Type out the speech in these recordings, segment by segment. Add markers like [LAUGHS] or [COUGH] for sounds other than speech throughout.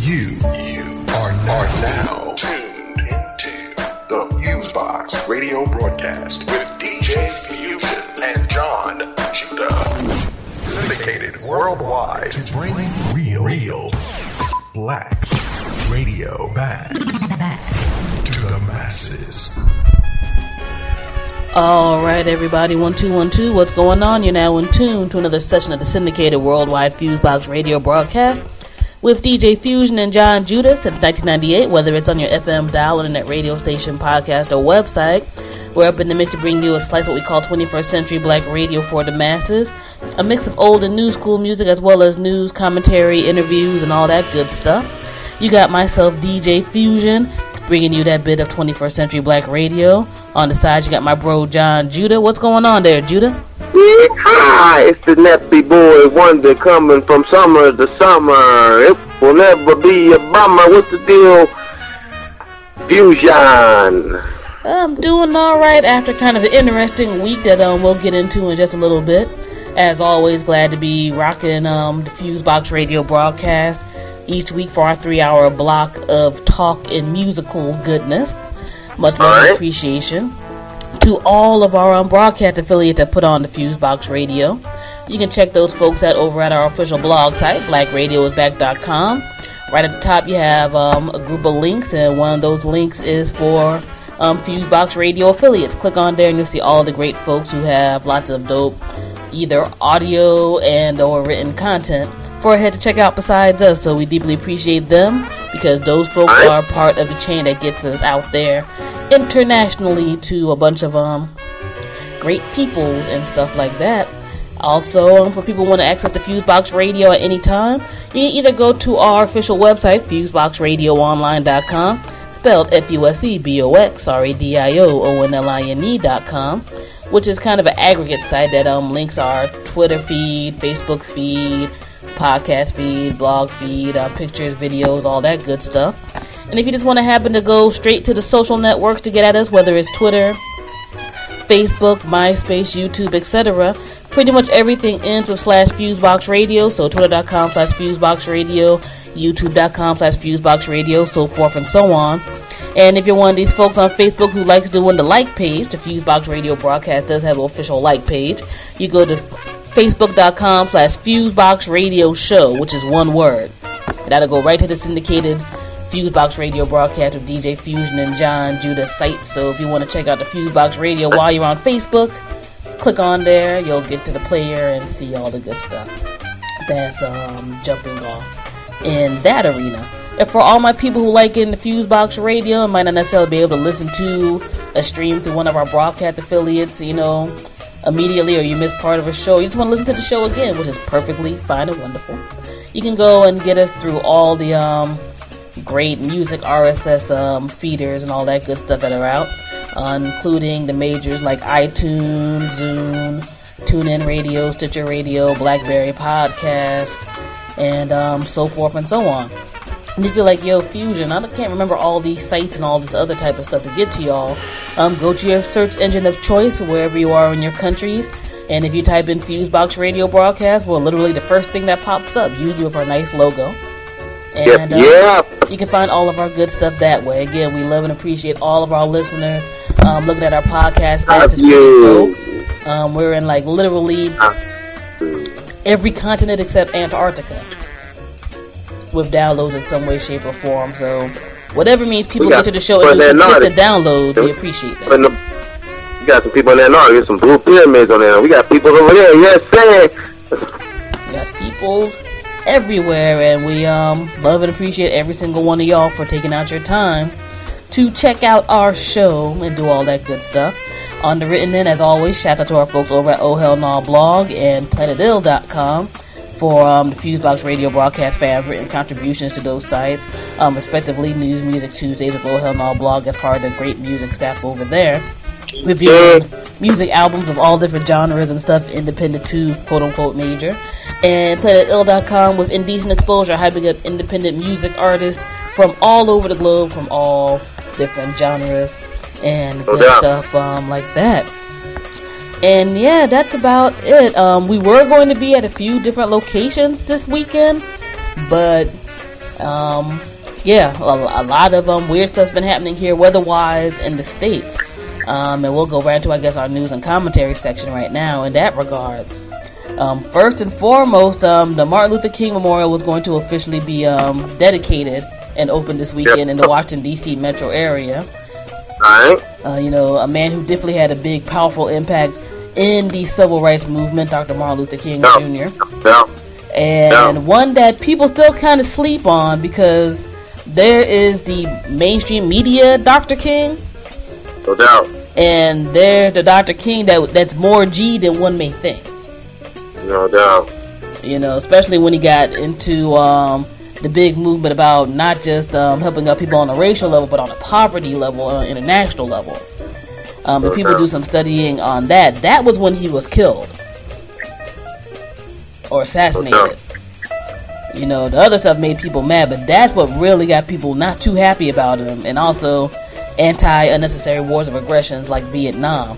You, you are now, are now tuned into the Fusebox radio broadcast with DJ Fusion and John Judah. Syndicated worldwide to bring real, real black radio back to the masses. All right, everybody, one two one two. What's going on? You're now in tune to another session of the syndicated worldwide Fusebox radio broadcast with DJ Fusion and John Judah since 1998. Whether it's on your FM dial, internet radio station, podcast, or website, we're up in the mix to bring you a slice of what we call 21st century black radio for the masses. A mix of old and new school music, as well as news, commentary, interviews, and all that good stuff. You got myself, DJ Fusion, bringing you that bit of 21st century black radio. On the side, you got my bro John Judah. What's going on there, Judah? Hi, it's the Nappy Boy Wonder coming from summer to summer. It will never be a bummer. What's the deal? Fusion. I'm doing all right after kind of an interesting week that um, we'll get into in just a little bit. As always, glad to be rocking um, the Fusebox radio broadcast each week for our three-hour block of talk and musical goodness. Much love and Alright. appreciation to all of our um, broadcast affiliates that put on the Fusebox Radio. You can check those folks out over at our official blog site, blackradioisback.com. Right at the top, you have um, a group of links, and one of those links is for um, Fusebox Radio affiliates. Click on there, and you'll see all the great folks who have lots of dope, either audio and or written content for a head to check out besides us. So we deeply appreciate them because those folks are part of the chain that gets us out there internationally to a bunch of um great peoples and stuff like that. Also, um, for people who want to access the Fusebox Radio at any time, you can either go to our official website, FuseboxRadioOnline.com, spelled F-U-S-E-B-O-X, sorry, D-I-O-O-N-L-I-N-E dot com, which is kind of an aggregate site that um, links our Twitter feed, Facebook feed, podcast feed, blog feed, uh, pictures, videos, all that good stuff. And if you just want to happen to go straight to the social networks to get at us, whether it's Twitter, Facebook, MySpace, YouTube, etc. Pretty much everything ends with slash Fusebox Radio, so twitter.com slash Fusebox Radio, youtube.com slash Fusebox Radio, so forth and so on. And if you're one of these folks on Facebook who likes doing the like page, the Fusebox Radio broadcast does have an official like page. You go to facebook.com slash Fusebox Radio Show, which is one word. And that'll go right to the syndicated Fusebox Radio broadcast with DJ Fusion and John Judah site. So if you want to check out the Fusebox Radio while you're on Facebook, click on there. You'll get to the player and see all the good stuff that's um, jumping off in that arena. And for all my people who like in the Fusebox Radio might not necessarily be able to listen to a stream through one of our broadcast affiliates, you know, immediately or you miss part of a show, you just want to listen to the show again, which is perfectly fine and wonderful. You can go and get us through all the um, great music RSS um, feeders and all that good stuff that are out, uh, including the majors like iTunes, Zune, TuneIn Radio, Stitcher Radio, BlackBerry Podcast, and um, so forth and so on. And if you're like, yo, Fusion, I can't remember all these sites and all this other type of stuff to get to y'all, um, go to your search engine of choice wherever you are in your countries. And if you type in Fusebox Radio Broadcast, well, literally the first thing that pops up, usually with our nice logo. Yep, And, uh, you can find all of our good stuff that way. Again, we love and appreciate all of our listeners. Um, looking at our podcast stats you. dope. Um, we're in like literally every continent except Antarctica with downloads in some way, shape, or form. So, whatever means people get to the show and can to download, we appreciate that. The, we got some people in Antarctica. There's some blue pyramids on there. We got people over there. Yes, sir. We got peoples everywhere, and we um, love and appreciate every single one of y'all for taking out your time to check out our show and do all that good stuff. On the written end, as always, shout out to our folks over at Oh Hell Nah blog and planetill.com for um, the Fusebox Radio broadcast fans written contributions to those sites, um, respectively News Music Tuesdays with Hell Nah blog as part of the great music staff over there. Reviewing music albums of all different genres and stuff, independent to quote unquote major. And planetill.com with indecent exposure, hyping up independent music artists from all over the globe, from all different genres and good stuff um, like that. And yeah, that's about it. Um, we were going to be at a few different locations this weekend, but Um, yeah, a, a lot of um, weird stuff's been happening here weather-wise in the states. Um, and we'll go right into, I guess, our news and commentary section right now in that regard. Um, first and foremost, um, the Martin Luther King Memorial was going to officially be um, dedicated and opened this weekend yep. in the Washington, D.C. metro area. Alright. Uh, you know, a man who definitely had a big, powerful impact in the civil rights movement, Dr. Martin Luther King no. Jr. No. And no. one that people still kind of sleep on because there is the mainstream media Dr. King. No doubt. And there's the Dr. King that that's more G than one may think. No doubt. You know, especially when he got into um, the big movement about not just um, helping out people on a racial level, but on a poverty level, on an international level. Um, but people do some studying on that. That was when he was killed or assassinated. You know, the other stuff made people mad, but that's what really got people not too happy about him, and also anti unnecessary wars of aggressions like Vietnam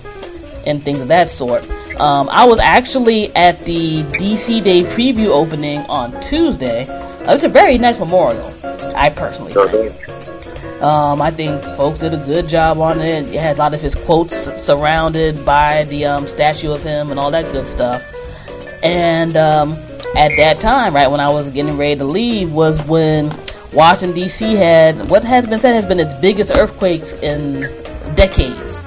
and things of that sort. Um, I was actually at the DC Day preview opening on Tuesday. It's a very nice memorial, I personally think. Um, I think folks did a good job on it. It had a lot of his quotes surrounded by the um, statue of him and all that good stuff. And um, at that time, right when I was getting ready to leave, was when Washington D.C. had what has been said has been its biggest earthquakes in decades.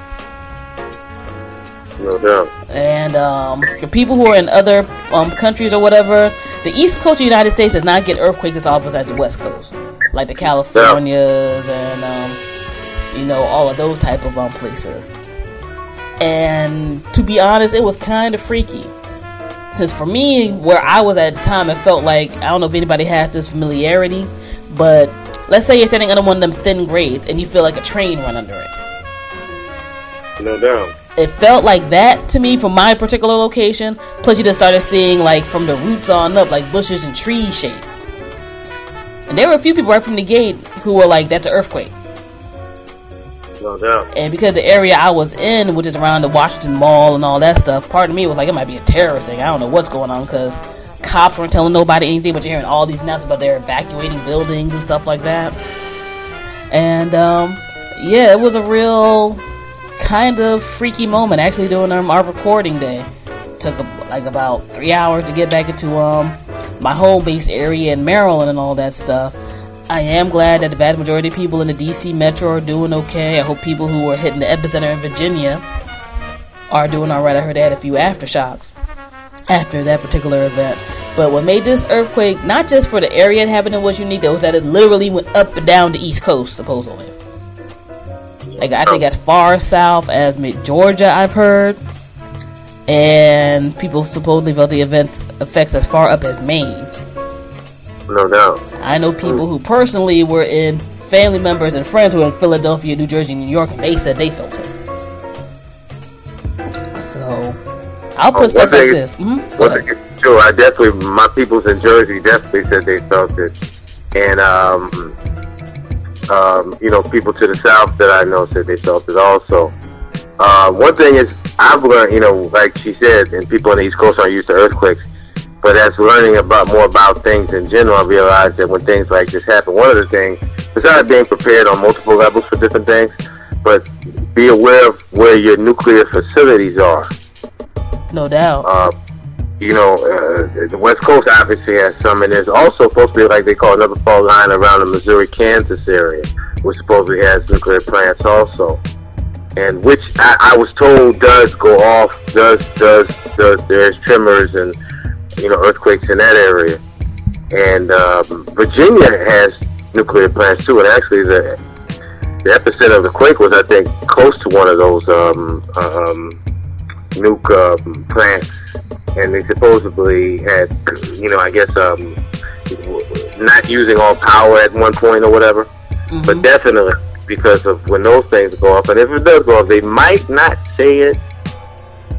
No doubt. And um, for people who are in other um, countries or whatever, the East Coast of the United States does not get earthquakes as often as the West Coast, like the Californias and um, you know all of those type of um, places. And to be honest, it was kind of freaky. Since for me, where I was at the time, it felt like I don't know if anybody has this familiarity, but let's say you're standing under one of them thin grades and you feel like a train run under it. No doubt it felt like that to me from my particular location. Plus, you just started seeing like from the roots on up, like bushes and trees shape. And there were a few people right from the gate who were like, "That's an earthquake." No doubt. And because the area I was in, which is around the Washington Mall and all that stuff, part of me was like, it might be a terrorist thing. I don't know what's going on because cops weren't telling nobody anything, but you're hearing all these announcements about they're evacuating buildings and stuff like that. And um, yeah, it was a real kind of freaky moment actually doing um, our recording day. Took a, like about three hours to get back into um my home base area in Maryland and all that stuff. I am glad that the vast majority of people in the DC metro are doing okay. I hope people who were hitting the epicenter in Virginia are doing alright. I heard they had a few aftershocks after that particular event. But what made this earthquake, not just for the area it happened in, was unique, though, was that it literally went up and down the East Coast, supposedly. Like I think as far south as Georgia, I've heard, and people supposedly felt the events effects as far up as Maine. No doubt. I know people who personally were in family members and friends who were in Philadelphia, New Jersey, New York, and they said they felt it. So I'll put oh, stuff like this. Mm-hmm. Sure, I definitely my peoples in Jersey definitely said they felt it, and um, um, you know, people to the south that I know said they felt it also. Uh, one thing is, I've learned, you know, like she said, and people on the East Coast aren't used to earthquakes. But as learning about more about things in general, I realized that when things like this happen, one of the things, besides being prepared on multiple levels for different things, but be aware of where your nuclear facilities are. No doubt. Uh, you know, uh, the West Coast obviously has some, and there's also supposed to be like they call another fault line around the Missouri Kansas area, which supposedly has nuclear plants also, and which I, I was told does go off, does does does there's tremors and you know earthquakes in that area, and um, Virginia has nuclear plants too, and actually the the epicenter of the quake was I think close to one of those um, um, nuke um, plants and they supposedly had, you know, I guess, um, not using all power at one point or whatever. Mm-hmm. But definitely because of when those things go off, and if it does go off, they might not say it,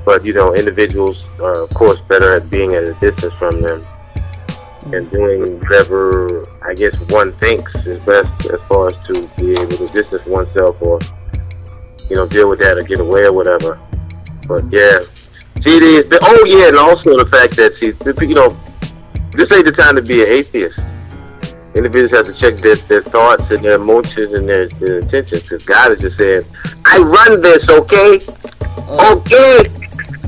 but you know, individuals are of course better at being at a distance from them and doing whatever I guess one thinks is best as far as to be able to distance oneself or you know deal with that or get away or whatever. But yeah, it is. The, oh yeah, and also the fact that she, you know, this ain't the time to be an atheist. Individuals have to check their, their thoughts and their emotions and their, their intentions. Because God is just saying, "I run this, okay, okay."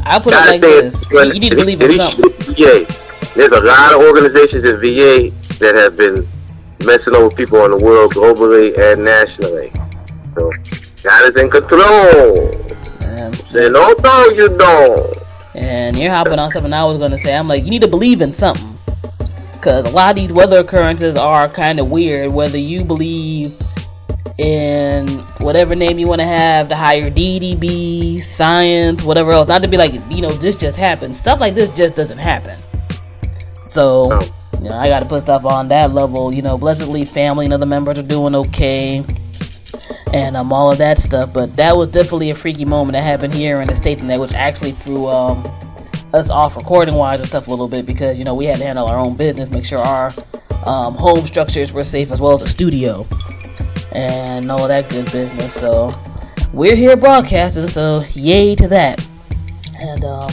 I'll put it like this: you need to believe in something. VA. There's a lot of organizations in VA that have been messing over people in the world globally and nationally. So God is in control. Um, Say no, no, you don't. and you're hopping on something I was going to say. I'm like, you need to believe in something. Because a lot of these weather occurrences are kind of weird. Whether you believe in whatever name you want to have, the higher DDB, science, whatever else. Not to be like, you know, this just happened. Stuff like this just doesn't happen. So, No. you know, I got to put stuff on that level. You know, blessedly, family and other members are doing okay. And um, all of that stuff, but that was definitely a freaky moment that happened here in the states, and that which actually threw um, us off recording wise and stuff a little bit because you know we had to handle our own business, make sure our um, home structures were safe as well as the studio and all that good business. So we're here broadcasting, so yay to that, and um,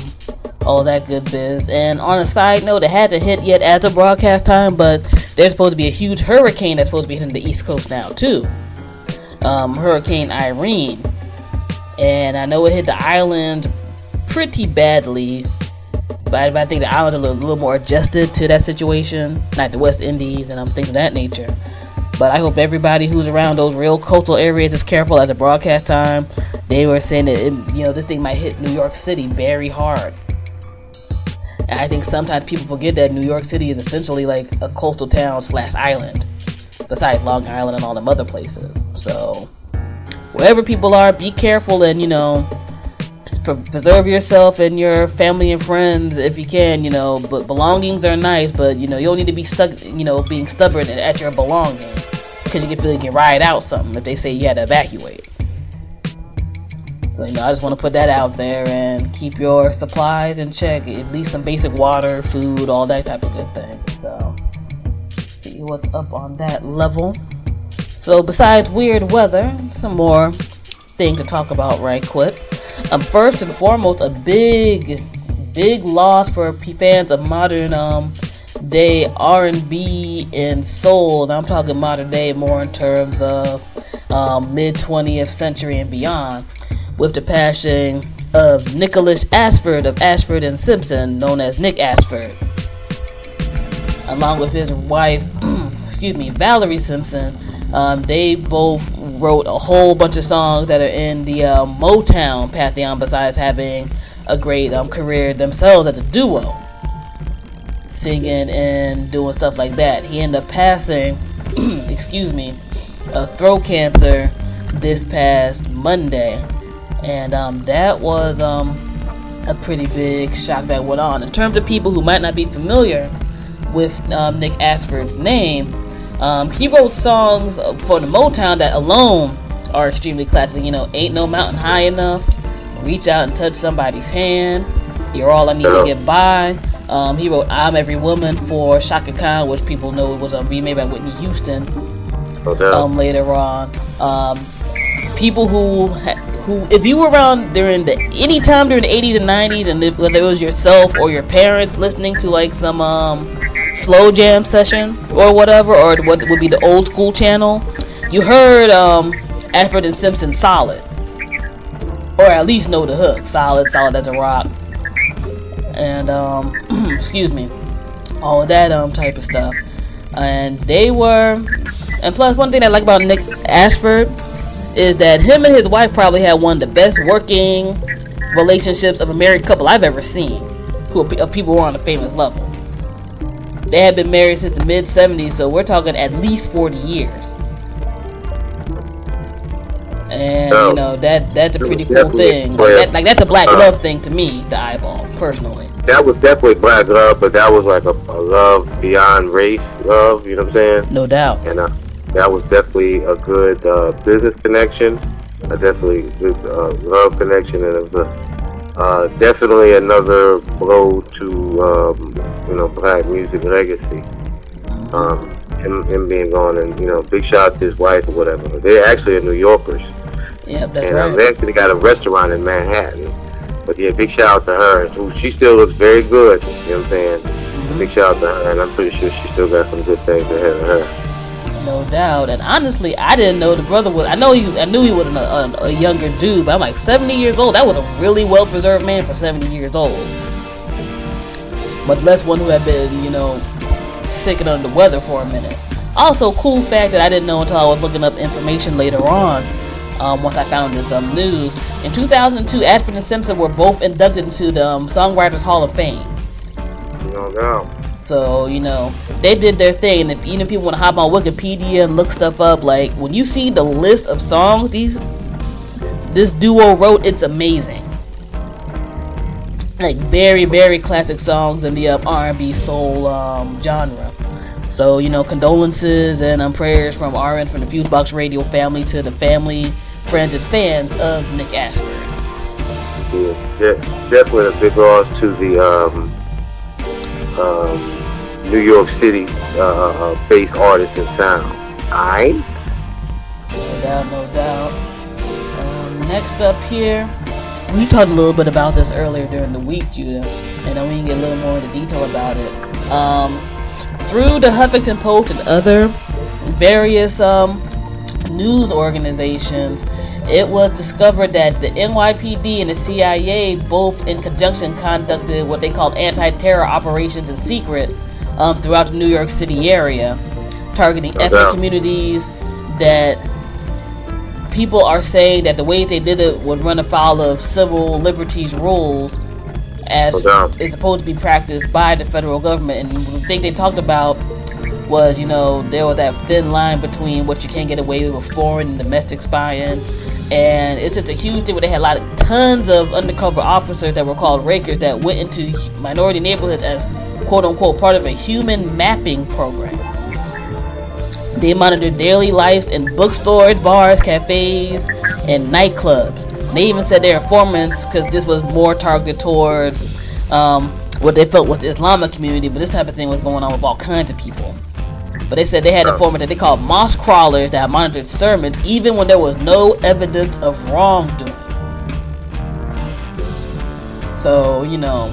all that good biz. And on a side note, it hadn't hit yet as of broadcast time, but there's supposed to be a huge hurricane that's supposed to be hitting the East Coast now too. Um, hurricane Irene, and I know it hit the island pretty badly but I think the islands are a little, little more adjusted to that situation, like the West Indies and things of that nature. But I hope everybody who's around those real coastal areas is careful as a broadcast time. They were saying that it, you know this thing might hit New York City very hard. And I think sometimes people forget that New York City is essentially like a coastal town slash island, besides Long Island and all them other places. So wherever people are, be careful and you know preserve yourself and your family and friends if you can, you know. But belongings are nice, but you know you don't need to be stuck, you know, being stubborn at your belonging because you can feel you can ride out something if they say you had to evacuate. So you know, I just want to put that out there and keep your supplies in check. At least some basic water, food, all that type of good thing. So see what's up on that level. So besides weird weather, some more things to talk about right quick. Um, first and foremost, a big, big loss for fans of modern um day R&B and soul. And I'm talking modern day more in terms of um, mid 20th century and beyond, with the passing of Nicholas Ashford of Ashford and Simpson, known as Nick Ashford, along with his wife, [CLEARS THROAT] excuse me, Valerie Simpson. Um, they both wrote a whole bunch of songs that are in the uh, Motown pantheon, besides having a great um, career themselves as a duo, singing and doing stuff like that. He ended up passing, [CLEARS THROAT] excuse me, of throat cancer this past Monday, and um, that was um, a pretty big shock that went on. In terms of people who might not be familiar with um, Nick Ashford's name, um, he wrote songs for the Motown that alone are extremely classic. You know, Ain't No Mountain High Enough, Reach Out and Touch Somebody's Hand, You're All I Need to Get By. Um, he wrote I'm Every Woman for Chaka Khan, which people know was um, remade by Whitney Houston No um, later on. Um, people who ha- who if you were around during the any time during the 80s and 90s, and if, whether it was yourself or your parents listening to like some um, slow jam session or whatever, or what would be the old school channel, you heard um, Ashford and Simpson solid, or at least know the hook, solid, solid as a rock, and um, [CLEARS THROAT] excuse me, all of that um type of stuff, and they were and plus, one thing I like about Nick Ashford is that him and his wife probably had one of the best working relationships of a married couple I've ever seen, who people who are on a famous level. They had been married since the mid 70s, so we're talking at least 40 years. And you know that that's a pretty cool thing. Like, that, like that's a black Uh. love thing to me, the eyeball personally. that was definitely black love, but that was like a, a love beyond race love. You know what I'm saying? No doubt. And uh, that was definitely a good uh, business connection. A definitely good uh, love connection, and it was a, uh, definitely another blow to um, you know black music legacy. Um, him, him being gone, and you know, big shout out to his wife or whatever. They're actually New Yorkers. Yeah, that's and um, right. they actually got a restaurant in Manhattan. But yeah, big shout out to her. Who she still looks very good. You know what I'm saying? Mm-hmm. Big shout out to her, and I'm pretty sure she still got some good things ahead of her. Doubt. And honestly, I didn't know the brother was. I know he. I knew he was a, a, a younger dude, but I'm like 70 years old. That was a really well preserved man for 70 years old. Much less one who had been, you know, sick and under the weather for a minute. Also, cool fact that I didn't know until I was looking up information later on. Um, once I found this um, news, in 2002, Ashford and Simpson were both inducted into the um, Songwriters Hall of Fame. No doubt. So, you know, they did their thing. And if even people want to hop on Wikipedia and look stuff up, like when you see the list of songs these this duo wrote, it's amazing. Like very, very classic songs in the um, R&B soul um, genre. So, you know, condolences and um, prayers from RN from the Fusebox Radio family to the family, friends, and fans of Nick Ashford. Yeah, de- definitely a big loss to the um, um, New York City uh, uh, based artists and sound. Alright? No doubt, no doubt. Um, next up here, we talked a little bit about this earlier during the week, Judah, and then we can get a little more into detail about it. Um, through the Huffington Post and other various um, news organizations, it was discovered that the NYPD and the CIA both in conjunction conducted what they called anti-terror operations in secret um, throughout the New York City area, targeting No ethnic communities that people are saying that the way they did it would run afoul of civil liberties rules as No is supposed to be practiced by the federal government. And the thing they talked about was, you know, there was that thin line between what you can get away with foreign and domestic spying. And it's just a huge thing where they had a lot of tons of undercover officers that were called rakers that went into minority neighborhoods as quote unquote part of a human mapping program. They monitored daily lives in bookstores, bars, cafes, and nightclubs. They even said their informants, because this was more targeted towards um, what they felt was the Islamic community, but this type of thing was going on with all kinds of people. But they said they had informants that they called mosque crawlers that monitored sermons even when there was no evidence of wrongdoing. So, you know,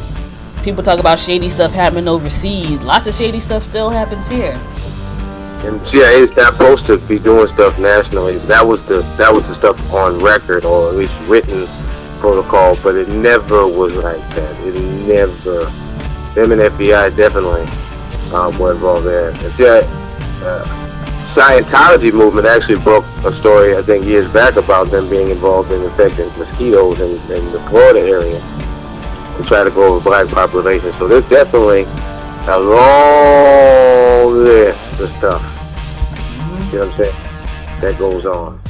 people talk about shady stuff happening overseas. Lots of shady stuff still happens here. And CIA is not supposed to be doing stuff nationally. That was the that was the stuff on record or at least written protocol, but it never was like that. It never. Them and FBI definitely um, were involved there. And CIA, Scientology movement actually broke a story I think years back about them being involved in infecting mosquitoes in, in the Florida area to try to go over black population. So there's definitely a long list of stuff. You know what I'm saying? That goes on.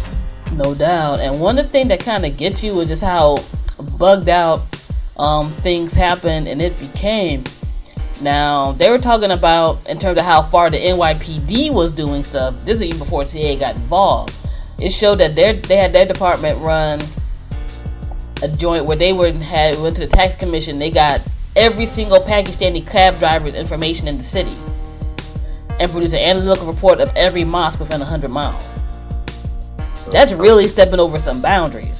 No doubt. And one of the things that kind of gets you is just how bugged out um, things happened and it became. Now, they were talking about in terms of how far the NYPD was doing stuff. This is even before CIA got involved. It showed that their, they had their department run a joint where they were had went to the tax commission. They got every single Pakistani cab driver's information in the city and produced an analytical report of every mosque within 100 miles. That's really stepping over some boundaries.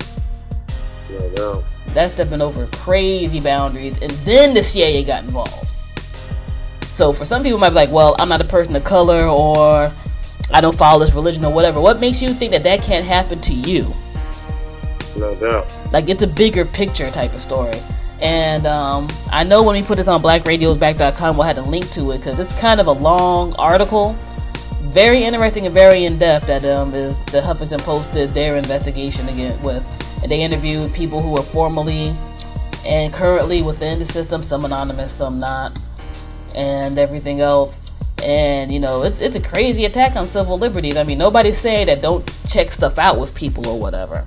Yeah, no. That's stepping over crazy boundaries, and then the CIA got involved. So for some people, might be like, "Well, I'm not a person of color, or I don't follow this religion, or whatever." What makes you think that that can't happen to you? No doubt. Like it's a bigger picture type of story. And um, I know when we put this on blackradiosback.com, we'll have a link to it because it's kind of a long article. Very interesting and very in depth that um, is the Huffington Post did their investigation again with. And they interviewed people who were formerly and currently within the system, some anonymous, some not, and everything else. And you know, it's, it's a crazy attack on civil liberties. I mean, nobody's saying that don't check stuff out with people or whatever.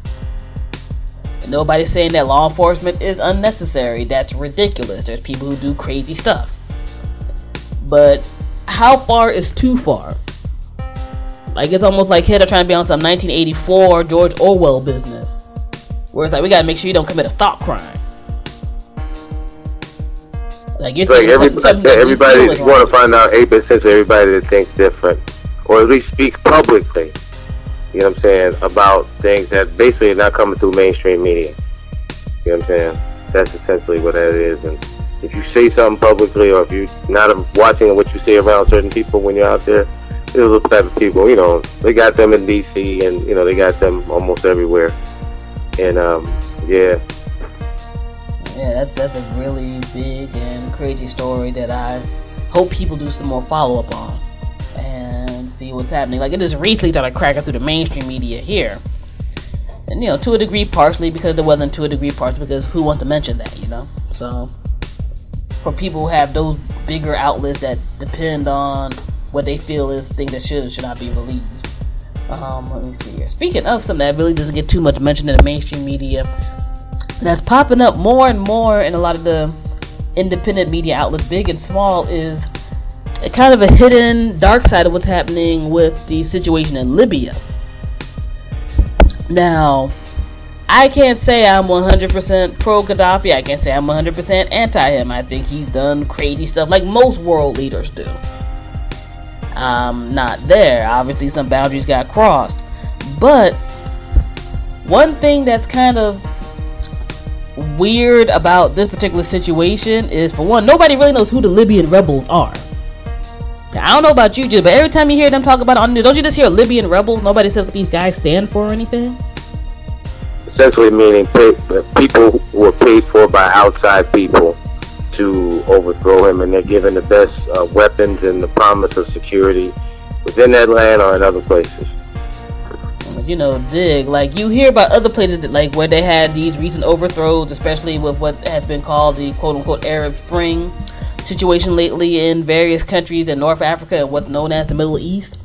Nobody's saying that law enforcement is unnecessary. That's ridiculous. There's people who do crazy stuff. But how far is too far? Like it's almost like here they're trying to be on some 1984 George Orwell business, where it's like we gotta make sure you don't commit a thought crime. Like you're It's like thinking every, something, something I that say you everybody want to find out 8% of everybody that thinks different, or at least speak publicly. You know what I'm saying about things that basically are not coming through mainstream media. You know what I'm saying? That's essentially what that is. And if you say something publicly, or if you're not watching what you say around certain people when you're out there, those type of people. You know, they got them in D.C. and you know they got them almost everywhere. And um, yeah. Yeah, that's that's a really big and crazy story that I hope people do some more follow up on and see what's happening. Like it just recently started cracking through the mainstream media here. And you know, to a degree partially because of the weather and to a degree partially because who wants to mention that, you know? So for people who have those bigger outlets that depend on what they feel is things that should or should not be released. Um, let me see here. Speaking of something that really doesn't get too much mentioned in the mainstream media, that's popping up more and more in a lot of the independent media outlets, big and small, is a kind of a hidden dark side of what's happening with the situation in Libya. Now, I can't say I'm 100% pro Gaddafi. I can't say I'm 100% anti him. I think he's done crazy stuff like most world leaders do. I'm not there. Obviously, some boundaries got crossed. But one thing that's kind of weird about this particular situation is, for one, nobody really knows who the Libyan rebels are. I don't know about you, but every time you hear them talk about it on the news, don't you just hear Libyan rebels? Nobody says what these guys stand for or anything. Essentially, meaning people who are paid for by outside people to overthrow him, and they're given the best uh, weapons and the promise of security within that land or in other places. You know, dig like you hear about other places that like where they had these recent overthrows, especially with what has been called the quote unquote Arab Spring situation lately in various countries in North Africa and what's known as the Middle East.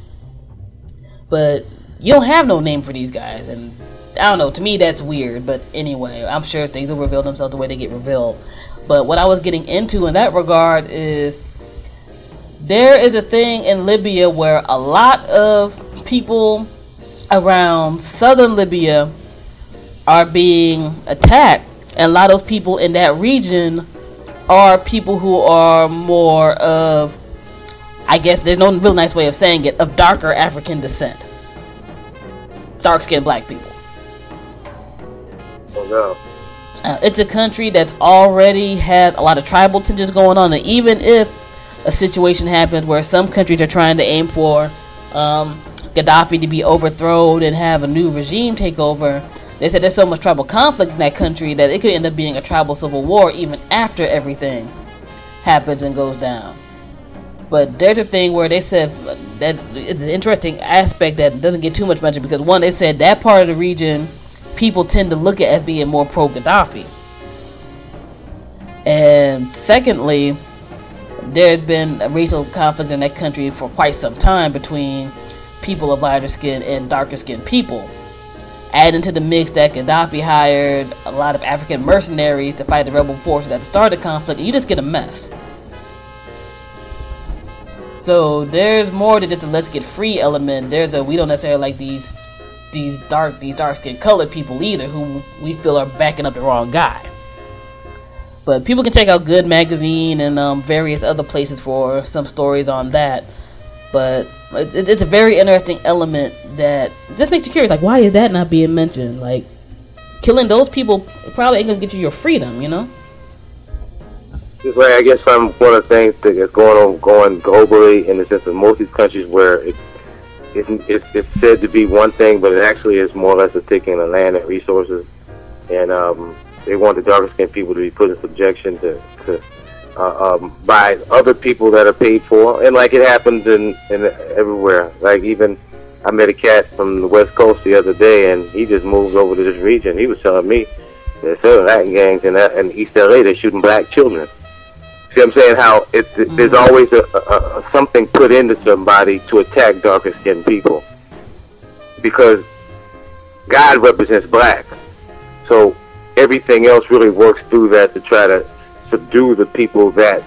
But you don't have no name for these guys, and I don't know. To me, that's weird. But anyway, I'm sure things will reveal themselves the way they get revealed. But what I was getting into in that regard is there is a thing in Libya where a lot of people around southern Libya are being attacked, and a lot of those people in that region are people who are more of, I guess there's no real nice way of saying it, of darker African descent. Dark skinned black people. Oh no. Uh, it's a country that's already had a lot of tribal tensions going on, and even if a situation happens where some countries are trying to aim for um, Gaddafi to be overthrown and have a new regime take over, they said there's so much tribal conflict in that country that it could end up being a tribal civil war even after everything happens and goes down. But there's a thing where they said that it's an interesting aspect that doesn't get too much mention because one, they said that part of the region people tend to look at as being more pro Gaddafi. And secondly, there's been a racial conflict in that country for quite some time between people of lighter skin and darker skinned people. Add into the mix that Gaddafi hired a lot of African mercenaries to fight the rebel forces at the start of the conflict, and you just get a mess. So there's more to just a let's get free element. There's a we don't necessarily like these these dark these dark skinned colored people either who we feel are backing up the wrong guy. But people can check out Good Magazine and um, various other places for some stories on that. But it, it's a very interesting element that just makes you curious. Like, why is that not being mentioned? Like, killing those people probably ain't gonna get you your freedom, you know? Like I guess some one of the things that is going on going globally in the sense of most of these countries where it, it, it's, it's said to be one thing, but it actually is more or less a taking of land and resources, and um, they want the darker skinned people to be put in subjection to, to uh, um, by other people that are paid for, and like it happens in, in everywhere. Like even I met a cat from the West Coast the other day, and he just moved over to this region. He was telling me there's certain Latin gangs in, that, in East LA they're shooting black children. See what I'm saying? How it, mm-hmm. there's always a, a, a something put into somebody to attack darker skinned people because God represents black, so everything else really works through that to try to subdue the people that,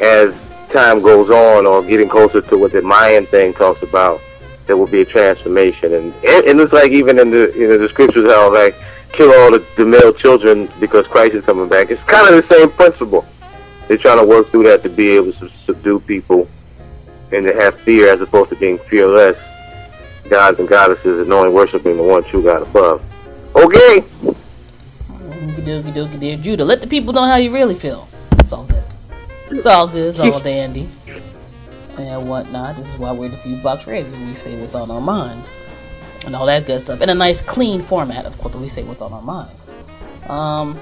as time goes on, or getting closer to what the Mayan thing talks about, there will be a transformation. And and it's like even in the in the scriptures how like kill all the, the male children because Christ is coming back. It's kind of the same principle. They're trying to work through that to be able to subdue people and to have fear as opposed to being fearless gods and goddesses and knowing worshiping the one true God above. Okay. Doogie doogie dear Judah. Let the people know how you really feel. It's all good. It's all good. It's all dandy. and whatnot. This is why we're the Fuse Box Radio. We say what's on our minds and all that good stuff in a nice, clean format. Of course, we say what's on our minds. Um,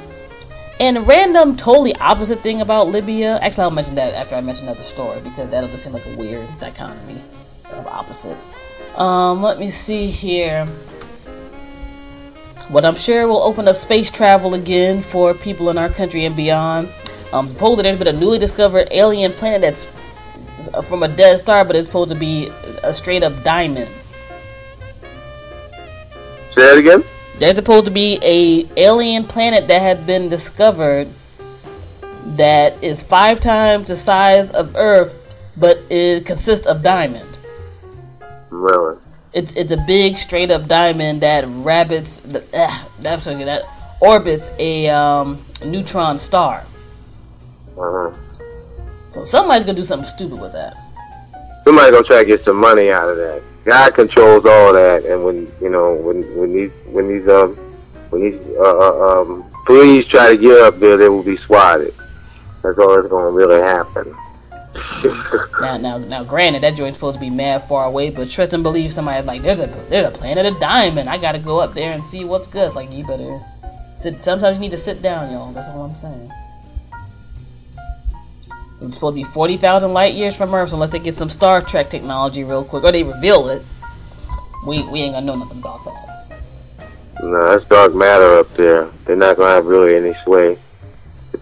and random, totally opposite thing about Libya. Actually, I'll mention that after I mention another story because that'll just seem like a weird dichotomy of opposites. Um, let me see here. What I'm sure will open up space travel again for people in our country and beyond. Um, supposedly there's been a newly discovered alien planet that's from a dead star, but it's supposed to be a straight up diamond. Say that again. There's supposed to be a alien planet that had been discovered that is five times the size of Earth, but it consists of diamond. Really? It's it's a big straight up diamond that rabbits uh, that's that orbits a um, neutron star. Uh-huh. So somebody's gonna do something stupid with that. Somebody's gonna try to get some money out of that. God controls all that, and when you know when when these when these um when these uh, uh, um police try to get up there, they will be swatted. That's all that's gonna really happen. Now, now, now, granted, that joint's supposed to be mad far away, but trust and believe somebody's like, there's a there's a planet of diamond. I gotta go up there and see what's good. Like, you better sit. Sometimes you need to sit down, y'all. That's all I'm saying. It's supposed to be 40,000 light years from Earth, so unless they get some Star Trek technology real quick, or they reveal it, we, we ain't gonna know nothing about that. No, that's dark matter up there. They're not gonna have really any sway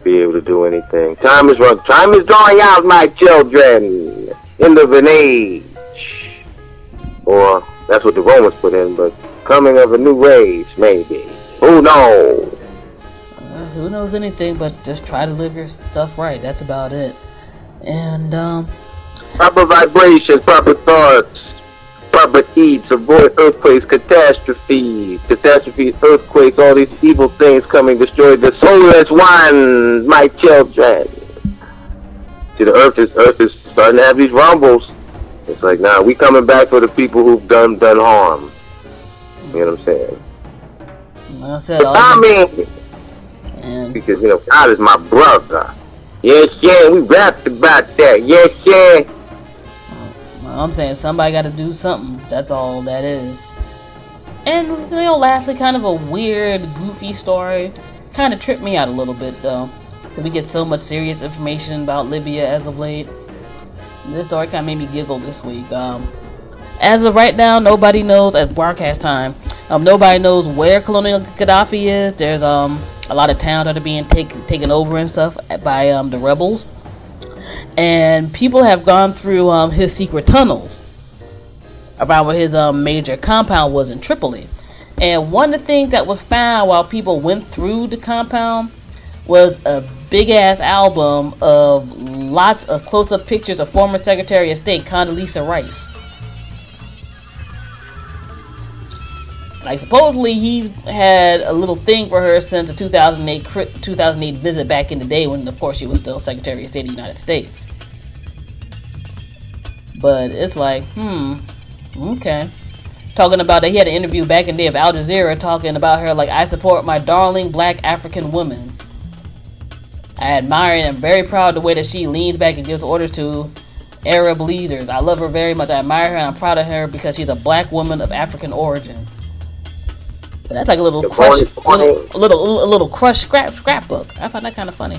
be able to do anything. Time is run. Time is drawing out, my children. End of an age, or that's what the Romans put in. But coming of a new age, maybe. Who knows? Uh, who knows anything? But just try to live your stuff right. That's about it. And um, proper vibrations, proper thoughts, proper deeds. Avoid earthquakes, catastrophes, catastrophes, earthquakes, all these evil things coming destroy the soulless ones, my children. See, the earth is earth is starting to have these rumbles. It's like, nah, we coming back for the people who've done done harm. You know what I'm saying? I said, I mean, and because you know, God is my brother. Yes, yeah, we rapped about that. Yes, yeah. I'm saying somebody got to do something. That's all that is. And you know, lastly, kind of a weird, goofy story. Kind of tripped me out a little bit though. So we get so much serious information about Libya as of late. This story kind of made me giggle this week. Um, as of right now, nobody knows at broadcast time. Um, nobody knows where Colonel Gaddafi is. There's um a lot of towns that are being taken taken over and stuff by um, the rebels, and people have gone through um, his secret tunnels about where his um, major compound was in Tripoli. And one of the things that was found while people went through the compound was a big ass album of lots of close up pictures of former Secretary of State Condoleezza Rice. Like supposedly he's had a little thing for her since the 2008 2008 visit back in the day when of course she was still Secretary of State of the United States. But it's like, hmm, okay. Talking about that he had an interview back in the day of Al Jazeera talking about her like I support my darling black African woman. I admire and am very proud of the way that she leans back and gives orders to Arab leaders. I love her very much. I admire her and I'm proud of her because she's a black woman of African origin. But that's like a little crush, little, a little, a little crush scrap scrapbook. I found that kind of funny.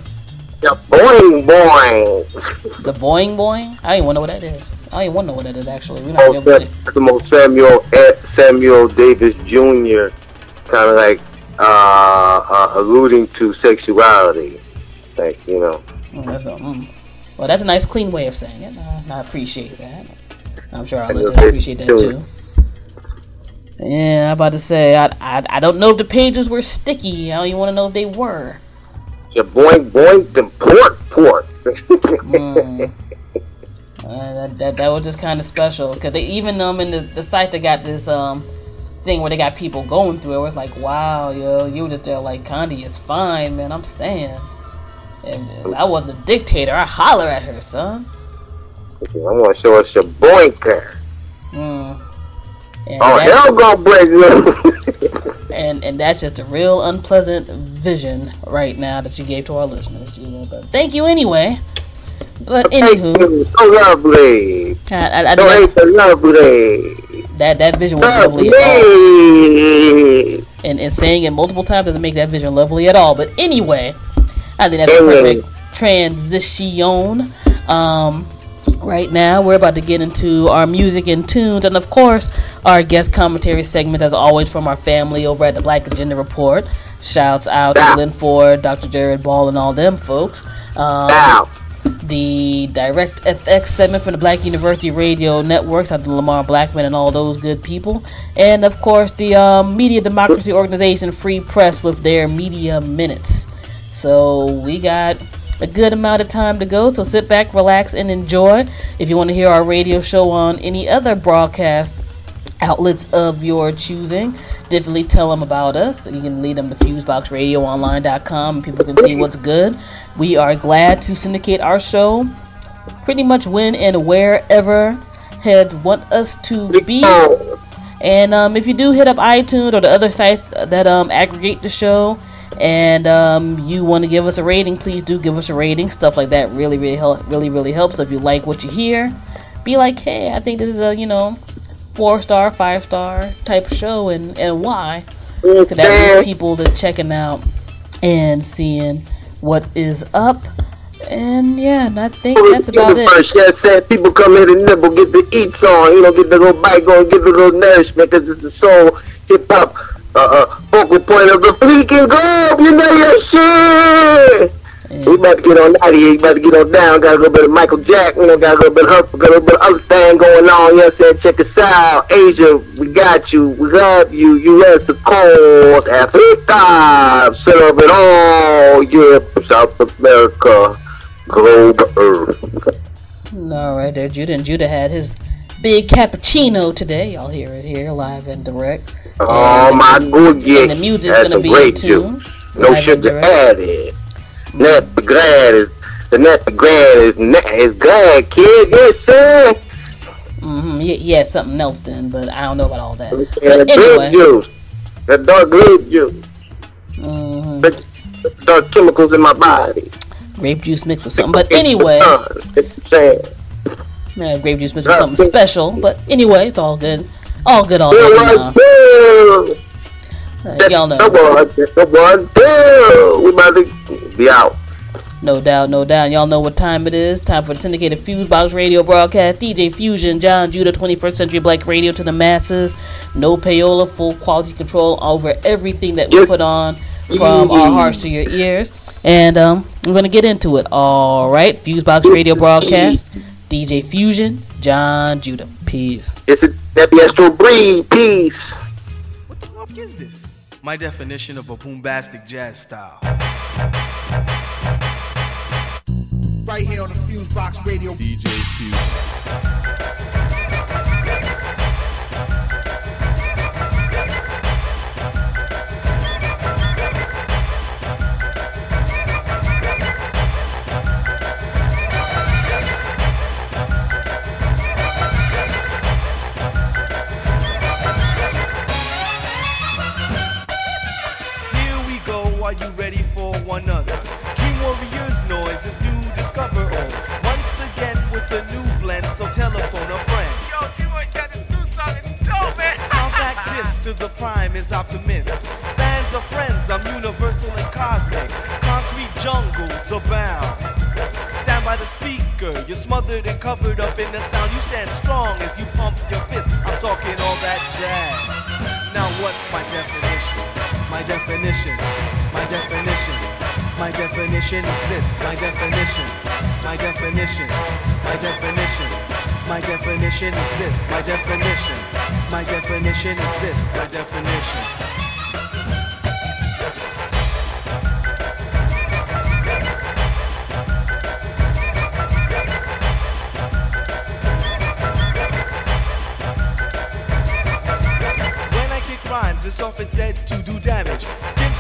The boing boing. The boing boing. I don't even know what that is. I don't even know what that is actually. We oh, that's the most Samuel Samuel Davis Jr. kind of like uh, uh, alluding to sexuality, like you know. Mm, that's a, mm. Well, that's a nice, clean way of saying it. I, I appreciate that. I'm sure listeners appreciate that too. Yeah, I'm about to say I, I I don't know if the pages were sticky. I don't even want to know if they were. Your boing boing the port port. mm. uh, that, that that was just kind of special because they even um in the, the site they got this um thing where they got people going through it. Was like wow yo you were just there like Condi is fine man. I'm saying. And if I was the dictator, I holler at her, son. I'm gonna show us your boinker. Mm. And oh, hell gonna break loose. [LAUGHS] and and that's just a real unpleasant vision right now that you gave to our listeners. You know, but thank you anyway. But anywho, so lovely. I, I, I So the lovely. that that vision was lovely at all. Lovely. And, and saying it multiple times doesn't make that vision lovely at all. But anyway, I think that's a perfect transition. Um, right now, we're about to get into our music and tunes, and of course, our guest commentary segment, as always, from our family over at the Black Agenda Report. Shouts out to Glen Ford, Dr. Jared Ball, and all them folks. Um, the Direct FX segment from the Black University Radio Networks, out to Lamar Blackman and all those good people, and of course the um, Media Democracy Organization Free Press with their Media Minutes. So we got a good amount of time to go. So sit back, relax, and enjoy. If you want to hear our radio show on any other broadcast outlets of your choosing. Definitely tell them about us. You can lead them to FuseboxRadioOnline.com and people can see what's good. We are glad to syndicate our show pretty much when and wherever heads want us to be. And um, if you do hit up iTunes or the other sites that um, aggregate the show, and um, you want to give us a rating, please do give us a rating. Stuff like that really, really help, really, really helps. If you like what you hear, be like, hey, I think this is a you know four star, five star type of show, and and why? Because that leads people to checking out and seeing what is up. And yeah, and I think that's about it. First, yeah, said people come here to nibble, get the eats on, you know, get the little bite going, get the little nourishment, because it's the soul hip hop uh, uh, focal point of the freaking globe. You know your shit. We about to get on out of here. We about to get on down. Got a little bit of Michael Jack. You know, got a little bit of Hurtful, got a little bit of other thing going on. You know what I'm saying? Check us out. Asia, we got you. We love you. You U.S. of course. Africa. Up it all. Europe, South America, globe, Earth. All right, there, Judah. And Judah had his big cappuccino today. Y'all hear it here, live and direct. Oh And- my goodness. And the music's That's gonna be great tune. No sugar added. Net the grad is the net the grad is is glad kid. Yes sir. Mm-hmm. Yeah, he had something else then, but I don't know about all that. And the But grape anyway, juice. The dark grape juice. mhm, The the dark chemicals in my body. grape juice mixed with something. But anyway, It's sad. yeah, grape juice mixed with something special. But anyway, it's all good. All good, all Feel good. you like Uh, y'all know. The one, boo. We about to be out. No doubt, no doubt. Y'all know what time it is. Time for the syndicated Fusebox radio broadcast. DJ Fusion, John Judah, 21st Century Black Radio to the masses. No payola, full quality control over everything that we put on from our hearts to your ears. And um, we're going to get into it. All right. Fusebox radio broadcast. DJ Fusion, John Judah. Peace. It's a Debbie Astro Breed. Peace. What the fuck is this? My definition of a boombastic jazz style. right here on the Fuse Box Radio. DJ Fuse. Are you ready for one other? Dream Warriors noise is new, discover all. Once again with a new blend, so telephone a friend. Yo, D-Boy's got this new song. It's dope, man. Compact disc to the prime is optimist. Bands of friends, I'm universal and cosmic. Concrete jungles abound. Stand by the speaker, you're smothered and covered up in the sound. You stand strong as you pump your fist. I'm talking all that jazz. Now what's my definition? My definition, my definition, my definition is this. My definition, my definition, my definition, my definition is this. My definition, my definition is this. My definition. When I kick rhymes, it's often said to do damage.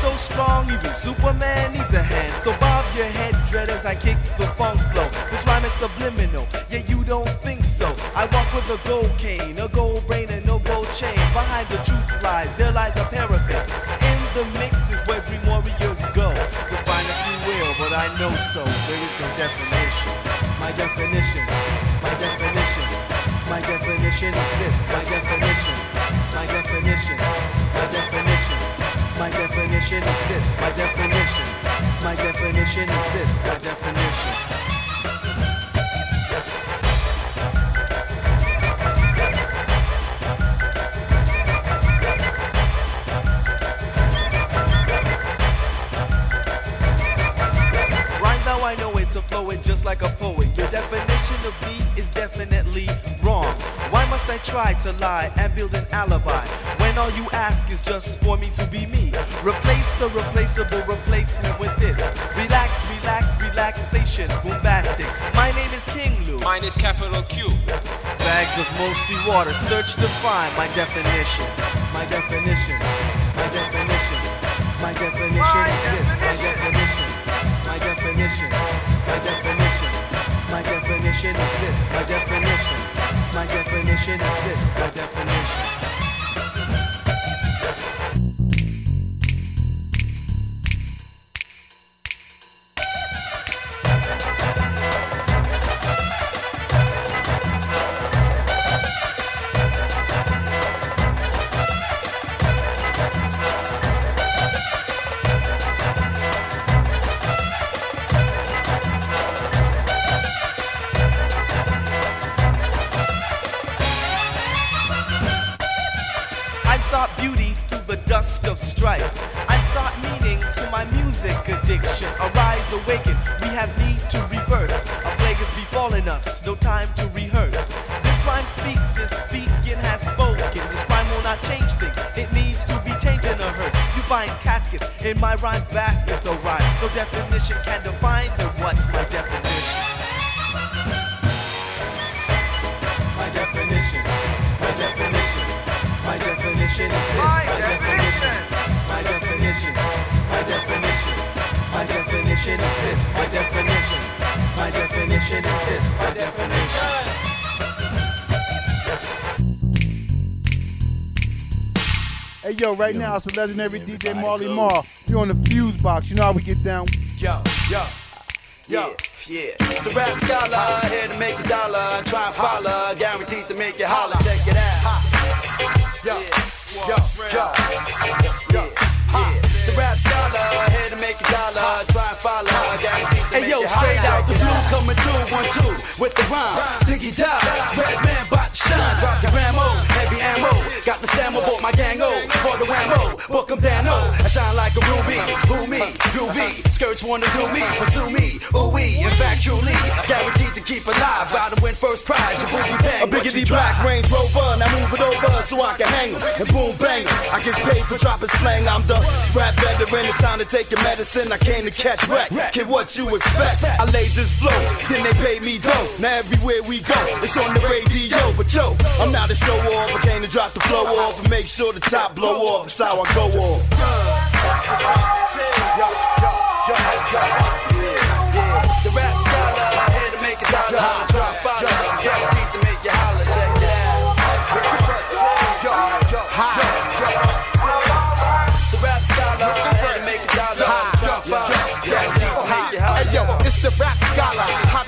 So strong, even Superman needs a hand. So bob your head, dread, as I kick the funk flow. This rhyme is subliminal, yet you don't think so. I walk with a gold cane, a gold brain, and no gold chain. Behind the truth lies, there lies a parapet. In the mix is where dream warriors go. To find if you will, but I know so. There is no definition. my definition, my definition, my definition is this, my definition, my definition, my definition, my definition is this, my definition, my definition is this, my definition. I know it's a flowing just like a poet. Your definition of me is definitely wrong. Why must I try to lie and build an alibi when all you ask is just for me to be me? Replace a replaceable replacement with this. Relax, relax, relaxation, bombastic. My name is King Lou. Mine is capital Q. Bags of mostly water, search to find my definition. My definition. My definition. My definition is this. My definition. My definition. My definition. My definition is this. My definition. My definition is this. My definition. Yo, right now it's legendary DJ Marley Marl. We on the fuse box. You know how we get down. Yo, yo, yo. Yeah, it's the rap scholar, here to make a dollar, try and follow, guaranteed to make you holler. Check it out. Yo, yo, yo, yo, yeah. It's the rap scholar, here to make a dollar, try and follow, guaranteed to make it holler. Hey yo, straight out the blue, coming through one two with the rhyme. Diggy dog, Redman bout to shine. Drop the gramo, heavy ammo. Got the stammer, bought my gang O for the whammo. Book 'em down, oh, I shine like a ruby. Who me? Groovy. Skirts wanna do me, pursue me. Ooh wee, in fact, truly guaranteed to keep alive. Bout to win first prize. Your booty bang. A biggity black Range Rover, now move it over so I can hang 'em and boom bang 'em. I get paid for dropping slang. I'm the rap veteran. It's time to take your medicine. I came to catch wreck. Kid, what you expect? I laid this flow, then they paid me dough. Now everywhere we go, it's on the radio. But yo, I'm not a show off. I came to drop the flow off and make sure the top blow off. That's how I go off.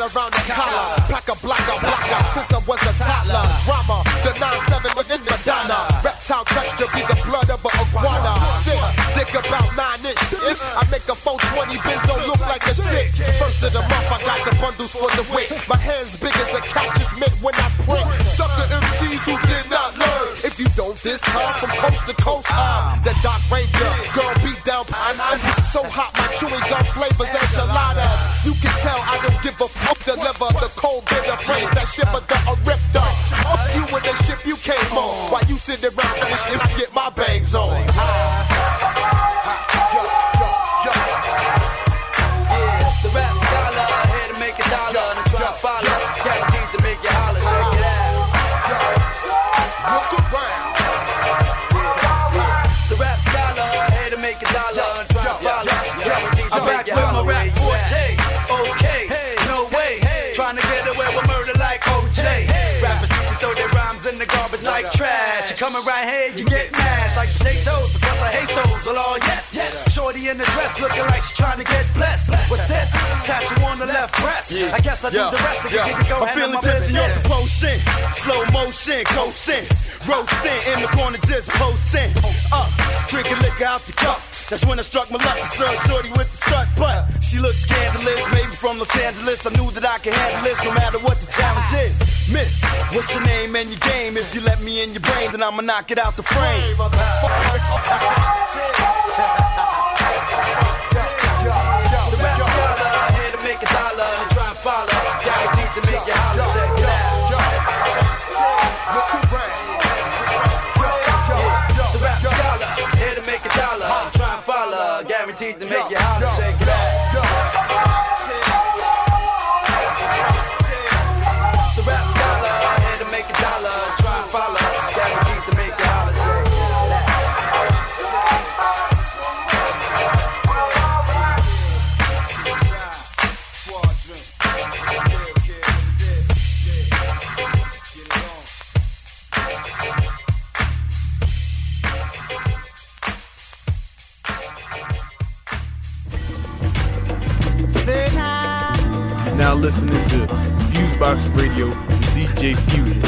Around the collar, pack a blocker, blocker, since I was a toddler. Drama, the 9-7 bundles for the wick. My hands big as a couch's mitt when I print. Sucker MCs who did not learn. If you don't this time, from coast to coast, I'm the Dark Ranger. Girl beat down, I'm so hot, my chewing gum flavors enchiladas. You can tell I don't give a fuck. Deliver the cold bitter praise that shiver the up. Fuck you and the ship you came on. While you sit around and I get my bangs on. Potatoes because I hate those. Well, all yes, Yes. Shorty in the dress looking like she's trying to get blessed. What's this? Tattoo on the left breast. I guess I do the rest. You can go I'm feeling tipsy off the potion, slow motion, coasting, roasting in the corner, just posting. Up, drinking liquor out the cup. That's when I struck my lucky son, shorty with the strut butt. She looked scandalous, maybe from Los Angeles. I knew that I could handle this no matter what the challenge is. Miss, what's your name and your game? If you let me in your brain, then I'ma knock it out the frame. [LAUGHS] Fusebox Radio with DJ Fusion.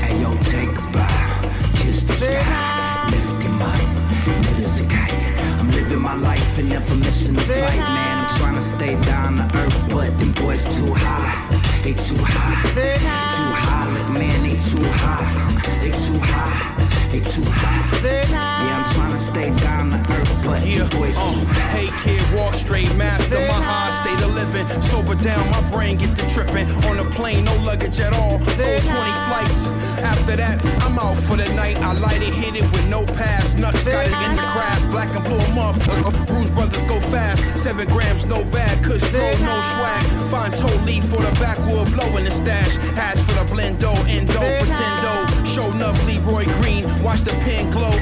Hey yo, take a bow, kiss the sky, lift up, lit as a kite. I'm living my life and never missing a flight, man. I'm trying to stay down to earth, but them boys too high, they too high, too high. Look, man, they too high, they too high, they too high. Yeah, I'm trying to stay down to earth, but them boys uh, too high. Hey kid, walk straight, master my high state of living. Sober down, my brain get to tripping. On a plane, no luggage at all. Full 20 flights. After that, I'm out for the night. I light it, hit it with no pass. Nuts got it in the crash. Black and blue, I'm off. Uh, Bruise Brothers go fast. Seven grams, no bag. Kush stroll, no swag. Find toe leaf for the backwood, blow in the stash. Hash for the blendo, endo, pretendo. Show enough Leroy Green. Watch the pen glow.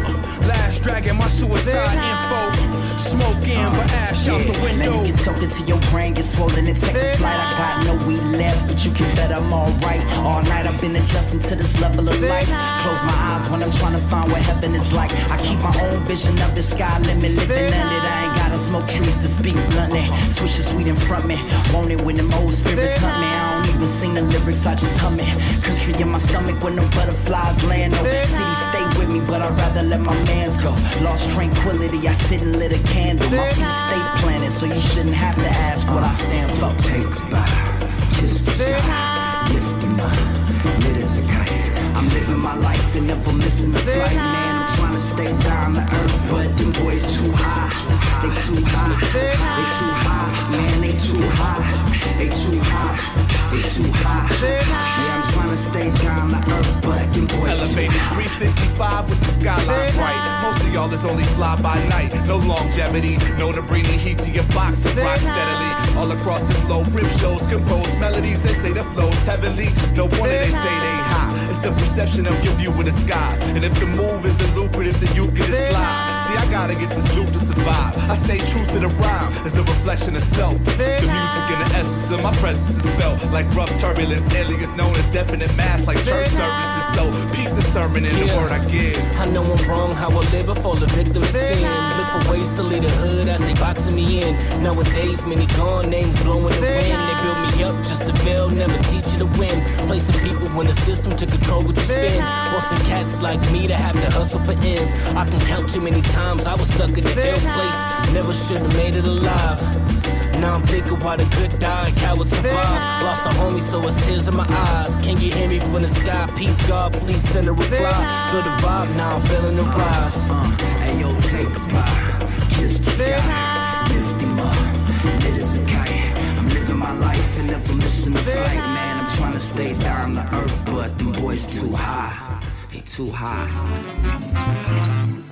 Last dragon, my suicide info. Smoke in, but ash out the Now window. you get talking to your brain, get swollen and take a flight. I got no weed left, but you can bet I'm alright. All night I've been adjusting to this level of life. Close my eyes when I'm trying to find what heaven is like. I keep my own vision of the sky limit, living under it. I ain't gotta smoke trees to speak bluntly. Swish the sweet in front me, want it when them old spirits hunt me. I don't even sing the lyrics, I just hum it. Country in my stomach when no butterflies land. No city with me, but I'd rather let my mans go. Lost tranquility, I sit and lit a candle. My feet stay planted, so you shouldn't have to ask what I stand for. Take a bow, kiss the sky, lift him up, lit as a kite. I'm living my life and never missing a flight, man. I'm trying to stay down to earth, but them boys too high. They too high, they too high, man. They too high, they too high, they too high. Yeah, trying to stay down to earth, but boys too Elevated high. 365 with the skyline bright. Most of y'all is only fly by night. No longevity, no to bring the heat to your box and rock steadily. All across the globe, rip shows, compose melodies. that say the flow's heavenly. No wonder they say they high. It's the perception of your view of the skies. And if the move isn't lucrative, then you get it slide. See, I gotta get this loot to survive. I stay true to the rhyme. It's a reflection of self. The music and the essence of my presence is felt like rough turbulence. Aliens known as definite mass, like church services. So peep the sermon in the Yeah. word I give. I know I'm wrong, how I live before the victim of sin. Look for ways to lead the hood as they boxing me in. Nowadays, many gone names blowing the wind. They build me up just to fail, never teach you to win. Some people when the system to control what you spend. Want some cats like me to have to hustle for ends. I can count too many times I was stuck in the ill place. Never should have made it alive. Now I'm thinking why the good die and cowards survive. Lost a homie, so it's tears in my eyes. Can you hear me from the sky? Peace, God, please send a reply. Feel the vibe, now I'm feeling the rise. Uh, hey yo, take a bow, kiss the sky, lift him up, lit as a kite. I'm living my life and never missing a flight, man. I'm trying to stay down to earth, but them boys too high. They too high. They too high.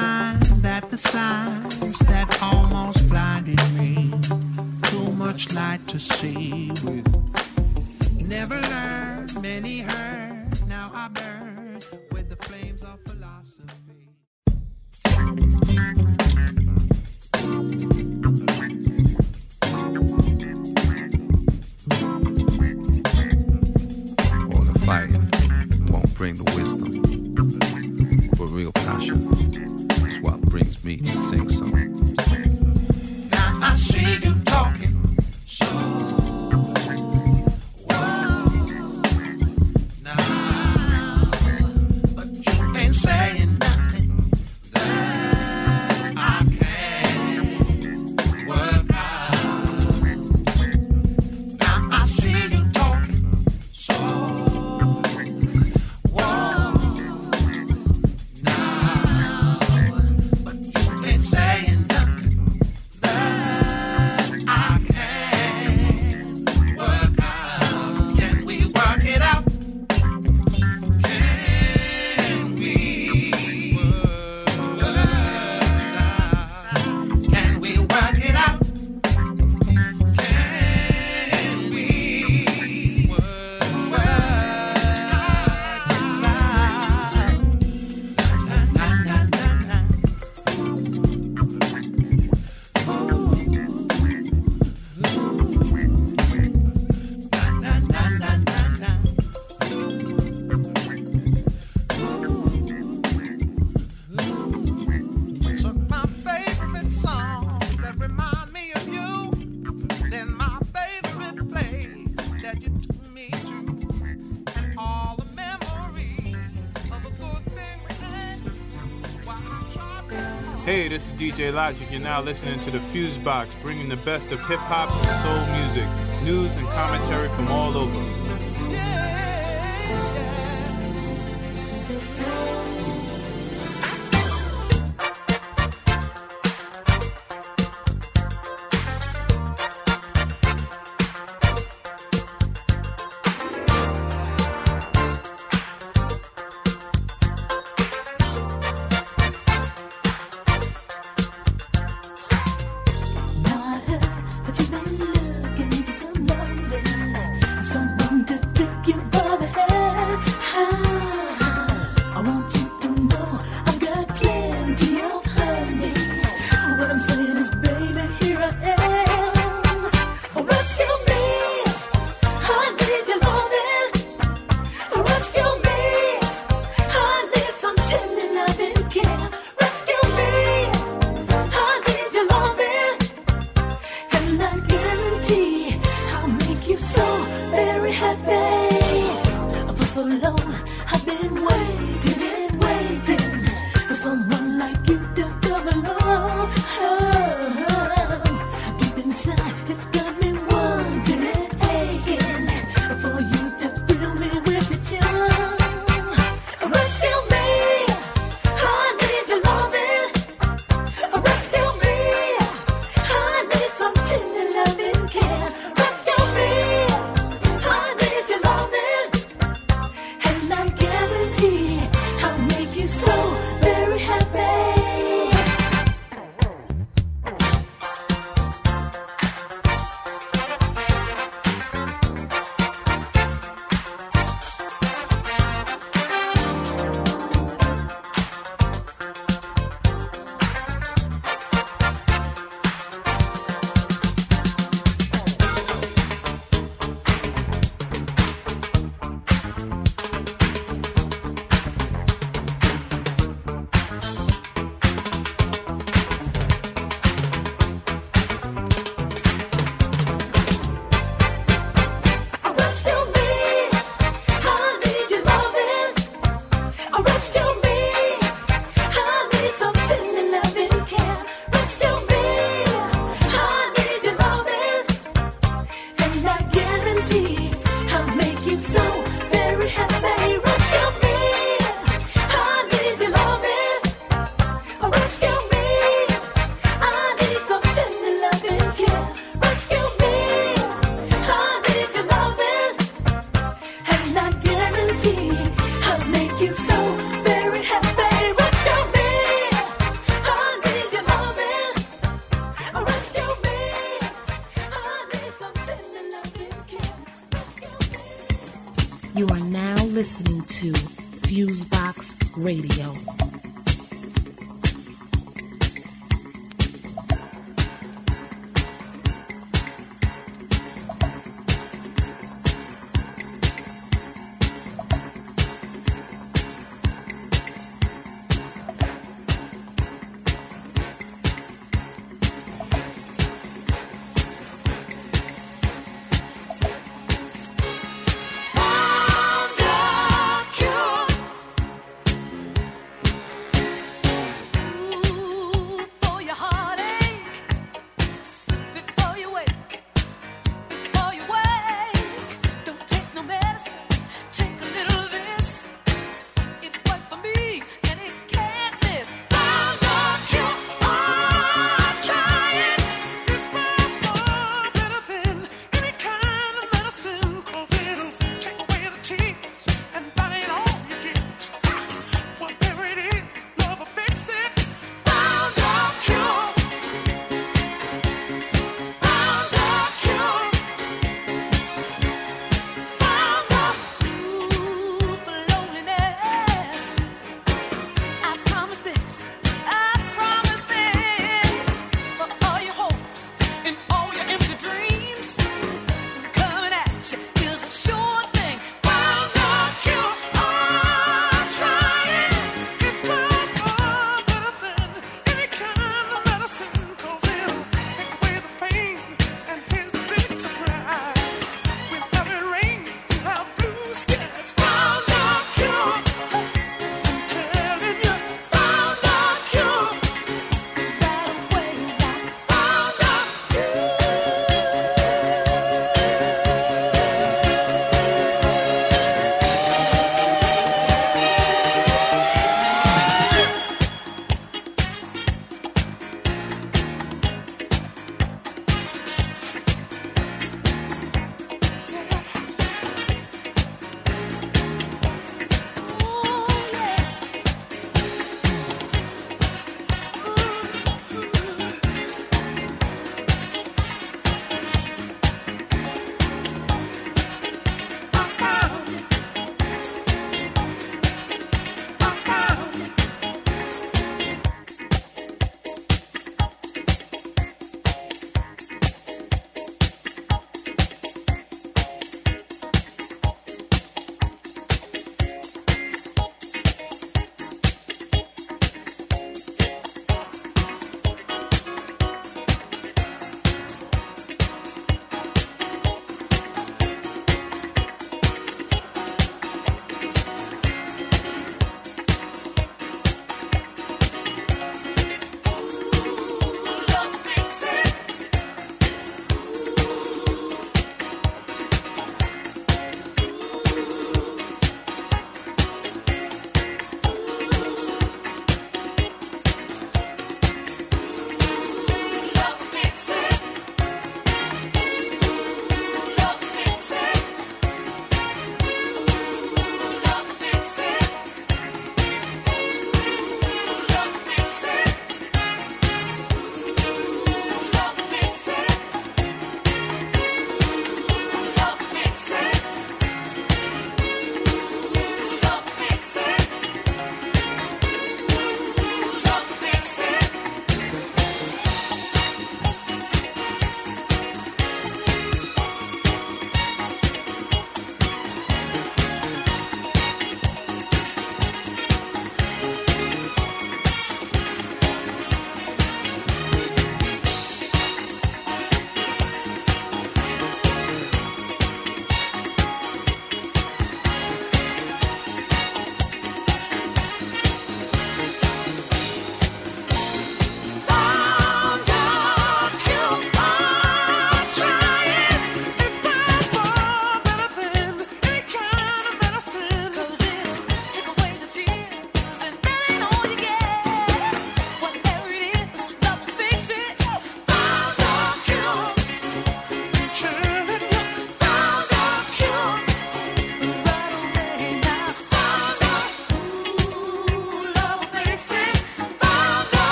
time that the signs that almost blinded me, too much light to see with. Never learned, many heard, now I burn with the flames of philosophy. bring the wisdom. to sing DJ Logic. You're now listening to the Fuse Box, bringing the best of hip hop and soul music, news and commentary from all over.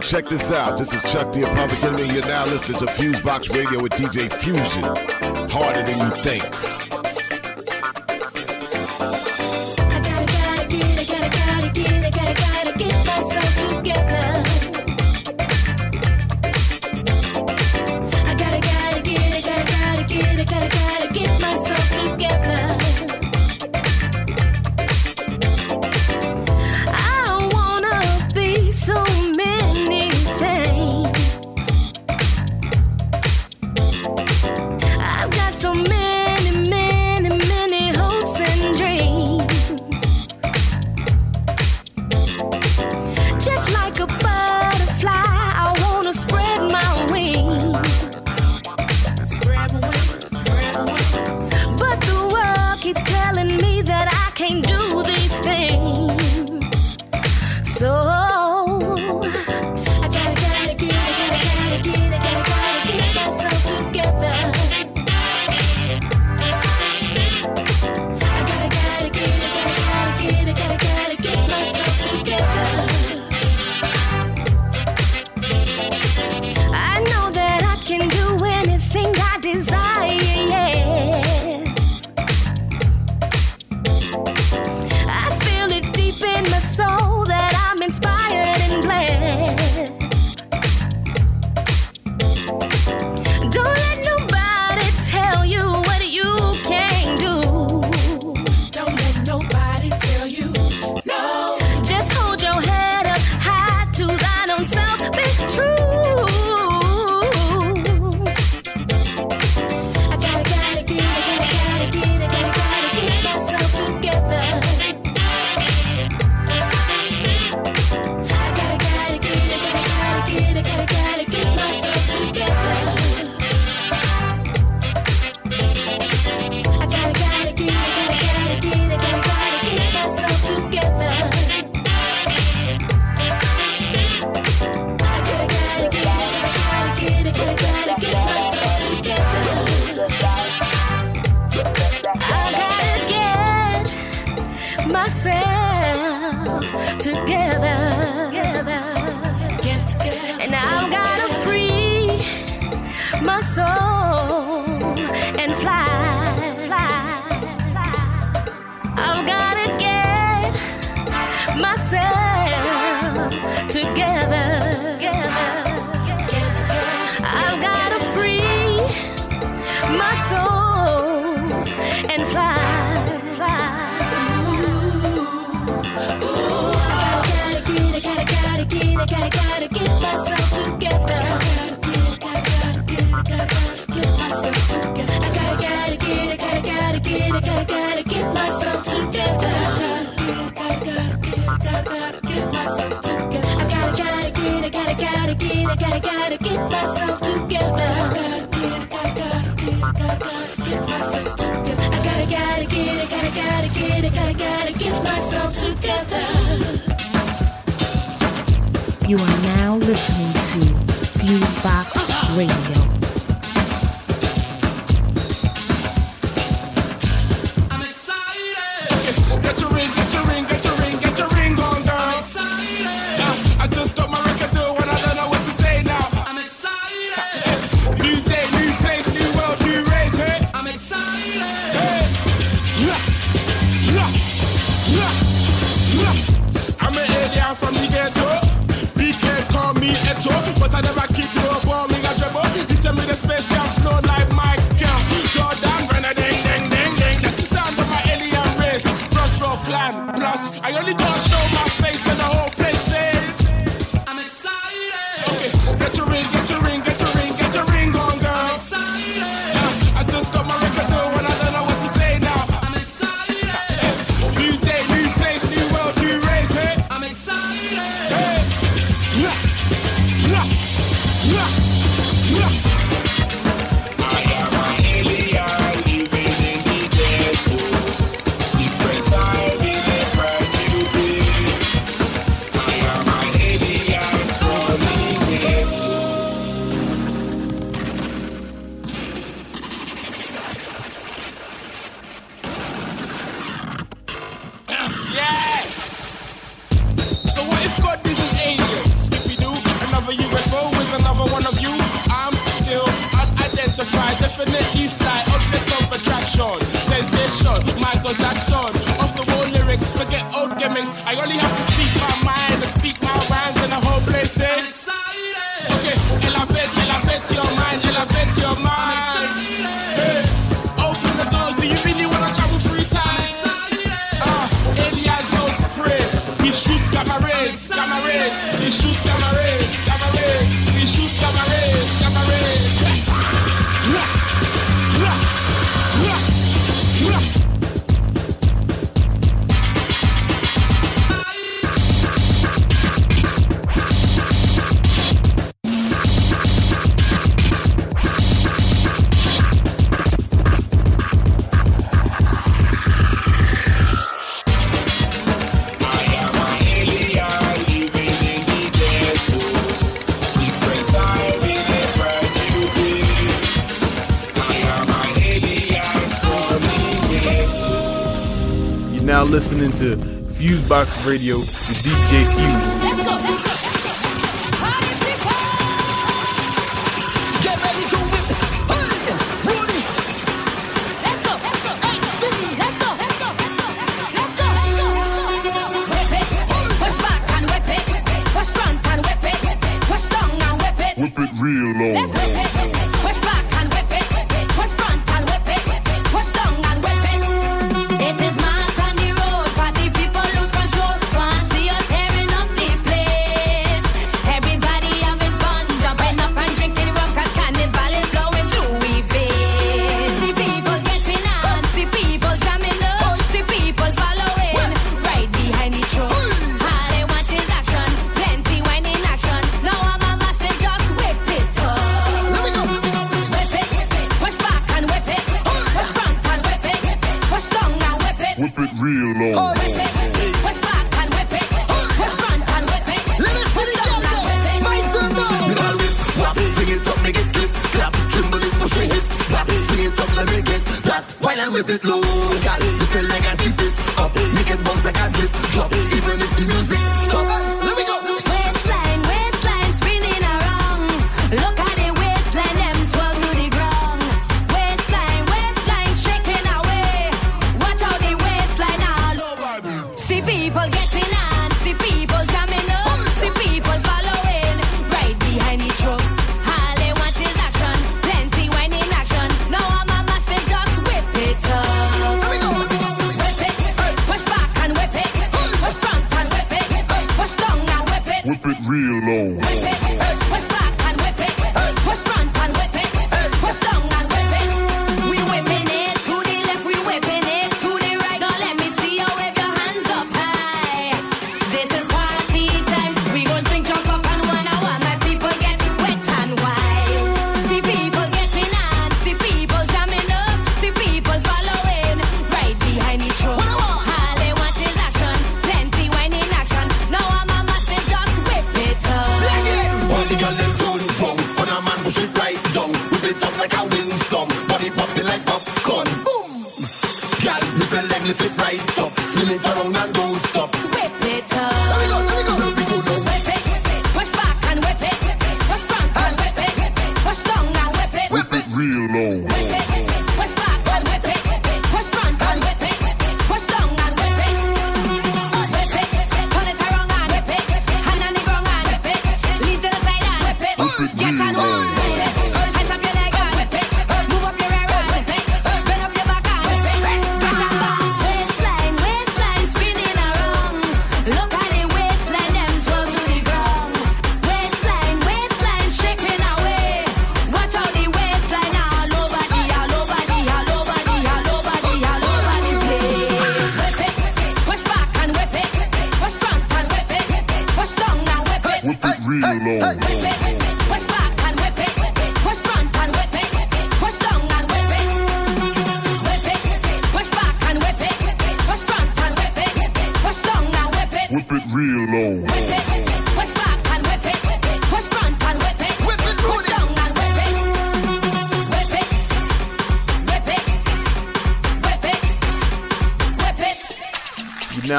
check this out. This is Chuck the Republican, and you're now listening to Fusebox Radio with DJ Fusion. Harder than you think. show. Michael Jackson. Radio with DJ Fuse.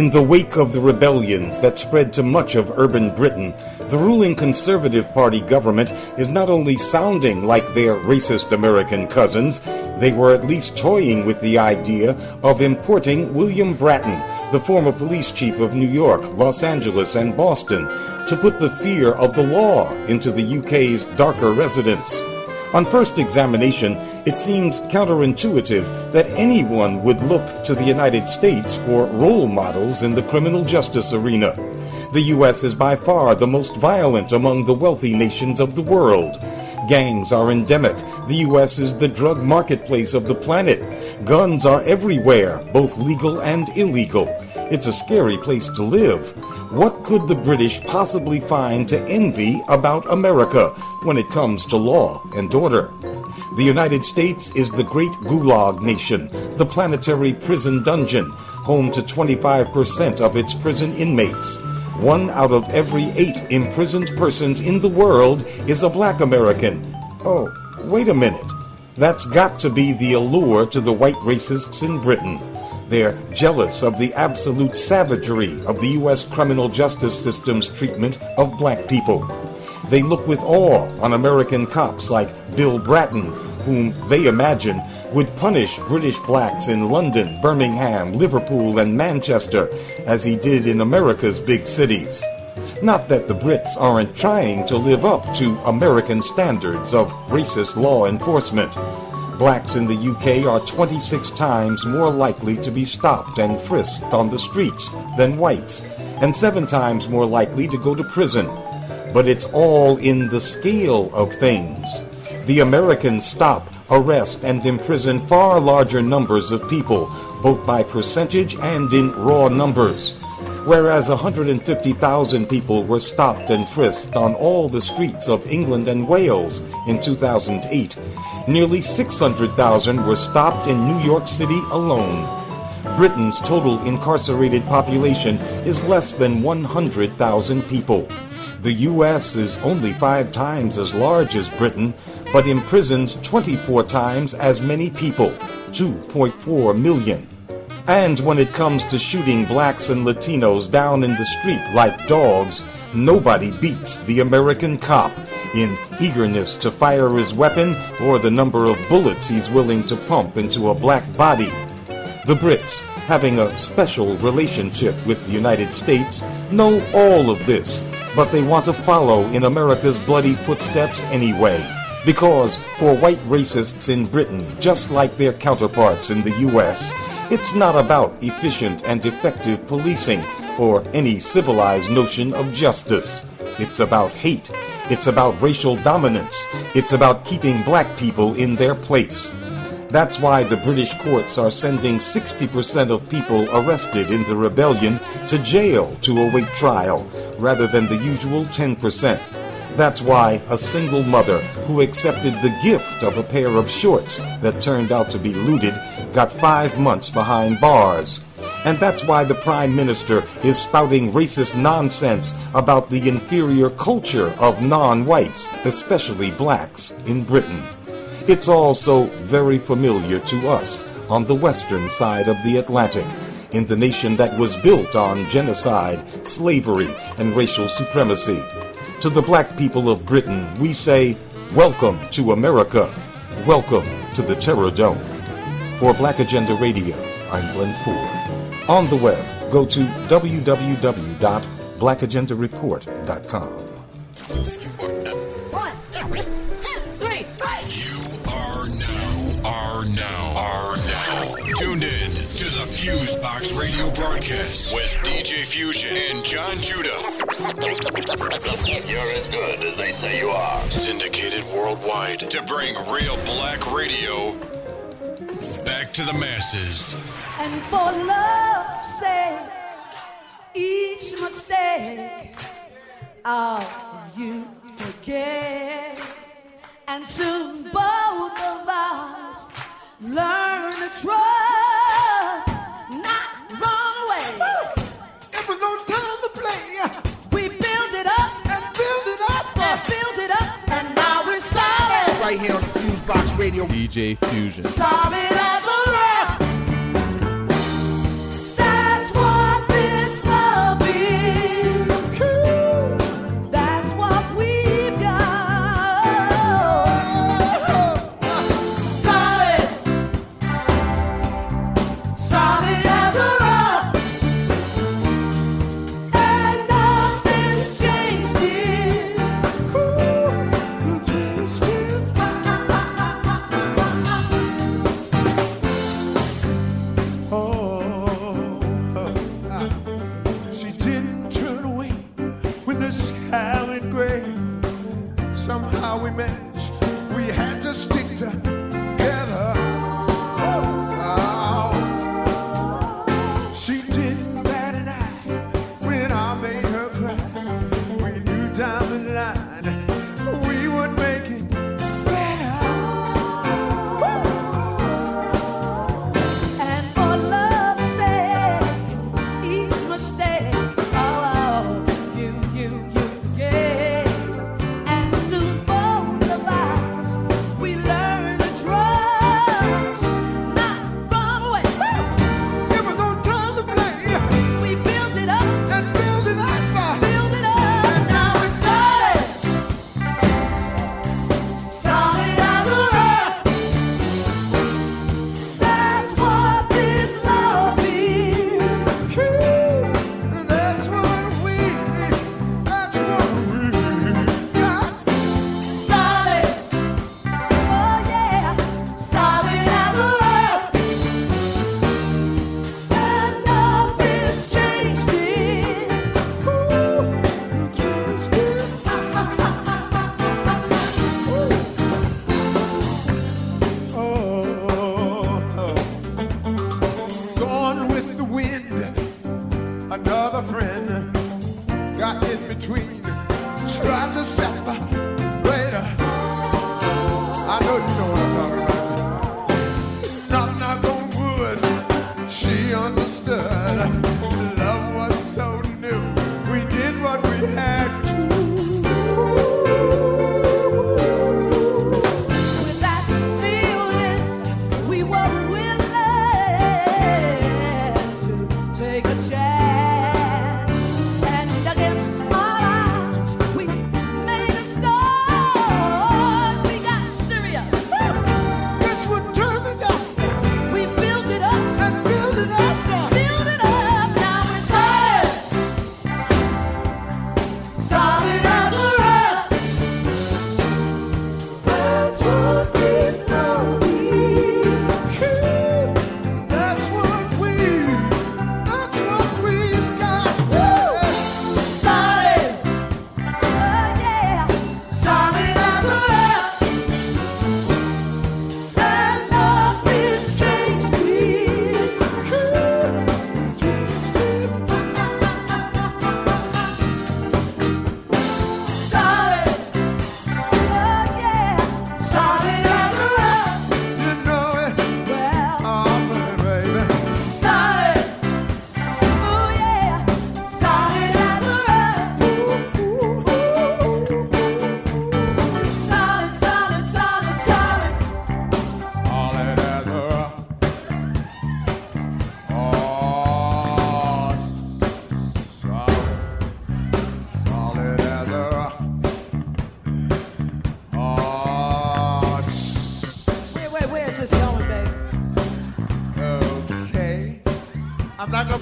In the wake of the rebellions that spread to much of urban Britain, the ruling Conservative Party government is not only sounding like their racist American cousins, they were at least toying with the idea of importing William Bratton, the former police chief of New York, Los Angeles, and Boston, to put the fear of the law into the UK's darker residents. On first examination, it seems counterintuitive that anyone would look to the United States for role models in the criminal justice arena. The U.S. is by far the most violent among the wealthy nations of the world. Gangs are endemic. The U.S. is the drug marketplace of the planet. Guns are everywhere, both legal and illegal. It's a scary place to live. What could the British possibly find to envy about America when it comes to law and order? The United States is the great gulag nation, the planetary prison dungeon, home to 25% of its prison inmates. One out of every eight imprisoned persons in the world is a black American. Oh, wait a minute. That's got to be the allure to the white racists in Britain. They're jealous of the absolute savagery of the U.S. criminal justice system's treatment of black people. They look with awe on American cops like Bill Bratton, whom they imagine would punish British blacks in London, Birmingham, Liverpool, and Manchester, as he did in America's big cities. Not that the Brits aren't trying to live up to American standards of racist law enforcement. Blacks in the UK are 26 times more likely to be stopped and frisked on the streets than whites, and seven times more likely to go to prison. But it's all in the scale of things. The Americans stop, arrest, and imprison far larger numbers of people, both by percentage and in raw numbers. Whereas 150,000 people were stopped and frisked on all the streets of England and Wales in 2008, nearly 600,000 were stopped in New York City alone. Britain's total incarcerated population is less than 100,000 people. The U.S. is only five times as large as Britain, but imprisons 24 times as many people, 2.4 million. And when it comes to shooting blacks and Latinos down in the street like dogs, nobody beats the American cop in eagerness to fire his weapon or the number of bullets he's willing to pump into a black body. The Brits, having a special relationship with the United States, know all of this, but they want to follow in America's bloody footsteps anyway. Because for white racists in Britain, just like their counterparts in the US, it's not about efficient and effective policing or any civilized notion of justice. It's about hate. It's about racial dominance. It's about keeping black people in their place. That's why the British courts are sending 60% of people arrested in the rebellion to jail to await trial, rather than the usual 10%. That's why a single mother who accepted the gift of a pair of shorts that turned out to be looted got five months behind bars. And that's why the Prime Minister is spouting racist nonsense about the inferior culture of non whites, especially blacks, in Britain. It's all so very familiar to us on the western side of the Atlantic, in the nation that was built on genocide, slavery, and racial supremacy. To the black people of Britain, we say, Welcome to America. Welcome to the Terror Dome. For Black Agenda Radio, I'm Glen Ford. On the web, go to www.blackagendareport.com. One, two, three, You are now, are now, are now tuned in to the Fusebox Radio broadcast with DJ Fusion and John Judah. You're as good as they say you are. Syndicated worldwide to bring real black radio back to the masses. And for love's sake, each mistake of you forget. And soon both of us learn to trust, Radio. DJ Fusion. Solid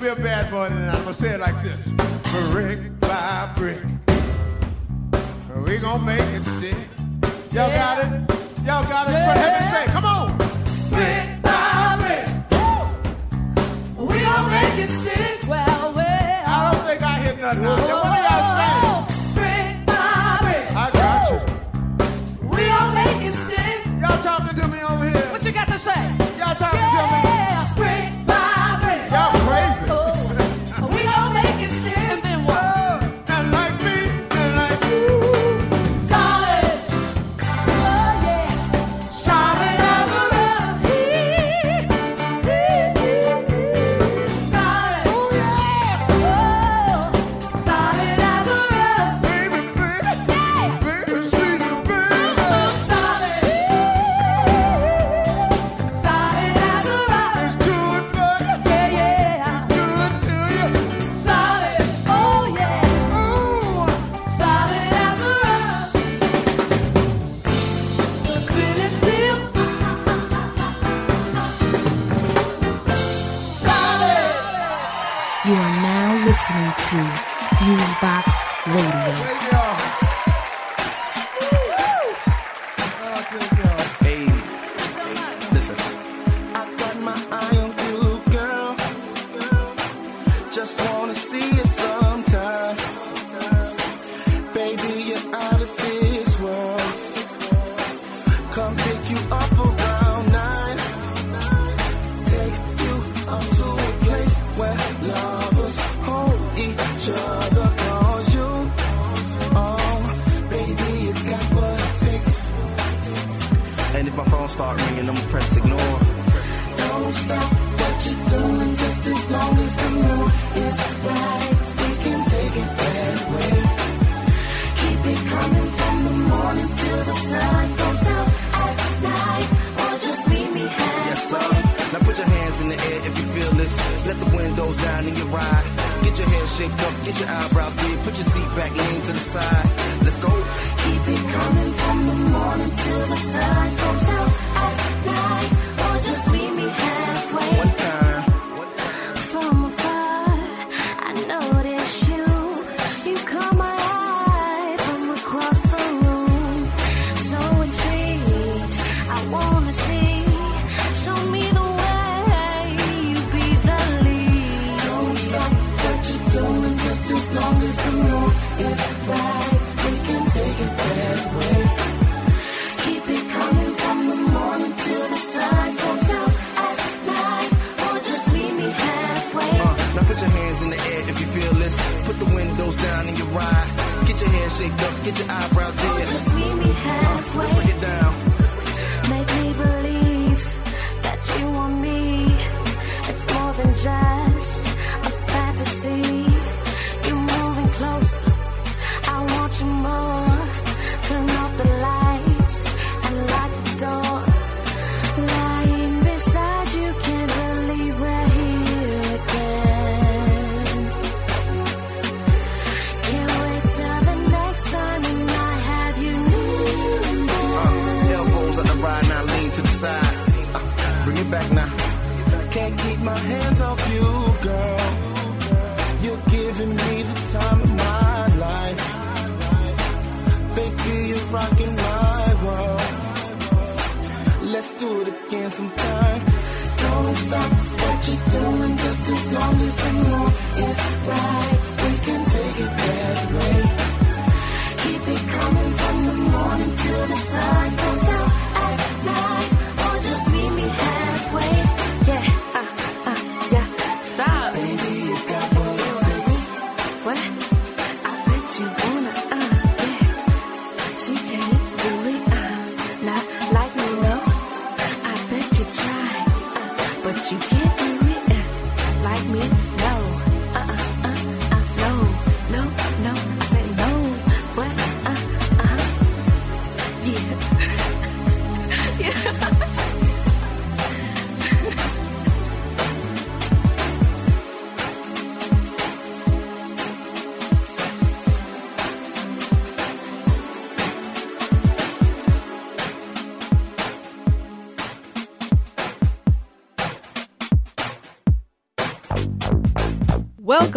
be a bad boy and I'm gonna say it like this. Break.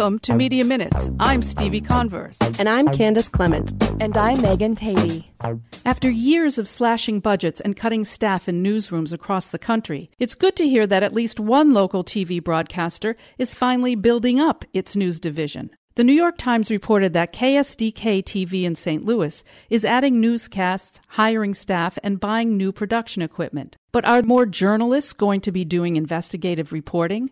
Welcome to Media Minutes. I'm Stevie Converse. And I'm Candace Clement. And I'm Megan Tady. After years of slashing budgets and cutting staff in newsrooms across the country, it's good to hear that at least one local TV broadcaster is finally building up its news division. The New York Times reported that KSDK TV in St. Louis is adding newscasts, hiring staff, and buying new production equipment. But are more journalists going to be doing investigative reporting?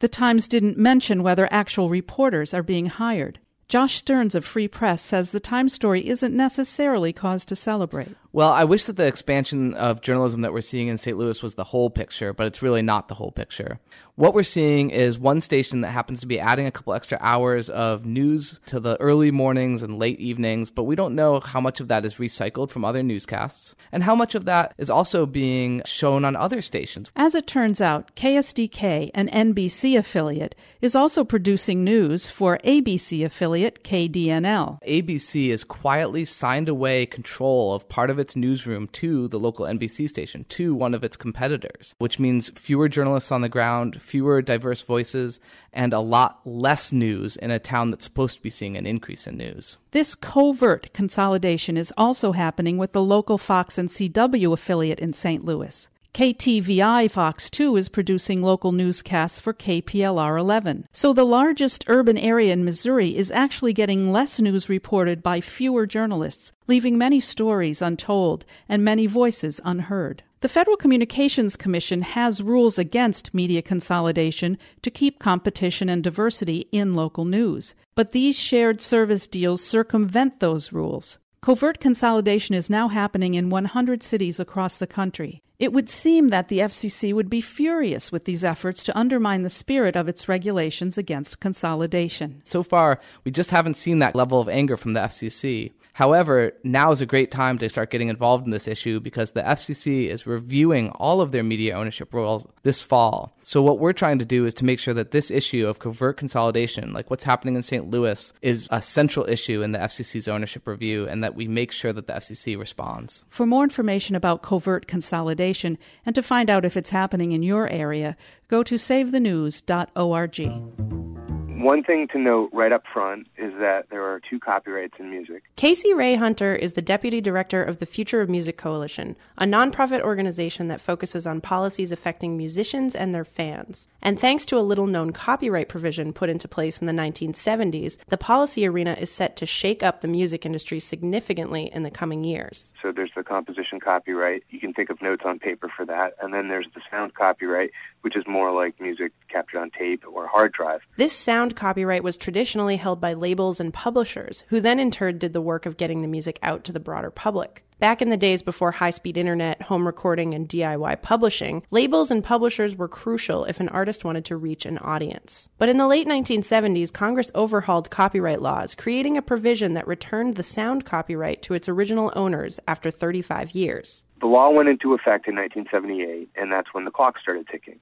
The Times didn't mention whether actual reporters are being hired. Josh Stearns of Free Press says the Times story isn't necessarily cause to celebrate. Well, I wish that the expansion of journalism that we're seeing in St. Louis was the whole picture, but it's really not the whole picture. What we're seeing is one station that happens to be adding a couple extra hours of news to the early mornings and late evenings, but we don't know how much of that is recycled from other newscasts and how much of that is also being shown on other stations. As it turns out, KSDK, an NBC affiliate, is also producing news for ABC affiliate KDNL. ABC has quietly signed away control of part of its newsroom to the local NBC station, to one of its competitors, which means fewer journalists on the ground, fewer diverse voices, and a lot less news in a town that's supposed to be seeing an increase in news. This covert consolidation is also happening with the local Fox and CW affiliate in St. Louis. KTVI Fox 2 is producing local newscasts for KPLR 11. So the largest urban area in Missouri is actually getting less news reported by fewer journalists, leaving many stories untold and many voices unheard. The Federal Communications Commission has rules against media consolidation to keep competition and diversity in local news. But these shared service deals circumvent those rules. Covert consolidation is now happening in 100 cities across the country. It would seem that the FCC would be furious with these efforts to undermine the spirit of its regulations against consolidation. So far, we just haven't seen that level of anger from the FCC. However, now is a great time to start getting involved in this issue because the FCC is reviewing all of their media ownership rules this fall. So, what we're trying to do is to make sure that this issue of covert consolidation, like what's happening in St. Louis, is a central issue in the FCC's ownership review and that we make sure that the FCC responds. For more information about covert consolidation and to find out if it's happening in your area, go to savethenews.org. One thing to note right up front is that there are two copyrights in music. Casey Rae-Hunter is the deputy director of the Future of Music Coalition, a nonprofit organization that focuses on policies affecting musicians and their fans. And thanks to a little known copyright provision put into place in the 1970s, the policy arena is set to shake up the music industry significantly in the coming years. So there's the composition copyright. You can think of notes on paper for that. And then there's the sound copyright, which is more like music captured on tape or hard drive. This sound copyright was traditionally held by labels and publishers, who then in turn did the work of getting the music out to the broader public. Back in the days before high speed internet, home recording, and DIY publishing, labels and publishers were crucial if an artist wanted to reach an audience. But in the late 1970s, Congress overhauled copyright laws, creating a provision that returned the sound copyright to its original owners after 35 years. The law went into effect in 1978, and that's when the clock started ticking.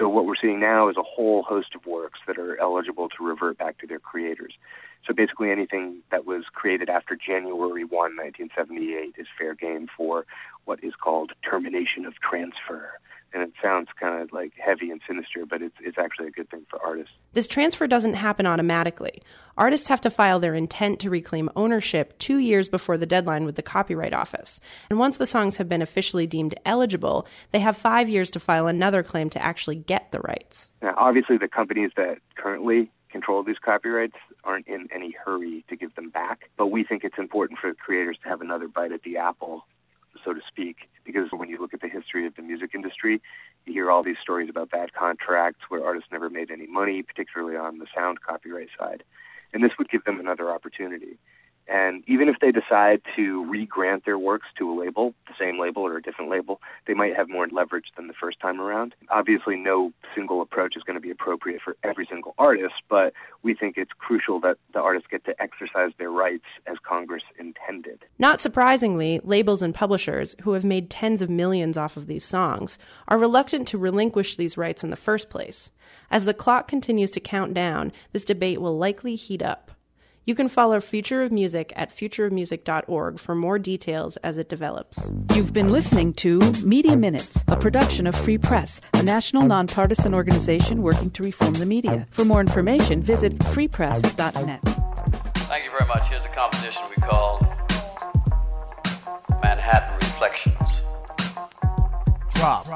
So what we're seeing now is a whole host of works that are eligible to revert back to their creators. So basically anything that was created after January 1, 1978 is fair game for what is called termination of transfer. And it sounds kind of like heavy and sinister, but it's, it's actually a good thing for artists. This transfer doesn't happen automatically. Artists have to file their intent to reclaim ownership two years before the deadline with the Copyright Office. And once the songs have been officially deemed eligible, they have five years to file another claim to actually get the rights. Now, obviously, the companies that currently control these copyrights aren't in any hurry to give them back, but we think it's important for creators to have another bite at the apple so to speak, because when you look at the history of the music industry, you hear all these stories about bad contracts where artists never made any money, particularly on the sound copyright side. And this would give them another opportunity. And even if they decide to re-grant their works to a label, the same label or a different label, they might have more leverage than the first time around. Obviously, no single approach is going to be appropriate for every single artist, but we think it's crucial that the artists get to exercise their rights as Congress intended. Not surprisingly, labels and publishers, who have made tens of millions off of these songs, are reluctant to relinquish these rights in the first place. As the clock continues to count down, this debate will likely heat up. You can follow Future of Music at futureofmusic.org for more details as it develops. You've been listening to Media Minutes, a production of Free Press, a national nonpartisan organization working to reform the media. For more information, visit freepress.net. Thank you very much. Here's a composition we call Manhattan Reflections. Drop.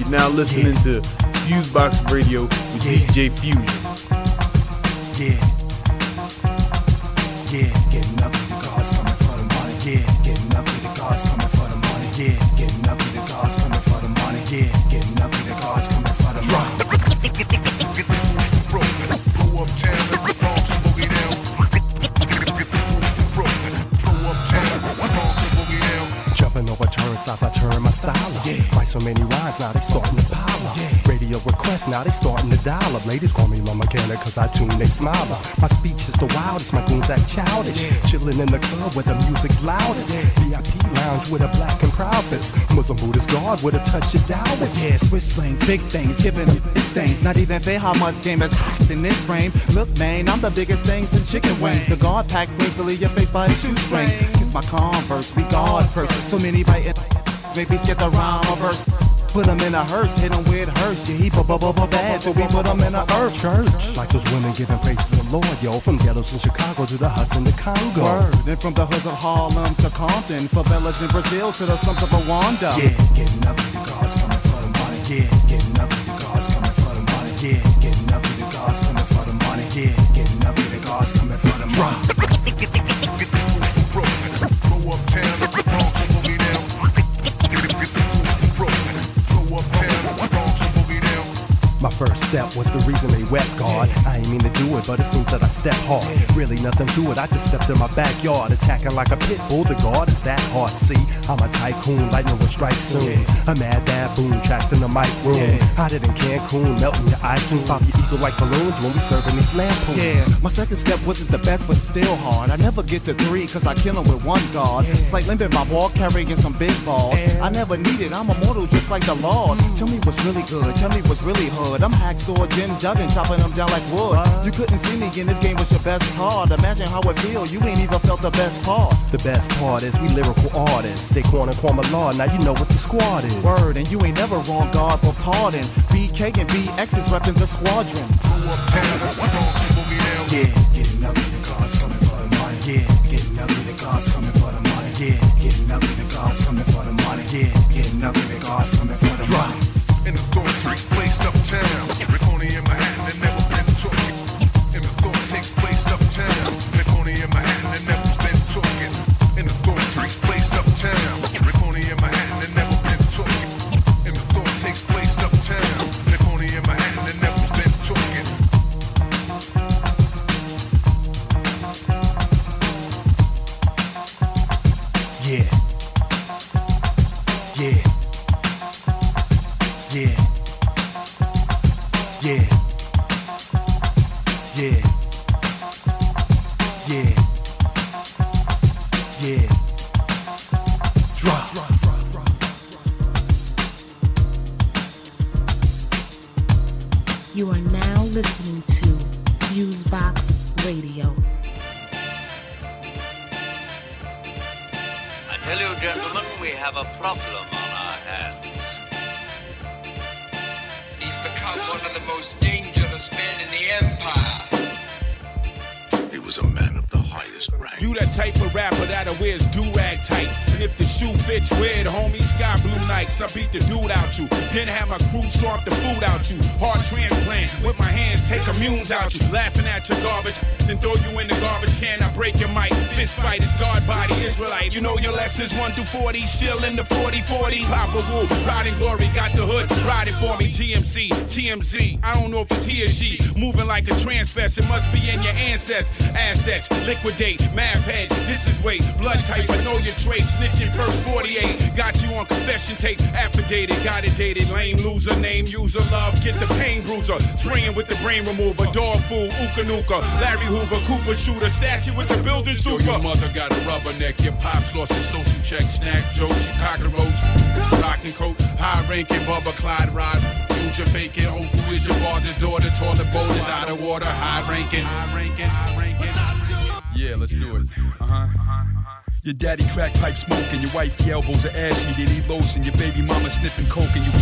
You're now listening to Fusebox Radio with DJ Fusion. Yeah. Yeah, Write so many rhymes, now they starting to pile up. Radio requests, now they starting to dial up. Ladies call me La Mechanic, cause I tune they smile up. My speech is the wildest, my goons act childish. Chilling in the club where the music's loudest. VIP lounge with a black and proud fist. Muslim Buddhist guard with a touch of Taoist. Yeah, switch slings, big things, giving it stains. Not even fair how much game is hacked in this frame. Look, man, I'm the biggest thing since chicken wings. The guard pack brings your face by a shoestring. It's my converse, we guard first. So many biting, maybe get the rhyme or verse. Put 'em in a hearse, hit 'em with hearse. Yeah, he bu- bu- bu- bad, so we put 'em in a earth Church, like those women giving praise to the Lord, yo. From ghettos in Chicago to the huts in the Congo. Word. Then from the hoods of Harlem to Compton, favelas in Brazil to the slums of Rwanda. Yeah, getting up with the guards coming for the money. Yeah, getting up with the guards coming for the money. Yeah, getting step was the reason they wept, God. I ain't mean to do it, but it seems that I stepped hard. Really nothing to it, I just stepped in my backyard, attacking like a pit bull. The guard is that hard. See, I'm a tycoon, lightning will strike soon. A mad baboon trapped in the mic room. Hot it in Cancun, melting your iTunes, pop your ego like balloons when we serving these lampoons. Yeah, my second step wasn't the best, but still hard. I never get to three, cause I kill 'em with one guard. It's like limping my ball carrying some big balls. I never need it, I'm immortal just like the Lord. Mm. Tell me what's really good, tell me what's really hood. I'm hacksaw Jim Duggan, chopping them down like wood. You couldn't see me in this game with your best card. Imagine how it feel, you ain't even felt the best part. The best part is we lyrical artists. They corner Kwame Law, now you know what the squad is. Word, and you ain't never wrong, God, but pardon. BK and BX is repping the squadron. Yeah, getting up TMZ. I don't know if it's he or she. Moving like a transvest, it must be in your ancestors. Assets, liquidate, math head. This is weight, blood type, I know your traits. Snitching first 48. Got you on confession tape, affidavit, got it dated. Lame loser, name user, love, get the pain bruiser. Spraying with the brain remover, dog food, Uka Nuka. Larry Hoover, Cooper shooter, stash it with the building super. Your mother got a rubberneck, your pops lost his social check. Snack Joe, she cockroach. Rockin' coat, high ranking Bubba Clyde Rise. Your your father's daughter. Toilet bowl is out of water. High ranking. High ranking. High ranking. Yeah, let's do it. Uh huh. Your daddy crack pipe smoking, your wifey elbows are ashy, they need lotion, your baby mama sniffing coke, and you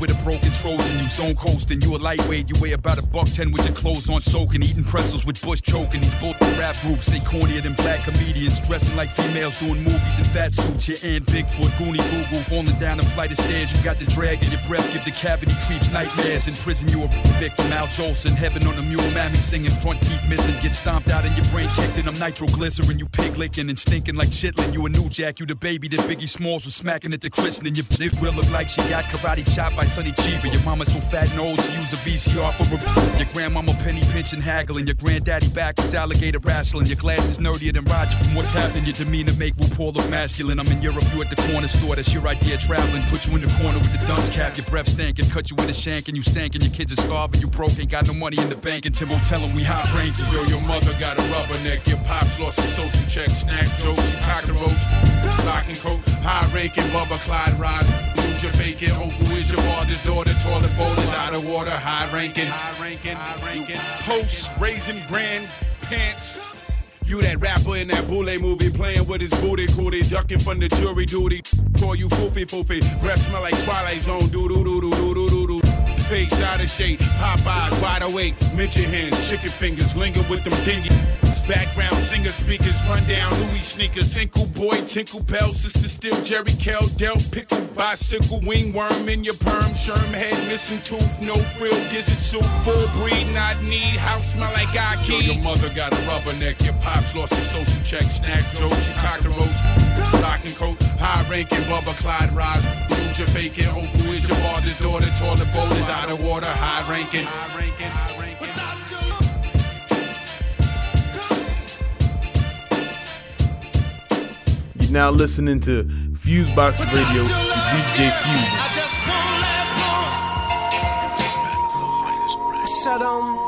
with a broken Trojan, you zone coasting, you a lightweight, you weigh about a buck ten with your clothes on soaking, eating pretzels with bush choking. These both rap groups, they cornier than black comedians, dressing like females doing movies in fat suits. Your aunt Bigfoot, Goonie Goo Goo, falling down a flight of stairs. You got the drag in your breath, give the cavity creeps nightmares. In prison, you a victim, Al Jolson, heaven on a mule, mammy singing, front teeth missing, get stomped out and your brain kicked in. I'm nitroglycerin, you pig licking and stinking like chitlin. You a new jack, you the baby that Biggie Smalls was smacking at the christening. Your zip will look like she got karate chopped by Sonny Chiba. Your mama so fat and old, she use a VCR for a. Your grandmama penny pinching, haggling. Your granddaddy backwards, alligator wrestling. Your glasses nerdier than Roger from what's happening. Your demeanor make RuPaul look masculine. I'm in Europe, you at the corner store. That's your idea traveling. Put you in the corner with the dunce cap. Your breath stankin', cut you with a shank and you sank and your kids are starving. You broke, ain't got no money in the bank. And Timbo tell him we hot ranking. Yo, your mother got a rubberneck. Your pops lost his social check. Snack jokes, you cockroach. Lock and coat, high ranking, Bubba Clyde rise. Lose your faking, uncle is your father's daughter. Toilet bowl is out of water. High ranking, high ranking, high ranking. Post raising brand pants. You that rapper in that Boule movie playing with his booty cootie, ducking from the jury duty. Call you foofy foofy. Breath smell like Twilight Zone. Doo doo doo doo doo doo doo. Face out of shape, Popeyes wide awake. Mention hands, chicken fingers, linger with them dingy. Background singer speakers, run down Louis sneakers, Inkle boy, tinkle bell, sister still Jerry Kell, Del pickle, bicycle, wing worm in your perm, sherm head, missing tooth, no frill, gizzard soup, full breed, not need, house smell like Aki. Yo, your mother got a rubberneck, your pops lost his social check, snack jokes, you cockroach, rock and coat, high ranking, Bubba Clyde rise, lose your faking, is your father's daughter, toilet bowl is out of water, high ranking, high ranking, high ranking. You're now listening to Fusebox Radio with DJ Fuse. Shut um.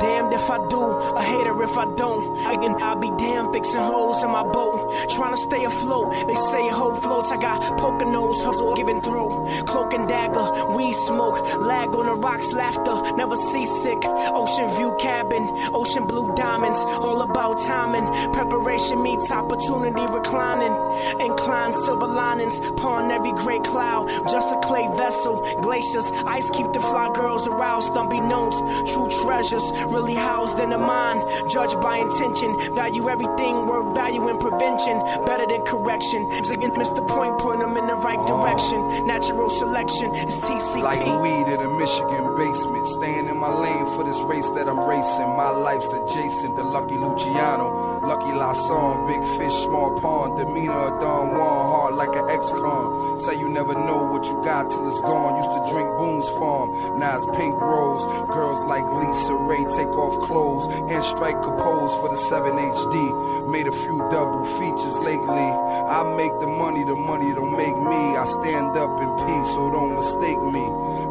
Damned if I do, a hater if I don't. I can, I'll be damn fixing holes in my boat. Trying to stay afloat. They say hope floats. I got poker nose, hustle, giving through. Cloak and dagger, weed smoke. Lag on the rocks, laughter, never seasick. Ocean view cabin, ocean blue diamonds. All about timing. Preparation meets opportunity reclining. Inclined silver linings, pawn every gray cloud. Just a clay vessel, glaciers. Ice keep the fly girls aroused. Unbeknownst, true treasures really housed in the mind. Judged by intention, value everything worth value in prevention. Better than correction. Again, miss the point, point them in the right uh-huh. direction. Natural selection is TCP. Like weed in a Michigan basement. Staying in my lane for this race that I'm racing. My life's adjacent to Lucky Luciano. Lucky Lasson, big fish, small pond. Demeanor of Don Juan, hard like an ex-con. Say you never know what you got till it's gone. Used to drink Boone's Farm. Now it's pink rose. Girls like Lisa Ray take off clothes and strike a pose for the 7HD. Made a few double features lately. I make the money, the money don't make me. I stand up in peace, so don't mistake me.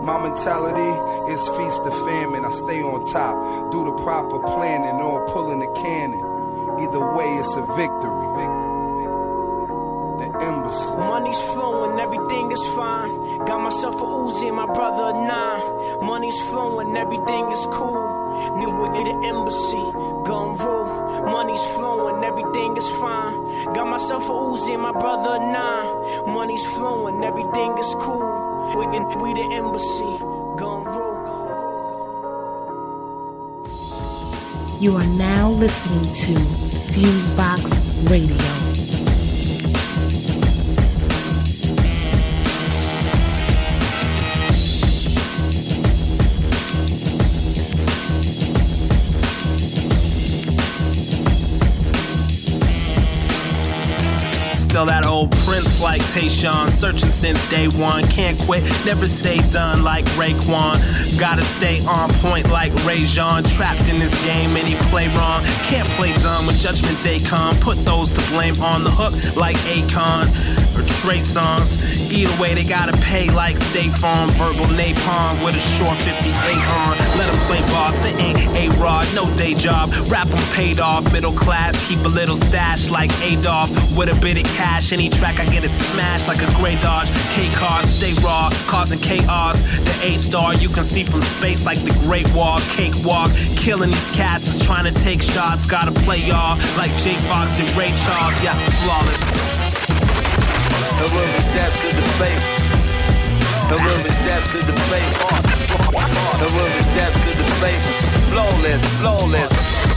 My mentality is feast or famine. I stay on top, do the proper planning or pulling the cannon. Either way, it's a victory. Money's flowing, everything is fine. Got myself a Uzi and my brother a nine. Money's flowing, everything is cool. New with the embassy, gun rule. Money's flowing, everything is fine. Got myself a Uzi my brother nine. Money's flowing, everything is cool. We, we the embassy, gun rule. You are now listening to Fusebox Radio. That old prince like Tayshaun, searching since day one. Can't quit, never say done like Raekwon. Gotta stay on point like Rajon. Trapped in this game, and he play wrong. Can't play dumb when Judgment Day come. Put those to blame on the hook like Akon or Trey Songz. Either way, they gotta pay like State Farm. Verbal napalm with a short 58 on. Let them play boss, it ain't A-Rod, no day job. Rap 'em paid off, middle class, keep a little stash like Adolf with a bit of cash cash. Any track I get it smashed like a gray dodge. K cars stay raw, causing chaos. The A star you can see from space like the Great Wall. Cakewalk, killing these cats is trying to take shots. Gotta play y'all like Jake Fox did Ray Charles. Yeah, flawless. The when we step to the plate. The when we step to the plate. The when we step to the plate. Flawless, flawless.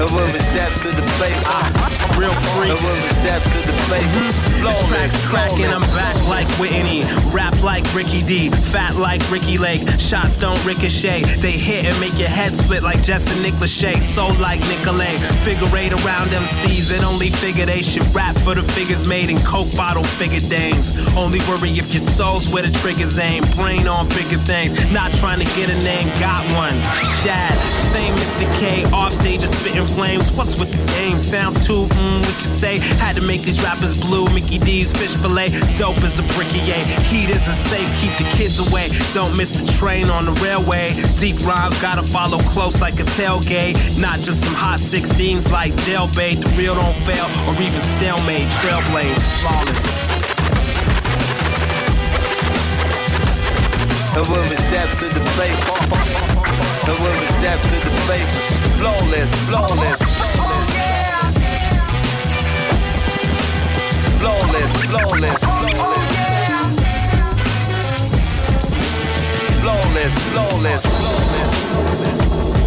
The when we step to the plate. Ah, real free. The when we step to the plate. This track's cracking, I'm back like Whitney. Rap like Ricky D, fat like Ricki Lake. Shots don't ricochet, they hit and make your head split like Jesse Nick Lachey. Soul like Nicolay, figure eight around MCs and only figure they should rap for the figures made in Coke bottle figure dames. Only worry if your soul's where the trigger's aim. Brain on bigger things, not trying to get a name, got one. Shad, same Mr. K, off stage is spitting flames. What's with the game? Sounds too, mm, what you say? Had to make these rappers blue. Mickey D's fish fillet, dope as a bricky, yeah. Heat isn't safe, keep the kids away. Don't miss the train on the railway. Deep rhymes gotta follow close like a tailgate. Not just some hot 16s like jailbait. The real don't fail, or even stalemate. Trailblaze, flawless. The we step to the plate. [LAUGHS] The we step to the plate. Flawless, flawless, flawless. Flawless, flawless. Flawless, flawless, flawless.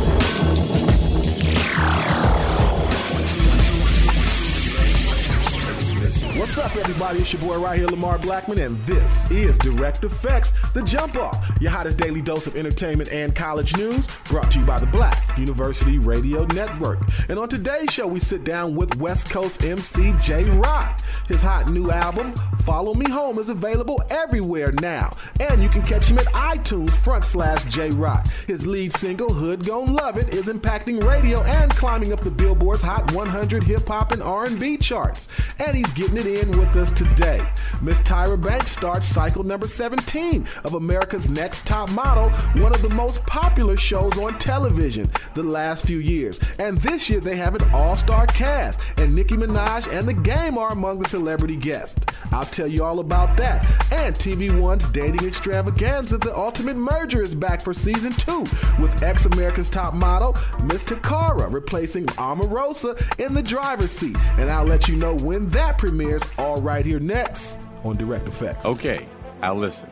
What's up, everybody? It's your boy right here, Lamar Blackman, and this is Direct Effects, the Jump Off, your hottest daily dose of entertainment and college news, brought to you by the Black University Radio Network. And on today's show, we sit down with West Coast MC Jay Rock. His hot new album, Follow Me Home, is available everywhere now, and you can catch him at iTunes front slash Jay Rock. His lead single, Hood Gon' Love It, is impacting radio and climbing up the Billboard's Hot 100 hip hop and R&B charts, and he's getting it in with us today. Miss Tyra Banks starts cycle number 17 of America's Next Top Model, one of the most popular shows on television the last few years. And this year they have an all-star cast, and Nicki Minaj and The Game are among the celebrity guests. I'll tell you all about that. And TV One's dating extravaganza, The Ultimate Merger, is back for season two with ex-America's Top Model, Miss Toccara, replacing Omarosa in the driver's seat. And I'll let you know when that premieres all right here next on Direct Effects. Okay, I'll listen.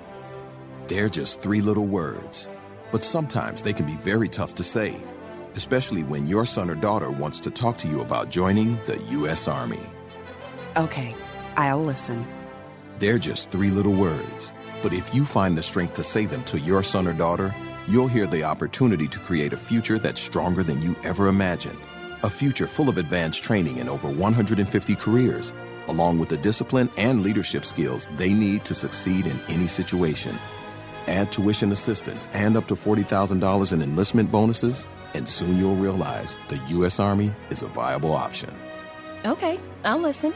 They're just three little words, but sometimes they can be very tough to say, especially when your son or daughter wants to talk to you about joining the U.S. Army. Okay, I'll listen. They're just three little words, but if you find the strength to say them to your son or daughter, you'll hear the opportunity to create a future that's stronger than you ever imagined. A future full of advanced training in over 150 careers, along with the discipline and leadership skills they need to succeed in any situation. Add tuition assistance and up to $40,000 in enlistment bonuses, and soon you'll realize the U.S. Army is a viable option. Okay, I'll listen.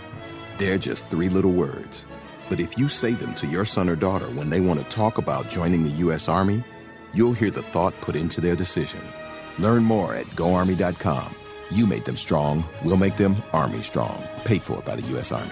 They're just three little words. But if you say them to your son or daughter when they want to talk about joining the U.S. Army, you'll hear the thought put into their decision. Learn more at goarmy.com. You made them strong, we'll make them Army strong. Paid for by the U.S. Army.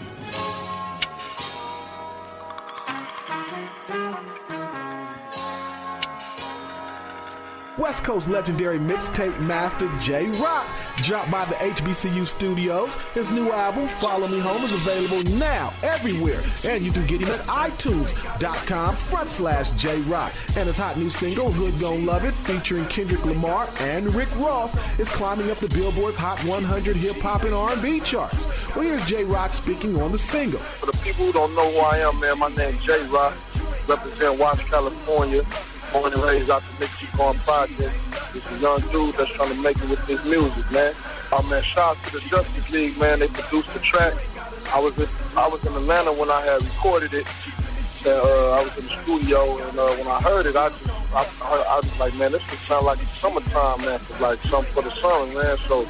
West Coast legendary mixtape master Jay Rock dropped by the HBCU studios. His new album, Follow Me Home, is available now everywhere. And you can get him at iTunes.com front slash Jay Rock. And his hot new single, Hood Gon' Love It, featuring Kendrick Lamar and Rick Ross, is climbing up the Billboard's Hot 100 hip hop and R&B charts. Well, here's Jay Rock speaking on the single. For the people who don't know who I am, man, my name's Jay Rock, represent Watts, California. Born and raised out the Mexican Project. Just a young dude that's trying to make it with this music, man. Oh man, shout out to the Justice League, man. They produced the track. I was in, I was in Atlanta when I had recorded it. And, uh, I was in the studio, and uh, when I heard it, I just I, I, I was like, man, this would sound like summertime, man, for like something for the summer, man. So,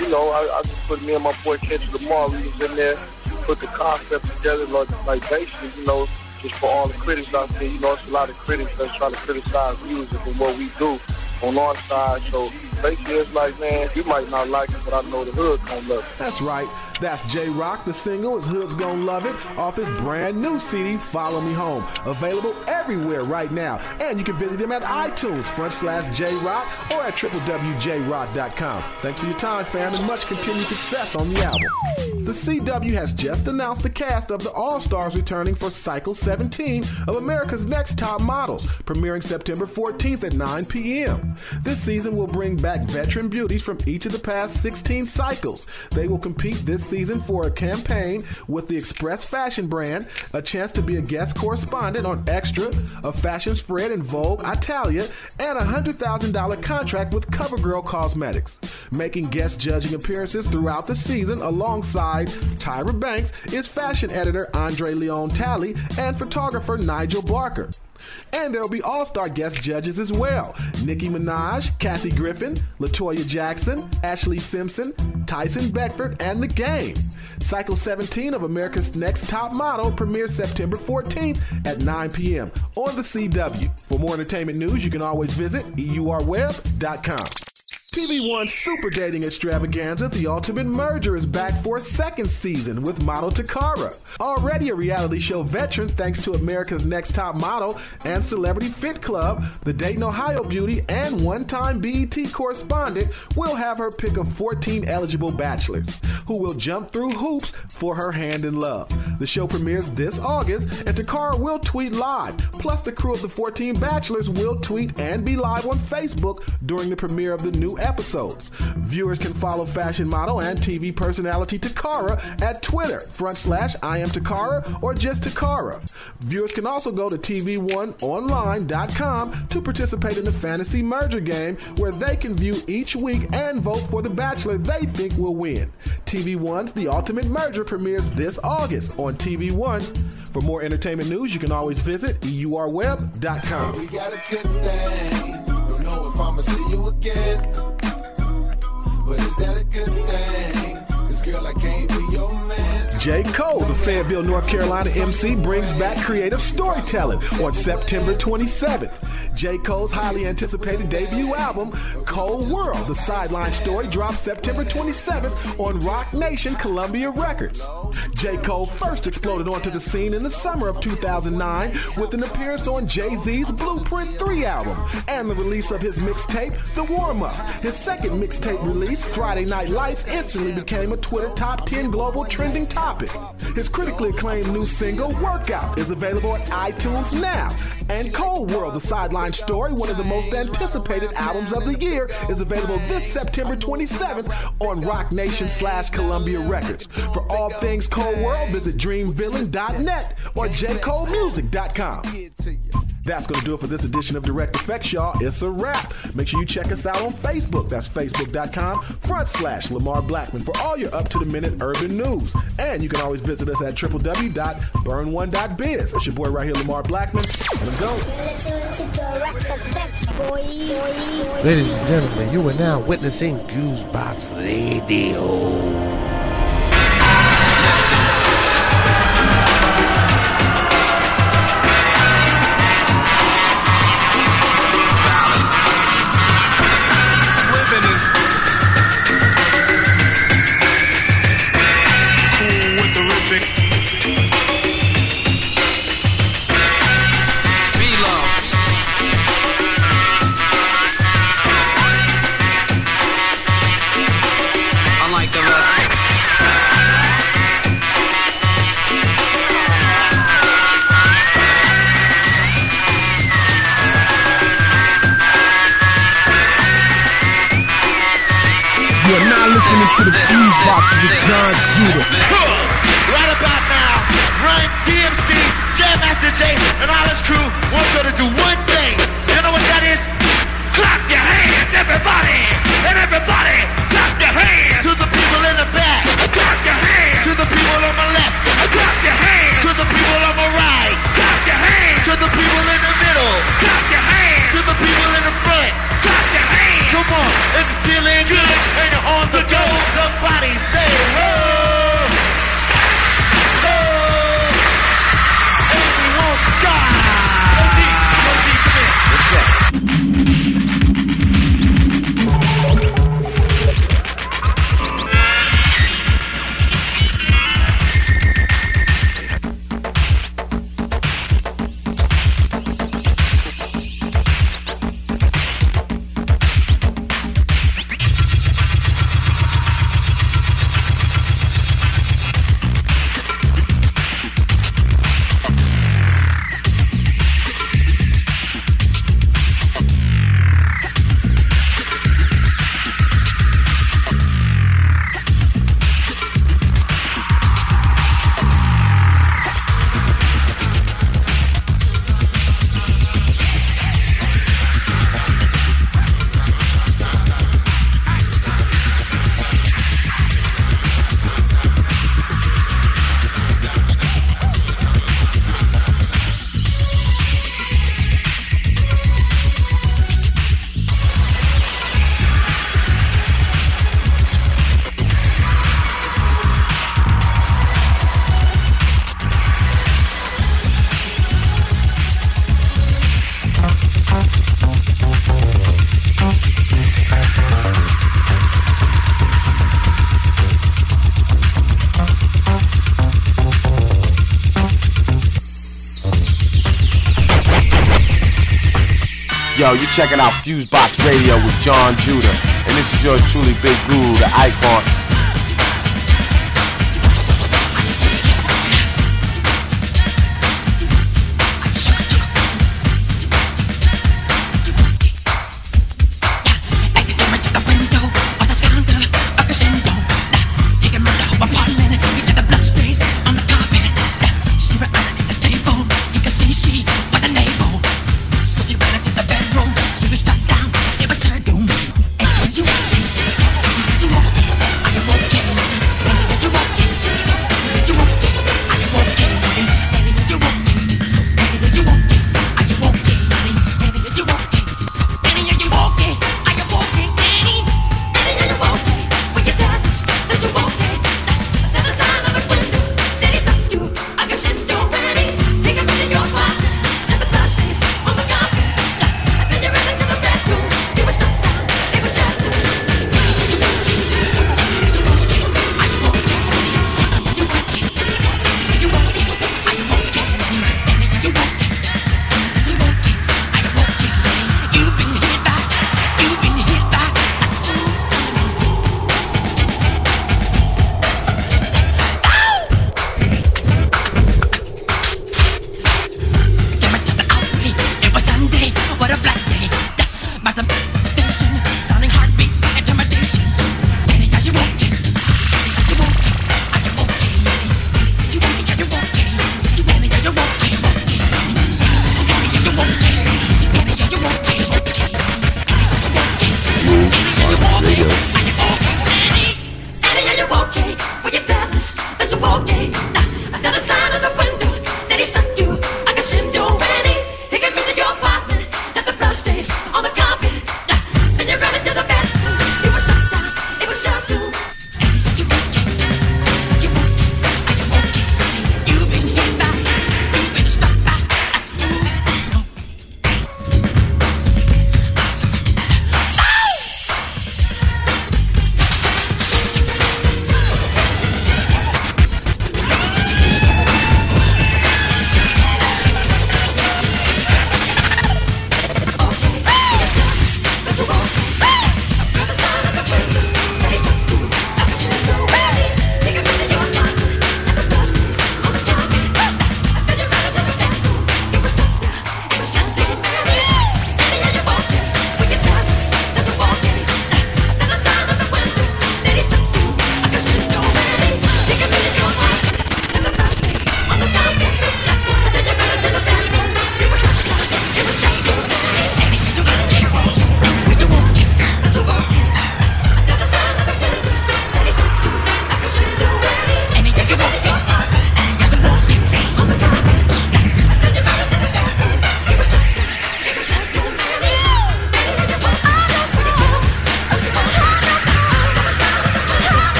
you know, I, I just put me and my boy Kendrick Lamar, we was in there, put the concept together, like, like basically, you know, just for all the critics out there. You know, it's a lot of critics that's trying to criticize music and what we do on our side. So Basically, it's like, man, you might not like it, but I know the gonna love it. That's right. That's Jay Rock. The single is Hood's Gonna Love It off his brand new CD, Follow Me Home. Available everywhere right now. And you can visit him at iTunes, front slash Jay Rock, or at www.jrock.com. Thanks for your time, fam, and much continued success on the album. The CW has just announced the cast of the All Stars returning for Cycle 17 of America's Next Top Models, premiering September 14th at 9 p.m. This season will bring back veteran beauties from each of the past 16 cycles. They will compete this season for a campaign with the Express Fashion brand, a chance to be a guest correspondent on Extra, a fashion spread in Vogue Italia, and a $100,000 contract with CoverGirl Cosmetics. Making guest judging appearances throughout the season alongside Tyra Banks is fashion editor Andre Leon Talley and photographer Nigel Barker. And there will be all star guest judges as well Nicki Minaj, Kathy Griffin, Latoya Jackson, Ashlee Simpson, Tyson Beckford, and The Game. Cycle 17 of America's Next Top Model premieres September 14th at 9 p.m. on the CW. For more entertainment news, you can always visit eurweb.com. TV One Super Dating Extravaganza, The Ultimate Merger, is back for a second season with model Toccara. Already a reality show veteran thanks to America's Next Top Model and Celebrity Fit Club, the Dayton, Ohio beauty and one time BET correspondent will have her pick of 14 eligible bachelors who will jump through hoops for her hand in love. The show premieres this August, and Toccara will tweet live. Plus, the crew of the 14 bachelors will tweet and be live on Facebook during the premiere of the new episodes. Viewers can follow fashion model and TV personality Toccara at Twitter, front slash I am Toccara or just Toccara. Viewers can also go to TV1online.com to participate in the fantasy merger game where they can view each week and vote for the bachelor they think will win. TV1's The Ultimate Merger premieres this August on TV One. For more entertainment news, you can always visit eurweb.com. Know if I'ma see you again. But is that a good thing? Cause girl, I can't be your man. J. Cole, the Fayetteville, North Carolina MC, brings back creative storytelling on September 27th. J. Cole's highly anticipated debut album, Cole World, the sideline story, drops September 27th on Roc Nation Columbia Records. J. Cole first exploded onto the scene in the summer of 2009 with an appearance on Jay Z's Blueprint 3 album and the release of his mixtape, The Warm Up. His second mixtape release, Friday Night Lights, instantly became a Twitter top 10 global trending topic. His critically acclaimed new single, Workout, is available at iTunes now. And Cole World, the sideline story, one of the most anticipated albums of the year, is available this September 27th on Roc Nation slash Columbia Records. For all things Cole World, visit dreamvillain.net or jcolemusic.com. That's going to do it for this edition of Direct Effects, y'all. It's a wrap. Make sure you check us out on Facebook. That's facebook.com front slash Lamar Blackman for all your up to the minute urban news. And you can always visit us at www.burn1.biz. It's your boy right here, Lamar Blackman. And I'm going. Ladies and gentlemen, you are now witnessing Fusebox Radio. With John Judah. Right about now, Run DMC, Jam Master Jay, and all his crew want you to do one thing. You know what that is? Clap your hands, everybody! And everybody, clap your hands! To the people in the back, clap your hands! To the people on my left, clap your hands! To the people on my right, clap your hands! To the people in the middle, clap your hands! To the people in the front, clap your hands! Come on, if you're feeling good and you're on the somebody say, whoa! you're checking out Fusebox Radio with John Judah, and this is yours truly, Big Blue, the icon.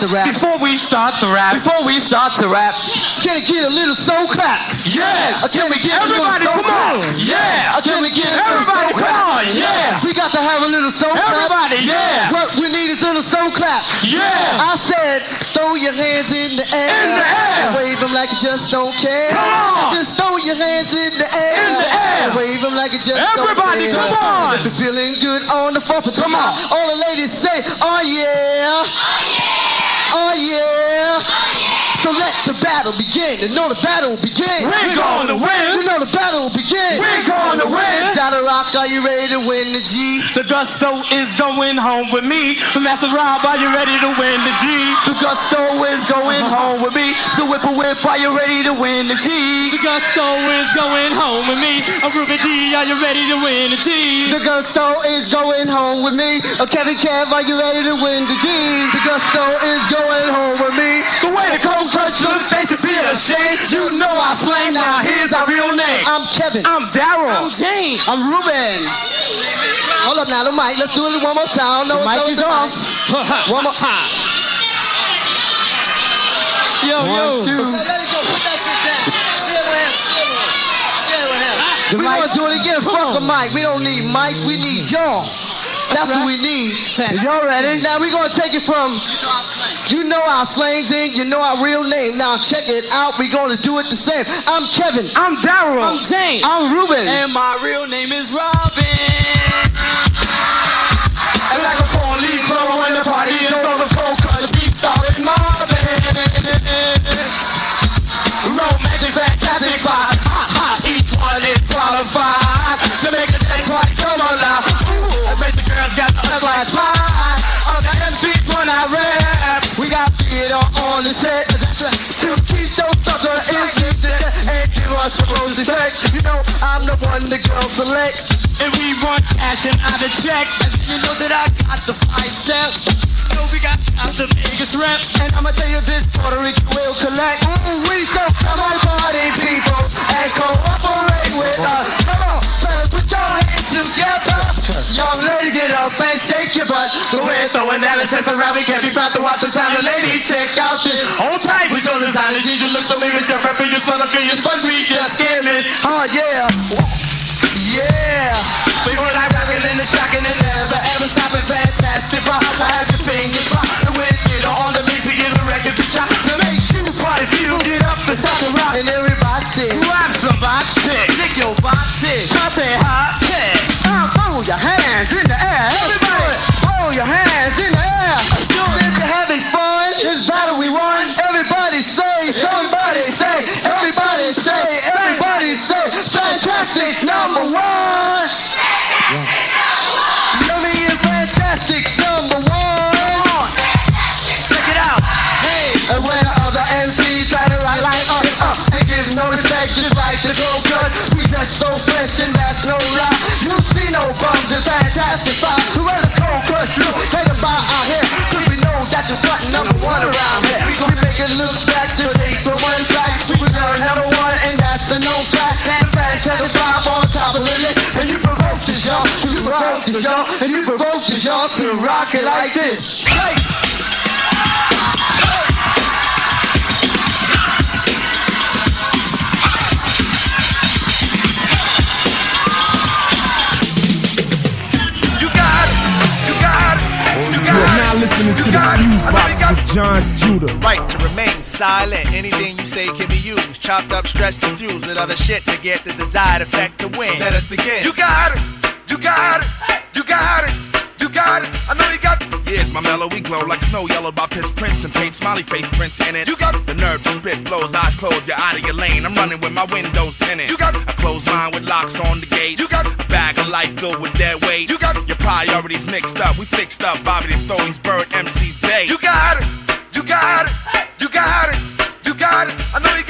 To rap. Before we start to rap. Before we start to rap. Can I get a little soul clap? Yeah. Can we get Everybody, a little soul come clap? on. Yeah. Can we get a little Everybody, soul come clap? on. Yeah. We got to have a little soul clap. Everybody, yeah. What we need is a little soul clap. Yeah. I said, throw your hands in the air. In the air. And wave them like you just don't care. Come on. Just throw your hands in the air. In the air. And wave them like you just Everybody, don't care. Everybody, come on. If you're feeling good on the floor, come on. All the ladies say, oh yeah. Oh yeah oh yeah. So let the battle begin. You know the battle will begin. We're gonna win. You know the battle will begin. We're gonna win. Gotta rock, are you ready to win the G? The gusto is going home with me. Master Rob, are you ready to win the G? The gusto is going home with me. So Whipper Whip, are you ready to win the G? The gusto is going home with me. I'm Ruby D, are you ready to win the G? The gusto is going home with me. Uh, Kevin Kev, are you ready to win the G? The gusto is going home with me. The way the cold crush look, they should feel ashamed. You know I slang, now here's our real name. I'm Kevin. I'm Daryl. I'm Jane. I'm Ruben. Hold up now, the mic. Let's do it one more time. No, The mic is off. mic. [LAUGHS] One more. [LAUGHS] Yo, One, yo. two. Let it go. Put that shit down. Share with him. Share with him. The We mic- gonna do it again. Fuck the mic. We don't need mics. We need y'all. That's what we need. Y'all ready? Now we gonna take it from you know our slangs in, you know our real name. Now check it out. We gonna do it the same. I'm Kevin. I'm Daryl. I'm Jane. I'm Ruben. And my real name is Robin. Give us a rosy. You know I'm the one the girls select. And we want cash and out of check. And you know that I got the five step. You know we got, out the biggest rep. And I'ma tell you this, Puerto Rican will collect. Mm, we so come on, party people, and cooperate with us. Come on, fellas, put your up and shake your butt. The way it's throwing that sense around, we can't be proud to watch the time. The ladies check out this. Hold tight with your designer jeans. You look so mean with your and your son of your sponge me just scamming. Oh yeah. Yeah. We were like rocking in the shocking and never ever stopping. Fantastic pop. I have your fingers pop. And with it on the beat, we give a record to chop. To make you party feel. Get up and start to rock. And everybody Grab somebody. stick your body. Cut it hot. Your hands in the air. Everybody, throw your hands in the air. If you're having fun, battle we won. Everybody say, somebody say, everybody say, everybody say, Fantastic's number one. Me Fantastic's number one. Check it out. Hey, and when the MCs like us, uh, no respect, just like the we just so fresh and that's no lie. No bums in fantastic five. So where the cold crush look, take about our hair. Cause we know that you're front number one around here. We make it look back to take for one fact. We learn number one and that's a no fact. And fantastic five on top of the list. And you provoked us y'all, you provoked us y'all, and you provoked us y'all to rock it like this. Hey! The with John Judah. Right to remain silent. Anything you say can be used. Chopped up, stretched, and fused with other shit to get the desired effect to win. Let us begin. You got it. You got it. You got it. It. I know you got it. Here's my mellow, we glow like snow yellow by piss prints and paint smiley face prints in it. You got the nerve to spit flows, eyes closed, you're out of your lane. I'm running with my windows tinted. You got a closed mind with locks on the gates. You got a bag of life filled with dead weight. You got your priorities mixed up. We fixed up Bobby the these bird MC's day. You got it. You got it. You got it. You got it. I know you got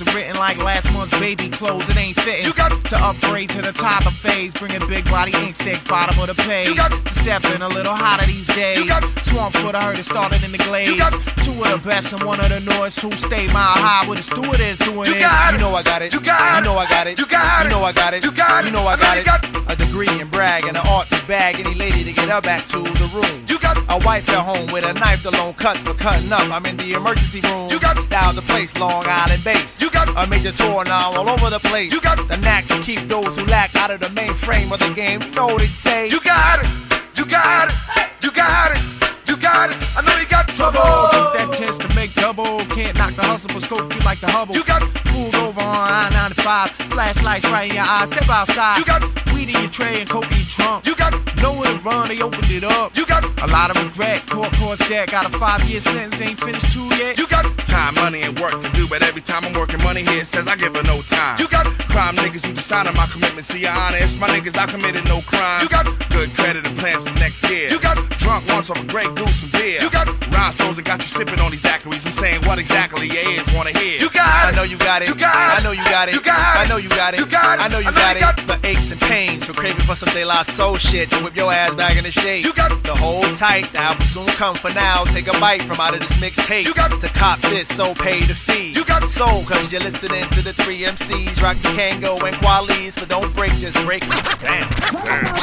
it. You begin saying what you're spitting isn't written like last month's baby clothes. It ain't fitting. You got to upgrade to the top toddler phase, bringing big body ink sticks, bottom of the page. To step in a little hotter these days. You got Swamp foot, I heard it started in the glades. Two of the best and one of the noise who stay mile high with a steward is doing You it. got you know I got it. You got it. You know I got it. You got it. You know I got it. You got it. You know I got it. you A degree in brag and an art to bag any lady to get her back to the room. You got a wife at home with a knife alone cuts for cutting up. I'm in the emergency room. You got style the place, Long Island base. You got a major tour now all over the place. You got the knack to keep those who lack out of the mainframe of the game. You know they say. You got it. You got it. You got it. You got it. I know you got trouble. Chance to make double. Can't knock the hustle, but scope you like the Hubble. You got pulled over on I-95. Flashlights right in your eyes. Step outside. You got weed in your tray and coke in your trunk. You got nowhere to run. They opened it up. You got a lot of regret. Court court's dead. Got a five-year sentence. Ain't finished two yet. You got Time, money, and work to do, but every time I'm working money here, it says I give her no time. You got crime niggas who decided my commitment. See, you're honest, my niggas, I committed no crime. You got good credit and plans for next year. You got drunk once off a Grey Goose and beer. You got rhymes and got you sipping on these daiquiris. I'm saying what exactly your ears wanna hear. You got it. I know you got it. You got it. I know you got it. You got it. I know you got it. You got it. I know you got it. got For aches and pains, for craving for some De La Soul shit, to whip your ass back in the shade. You got the hold tight. The album soon come for now. Take a bite from out of this mixtape. You got to cop this, so pay the fee. You got soul, cause you're listening to the three MCs, Rock the Kangol and Qualies, but don't break, just break. Damn.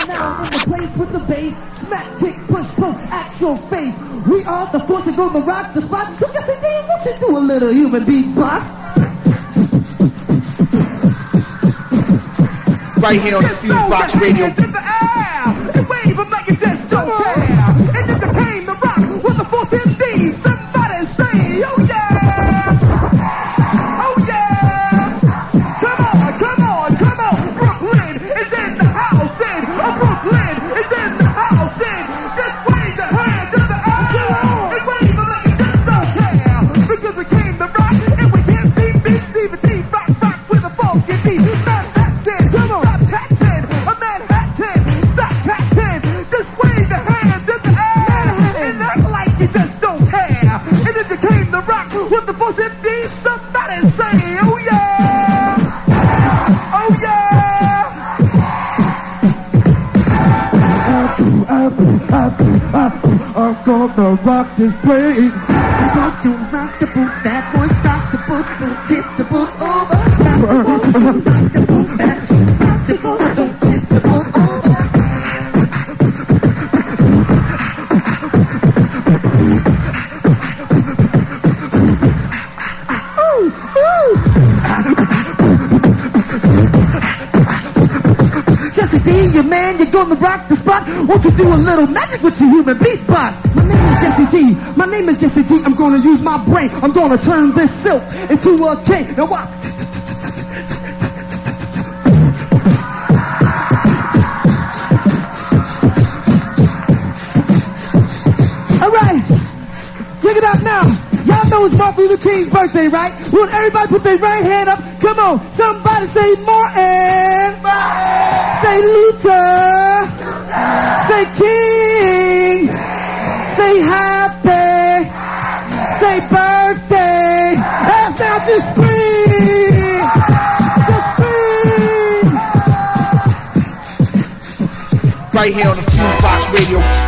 now in the place with the bass. Smack, kick, push, pull, actual faith. We are the force and gonna rock the spot. So just indeed, won't you do a little human beatbox? Right here on the Fusebox Radio. In the air, and wave 'em like you just don't care. I'm oh, gonna rock this place. I'm gonna rock the boot, that your the rock the spot. Won't you do a little magic with your human beatbox? My name is Jesse D. My name is Jesse D. I'm gonna use my brain. I'm gonna turn this silk into a cane. Now what? All right, check it out now. Y'all know it's Martin Luther King's birthday, right? Will everybody put their right hand up? Come on, somebody say Martin. Say Luther. Say King. Say happy. Say birthday. And now just scream. Just scream. Right here on the Fusebox Radio.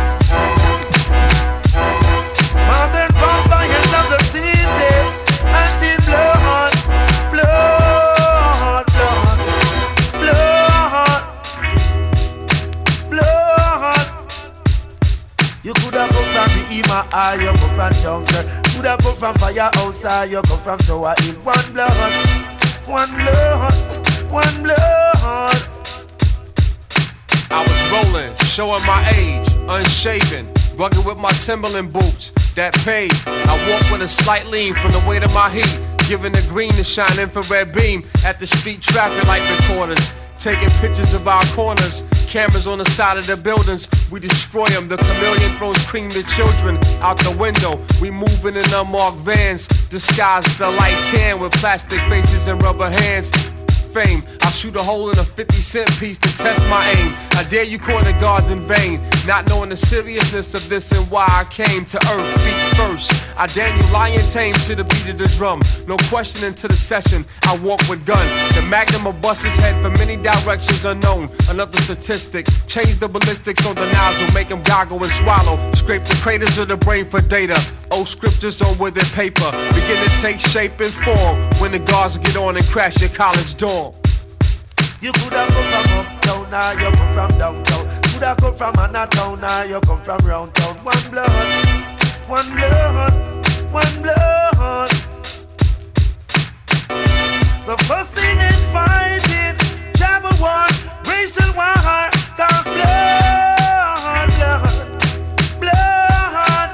Or you come from Tower Hill. One blood, one blood, one blood. I was rolling, showing my age, unshaven, rugged with my Timberland boots that paid. I walk with a slight lean from the weight of my heat, giving the green to shine infrared beam at the street traffic light recorders, taking pictures of our corners. Cameras on the side of the buildings, we destroy them. The chameleon throws cream to children out the window. We moving in unmarked vans, disguised as a light tan with plastic faces and rubber hands fame. I shoot a hole in a 50 cent piece to test my aim. I dare you call the guards in vain, not knowing the seriousness of this and why I came to earth feet first. I Daniel lion tame to the beat of the drum. No questioning to the session, I walk with gun. The magnum of buses head for many directions unknown. Another statistic, change the ballistics on the nozzle, make them goggle and swallow. Scrape the craters of the brain for data. Old scriptures on withered paper begin to take shape and form when the guards get on and crash your college dorm. You coulda come from uptown, now you come from downtown. Coulda come from Anatown, now you come from round town. One blood, one blood, one blood. The fussing and fighting, travel war, racial war, cause blood, blood, blood.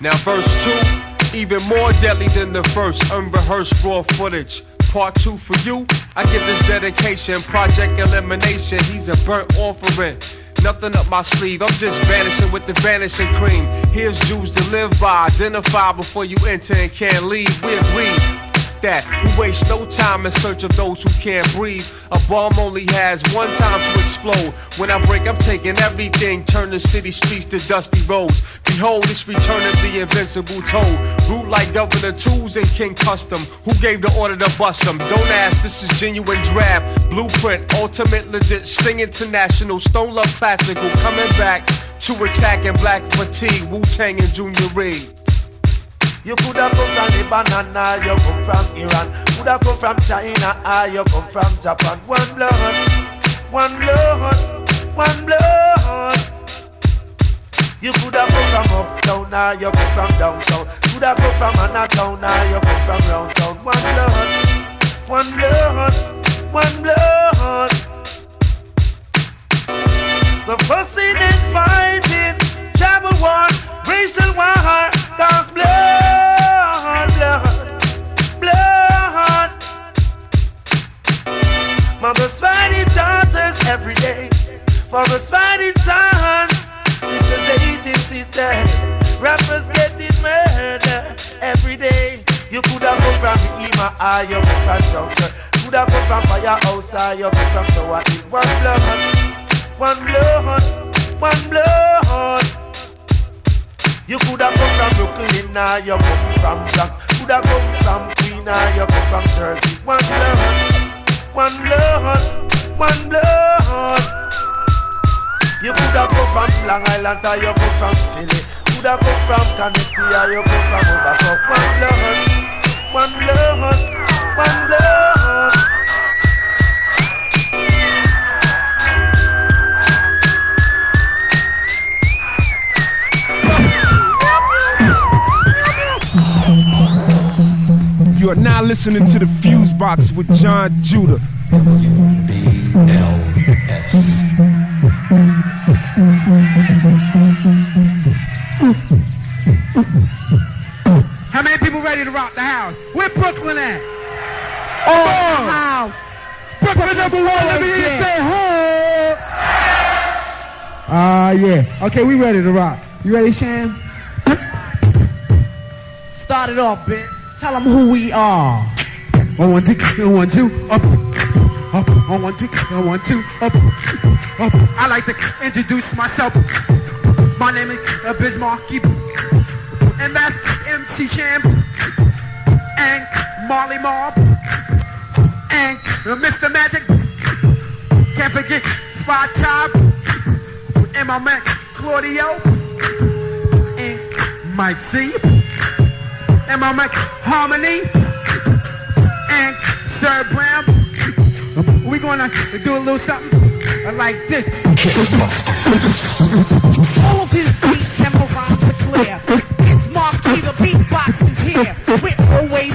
Now verse two, even more deadly than the first, unrehearsed raw footage. Part two for you, I give this dedication, project elimination. He's a burnt offering. Nothing up my sleeve, I'm just vanishing with the vanishing cream. Here's Jews to live by, identify before you enter and can't leave. We agree that we waste no time in search of those who can't breathe. A bomb only has one time to explode. When I break, I'm taking everything, turn the city streets to dusty roads. Behold, it's return of the invincible toad. Root like Governor Tools and King Custom. Who gave the order to bust them? Don't ask, this is genuine draft. Blueprint, ultimate legit, Sting International, Stone Love Classical, coming back to attack in black fatigue, Wu Tang and Junior Reid. You coulda come from Lebanon, or you come from Iran. Coulda come from China, or you come from Japan. One blood, one blood, one blood. You coulda come from uptown, or you come from downtown. Coulda come from Anatown, or ah, you come from round town. One blood, one blood, one blood. The fussing and fighting, travel war, racial war, cause blood, Mothers fighting daughters every day, fathers fighting sons, sisters hating sisters, rappers getting murdered every day. You coulda come from the Ema, you come from Junction. Coulda come from Firehouse, or you come from Hill. One blood, one blood, one blood. You coulda come from Brooklyn, or you come from Bronx. Coulda come from Queen, or you come from Jersey. One blood, one blood, one blood. You coulda come from Long Island, or you come from Philly. Coulda come from Connecticut, or you come from Oberso. One blood, one blood, one blood. You are now listening to the Fusebox with John Judah. How many people ready to rock the house? Where Brooklyn at? Oh, house. Brooklyn number one. Let me hear you say ho. Ah, yeah. Okay, we ready to rock. You ready, Sham? Start it off, bitch. Tell them who we are. On one, two, on one, two, up, up, on one, two, on one, two, up, up. I like to introduce myself. My name is Biz Markie, and that's MC Shan, and Marley Marl, and Mr. Magic. Can't forget Five Top, and my man Claudio, and Mike C, and my man Harmony, and Sir Brown. We gonna do a little something like this. All his beats and rhymes are clear. It's Markie, the beatbox is here. We're always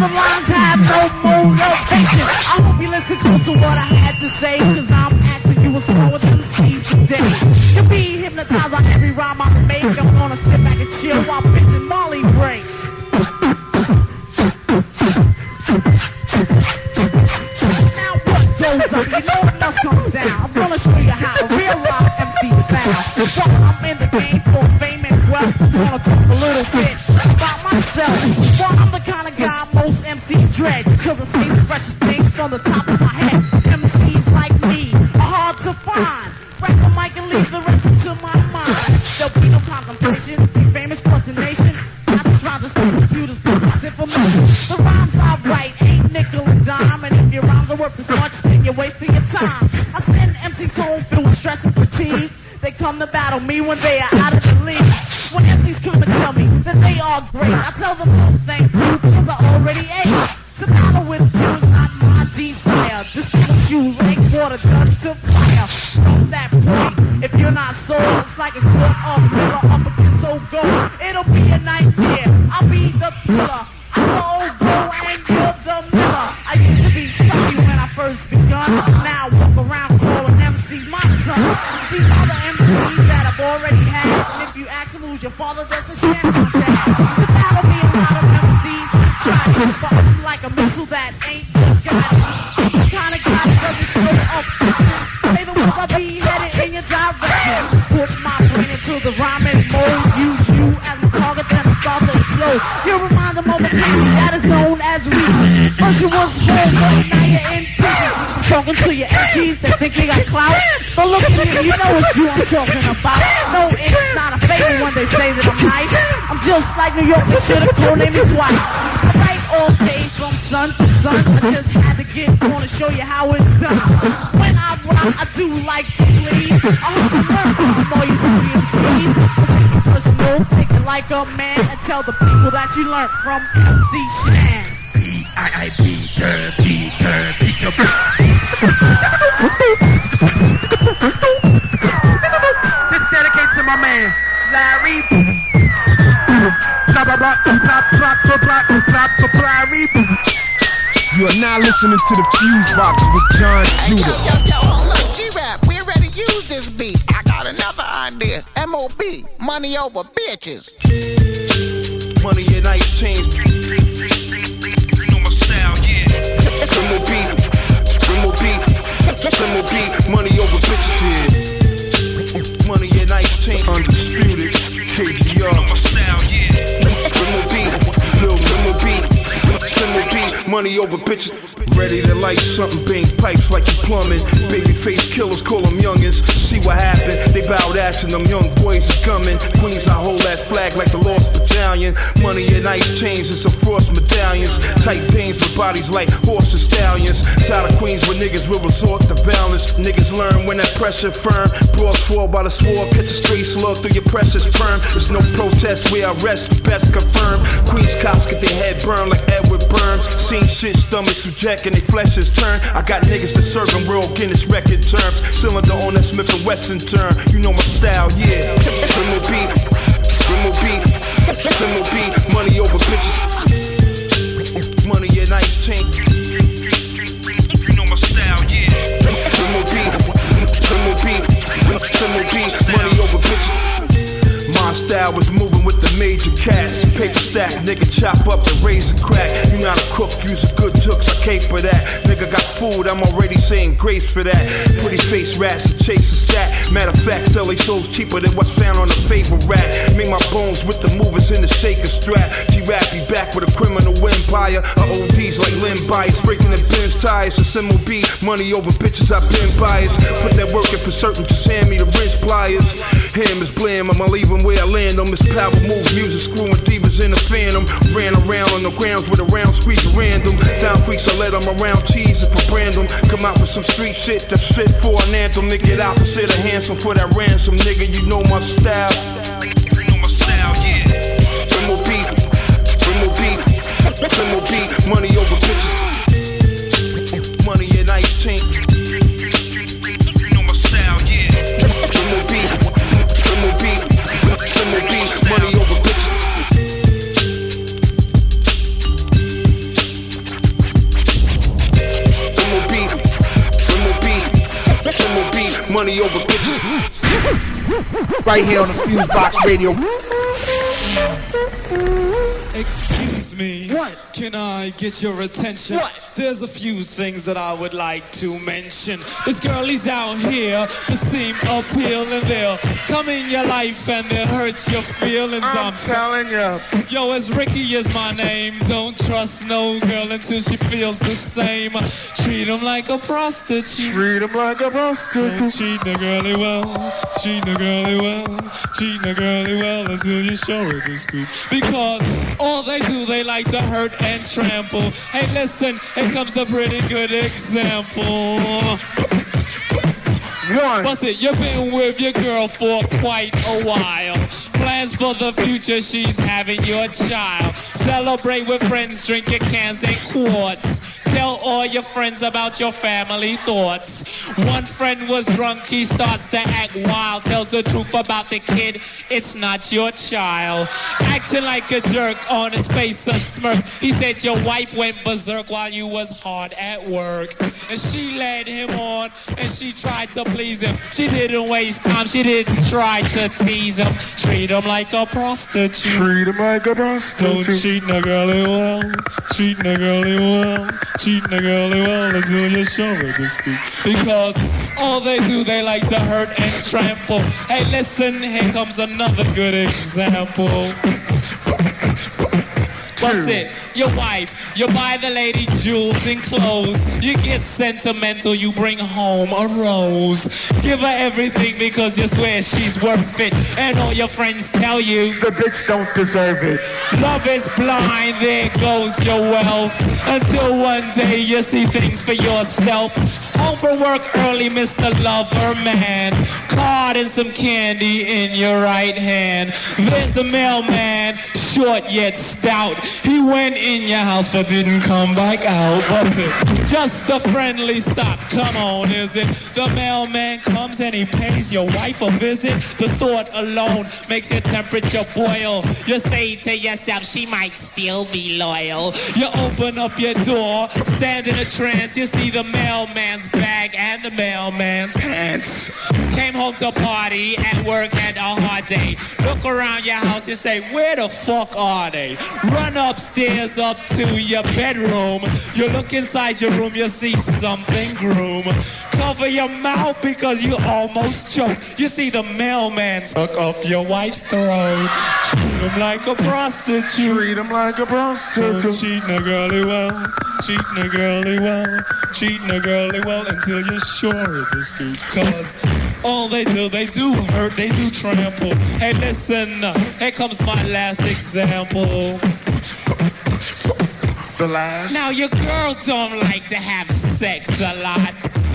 the ones from MC Shan. B-I-I-B, Peter, Peter, Peter, This dedicates to my man, Larry. Blah, blah, blah, blah, blah, blah, blah, blah, blah, Larry. You are now listening to the Fusebox with John Hey, yo, yo, yo, hold up, G-Rap, we're ready to use this beat. I got another idea. M.O.B., money over bitches. Change. Money over bitches, yeah. Money and ice change. Undisputed. KGR. Know my beat, lil limo beat, limo beat. Money over bitches. Ready to light something, bang pipes like you plumbing. Baby face killers, call them youngins. See what happened. They bowed ass and them young boys are coming. Queens, I hold that flag like the lost battalion. Money and ice chains and some frost medallions. Tight veins with bodies like horse and stallions. Side of Queens where niggas will resort to balance. Niggas learn when that pressure firm. Bros fall by the sword, catch a straight slug through your precious sperm. There's no protest where I rest, best confirmed. Queens cops get their head burned like Edward Burns. Seen shit, stomachs Jack and they flesh is turned. I got niggas that serve them real Guinness record terms. Cylinder on that Smith and Wesson turn. You know my style, yeah. Money over bitches. Money and ice chain. You know my style, yeah. Limo beat, limo beat, limo beat. Money over bitches. My style was moving with the major cats. Paper stack, nigga chop up the a crack. You not a cook, use a good jokes, I cape for that. Nigga got food, I'm already saying grace for that. Pretty face rats to chase a stat. Matter of fact, they souls cheaper than what's found on the favorite rack. Make my bones with the movers in the shaker strap. G-Rap be back with a criminal empire. A ODs like limb bias, breaking the Benz tires. A symbol B, money over bitches, I've been biased. Put that work in for certain, just hand me the wrist pliers. Him is blam, I'ma leave him where I land on this power move music, screwing divas in the phantom. Ran around on the grounds with a round squeeze random. Down freaks, I let them around cheese and for random. Come out with some street shit that's fit for an anthem. Nigga, get out a handsome for that ransom. Nigga. You know my style, MOB, money over bitches. Money and ice tank. You know my style, yeah. MOB, MOB, MOB, money over bitches. MOB, MOB, money over bitches. Right here on the Fusebox Radio. Excuse me. What? Can I get your attention? What? There's a few things that I would like to mention. This girl is out here to seem appealing. They'll come in your life and they'll hurt your feelings. I'm telling you. Yo, as Ricky is my name. Don't trust no girl until she feels the same. Treat 'em like a prostitute. Treat 'em like a prostitute. Treat the girlie well. Treat the girlie well. Treat the girlie well until you show her the scoop. Because all they do, they like to hurt and trample. Hey, listen, here comes a pretty good example. One. What's it? You've been with your girl for quite a while. Plans for the future, she's having your child. Celebrate with friends, drink your cans and quarts. Tell all your friends about your family thoughts. One friend was drunk, he starts to act wild. Tells the truth about the kid, it's not your child. Acting like a jerk on his face, a smirk. He said your wife went berserk while you was hard at work. And she led him on, and she tried to please him. She didn't waste time, she didn't try to tease him. Treat him like a prostitute. Treat him like a prostitute. Don't treat no girlie well. Treat no girlie well. Treat no girlie well you show her the scoop. Because all they do, they like to hurt and trample. Hey, listen, here comes another good example. What's it? Your wife, you buy the lady jewels and clothes. You get sentimental, you bring home a rose. Give her everything because you swear she's worth it. And all your friends tell you The bitch don't deserve it. Love is blind, there goes your wealth. Until one day you see things for yourself. Home from work early, Mr. Lover Man. Card and some candy in your right hand. There's the mailman, short yet stout. He went in your house but didn't come back out. Was it just a friendly stop? Come on, is it? The mailman comes and he pays your wife a visit. The thought alone makes your temperature boil. You say to yourself, she might still be loyal. You open up your door, stand in a trance. You see the mailman's bag and the mailman's pants. Came home to party, at work had a hard day. Look around your house, you say, where the fuck are they? Run upstairs up to your bedroom. You look inside your room, you see something groom. Cover your mouth because you almost choke. You see the mailman suck up your wife's throat. Treat him like a prostitute. Treat him like a prostitute. Don't cheat no girlie well. Cheat no girlie well. Cheat no girlie well until you're sure of the scoop. Cause all they do, they do hurt, they do trample. Hey, listen, here comes my last example. Pô. The last. Now your girl don't like to have sex a lot.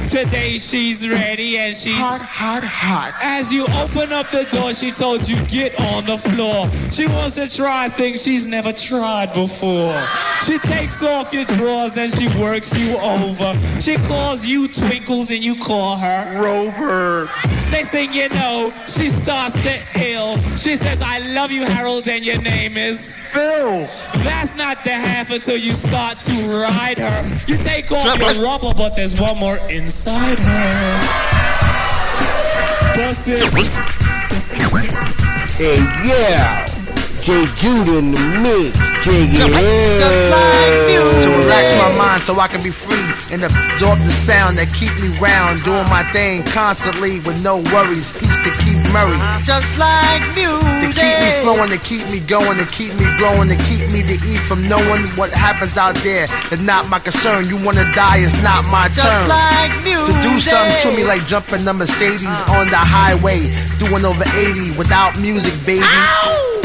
Today she's ready and she's hot, hot, hot. As you open up the door, she told you get on the floor. She wants to try things she's never tried before. She takes off your drawers and she works you over. She calls you Twinkles and you call her Rover. Next thing you know, she starts to ill. She says, I love you, Harold, and your name is Phil. That's not the half until you start to ride her. You take off your rubber, but there's one more inside her. Bust it. Hey, yeah. J. Judah in the mix. Jig it Just like you. in. To relax my mind so I can be free and absorb the sound that keep me round, doing my thing constantly with no worries. Peace to keep Murray. Just like you. To keep me flowing, to keep me going, to keep me growing, to keep me to eat from knowing what happens out there is not my concern. You wanna die, it's not my Just turn. like to do something to me like jumping the Mercedes on the highway, doing over 80 without music, baby. I'll go crazy.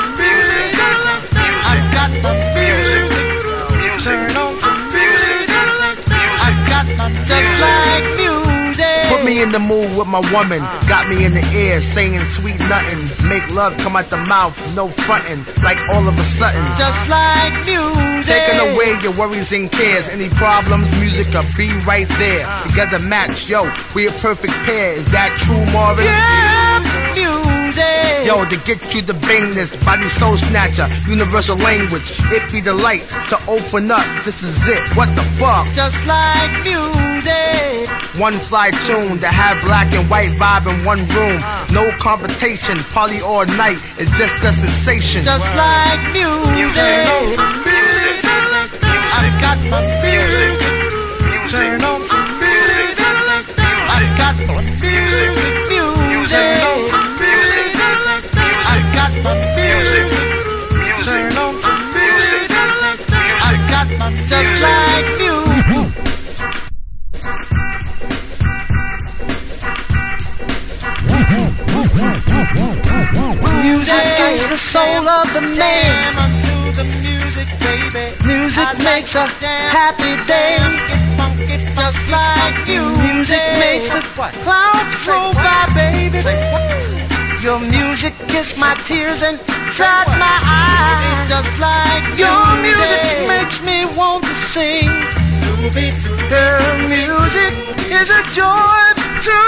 Me in the mood with my woman. Got me in the air saying sweet nothings. Make love come out the mouth, no frontin'. Like all of a sudden. Just like music. Taking away your worries and cares. Any problems, music will be right there. Together match, yo, we a perfect pair. Is that true, Marvin? Yeah. Yo, to get you the bangness, body soul snatcher, universal language. It be the light, so open up. This is it. What the fuck? Just like music. One fly tune to have black and white vibe in one room. Uh. No competition, party all night. It's just a sensation. Just like music. Music. I got my music. Turn on some music. I got my music. Music. I got my music. Turn on some music. I got my just like music. Music is the soul of the man. Music makes a happy day. Just like you. Music makes the clouds roll by, baby. Your music kissed my tears and dried my eyes. Just like your music makes me want to sing. Her music is a joy to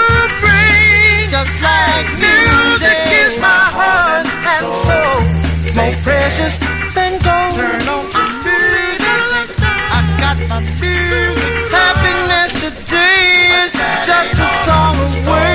bring. Just like music is my heart and soul. More precious than gold. Turn on some music. I got my music. Happiness today is just a song away.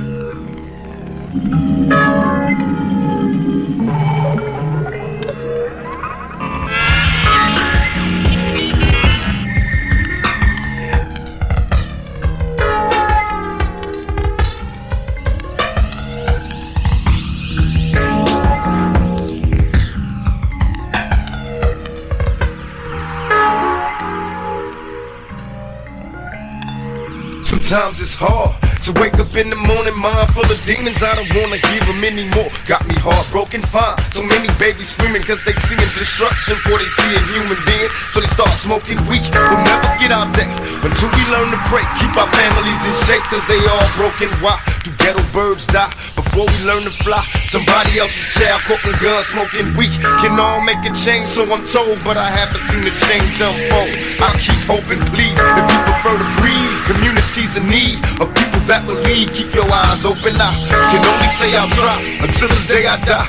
Demons. I don't wanna hear them anymore. Got me heartbroken, fine. So many babies screaming cause they seeing destruction before they see a human being. So they start smoking weed. We'll never get out there until we learn to pray. Keep our families in shape cause they all broken. Why do ghetto birds die before we learn to fly? Somebody else's child caught with gun smoking weed. Can all make a change, so I'm told, but I haven't seen the change unfold. I'll keep hoping, please, if you prefer to breathe. Communities in need of people that will lead. Keep your eyes open. I can only say I'll try until the day I die.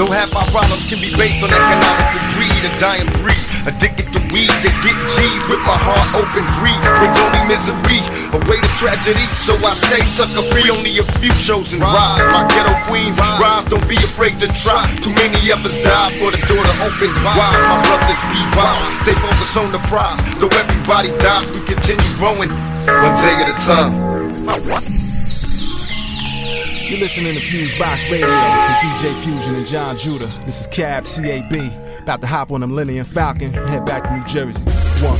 Though half our problems can be based on economic greed, a dying breed, addicted to weed. to get G's with my heart open. Greed brings only misery, a way to tragedy. So I stay sucker free. Only a few chosen rise. My ghetto queens rise. Don't be afraid to try. Too many of us die for the door to open wide. My brothers be wild. Stay focused on the prize. Though everybody dies, we continue growing one day at a time. You're listening to Fusebox Radio with DJ Fusion and John Judah. This is Cab CAB. About to hop on the Millennium Falcon and head back to New Jersey. One.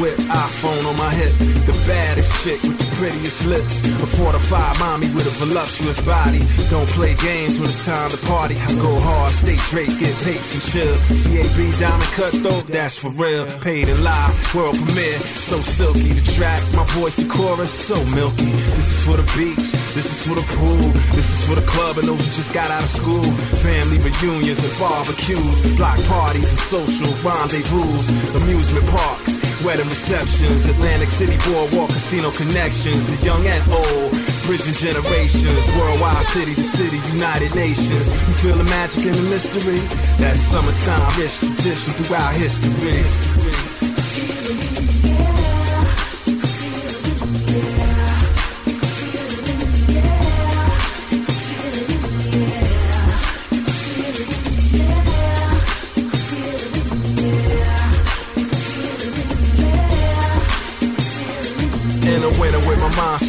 Whip, iPhone on my hip. The baddest chick with the prettiest lips. A fortified mommy with a voluptuous body. Don't play games when it's time to party. I go hard, stay Drake, get papes and chill. CAB diamond cut though, that's for real. Paid in live, world premiere. So silky the track, my voice the chorus, so milky. This is for the beach, this is for the pool, this is for the club and those who just got out of school. Family reunions and barbecues, block parties and social rendezvous, amusement parks. Wedding receptions, Atlantic City Boardwalk Casino connections, the young and old, bridging generations, worldwide city to city, United Nations. You feel the magic and the mystery? That's summertime, rich tradition throughout history.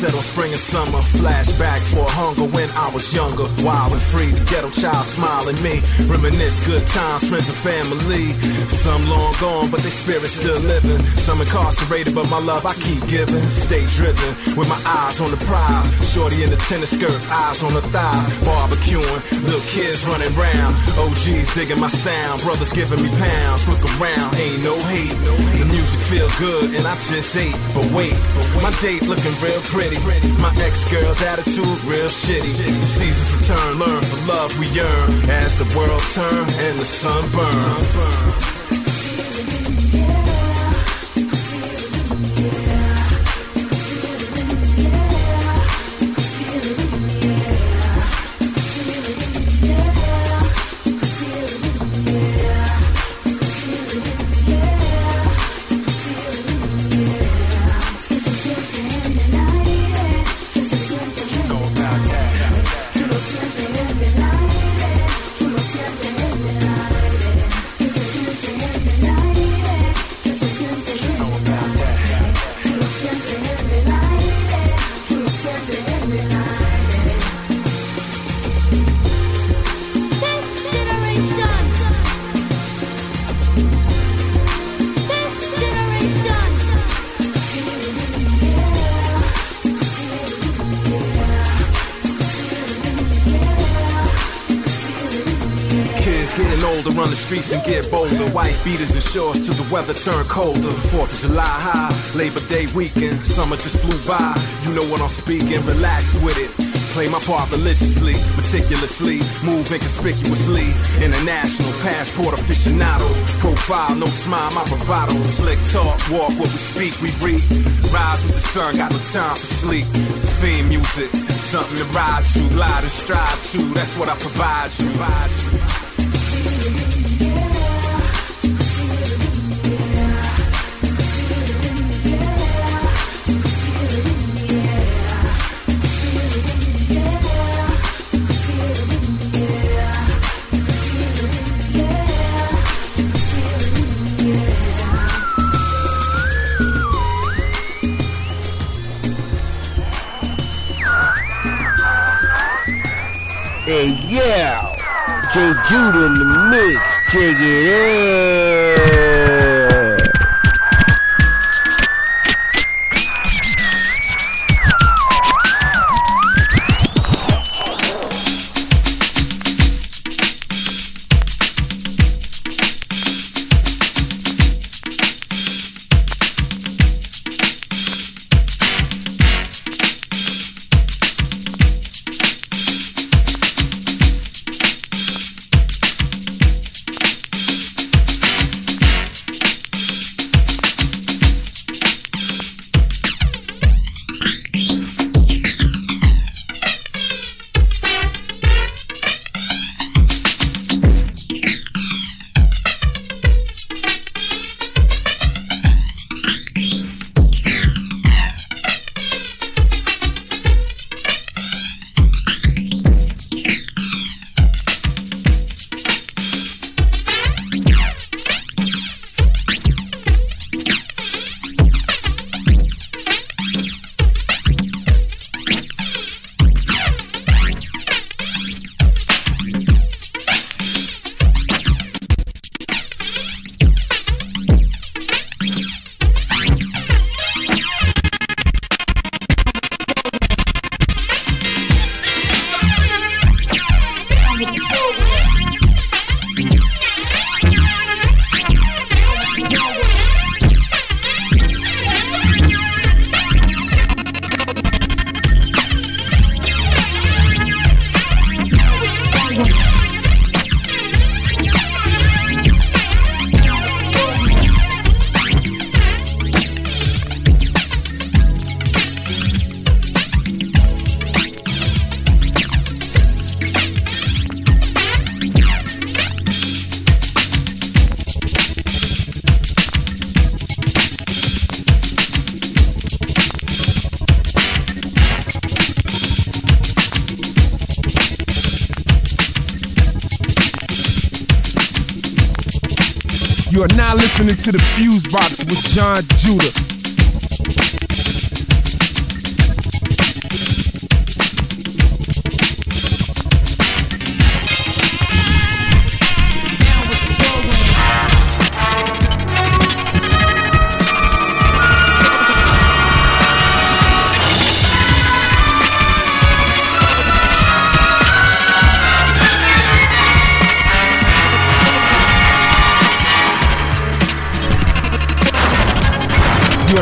On spring and summer. Flashback for hunger when I was younger. Wild and free, the ghetto child smiling me. Reminisce good times, friends and family. Some long gone, but their spirits still living. Some incarcerated, but my love I keep giving. Stay driven with my eyes on the prize. Shorty in the tennis skirt, eyes on the thighs. Barbecuing, little kids running round. OGs digging my sound, brothers giving me pounds. Look around, ain't no hate. The music feel good, and I just ate. But wait, my date looking real pretty. My ex-girl's attitude real shitty. The seasons return, learn for love we yearn. As the world turn and the sun burn. Shorts till the weather turn colder. Fourth of July high, Labor Day weekend. Summer just flew by. You know what I'm speaking. Relax with it. Play my part religiously, meticulously, move inconspicuously. International passport aficionado. Profile, no smile, my bravado. Slick talk, walk what we speak, we read. Rise with the sun, got no time for sleep. Theme music, something to ride to, glide and strive to. That's what I provide you. Provide you. J. Judah in the mix. Check it out. John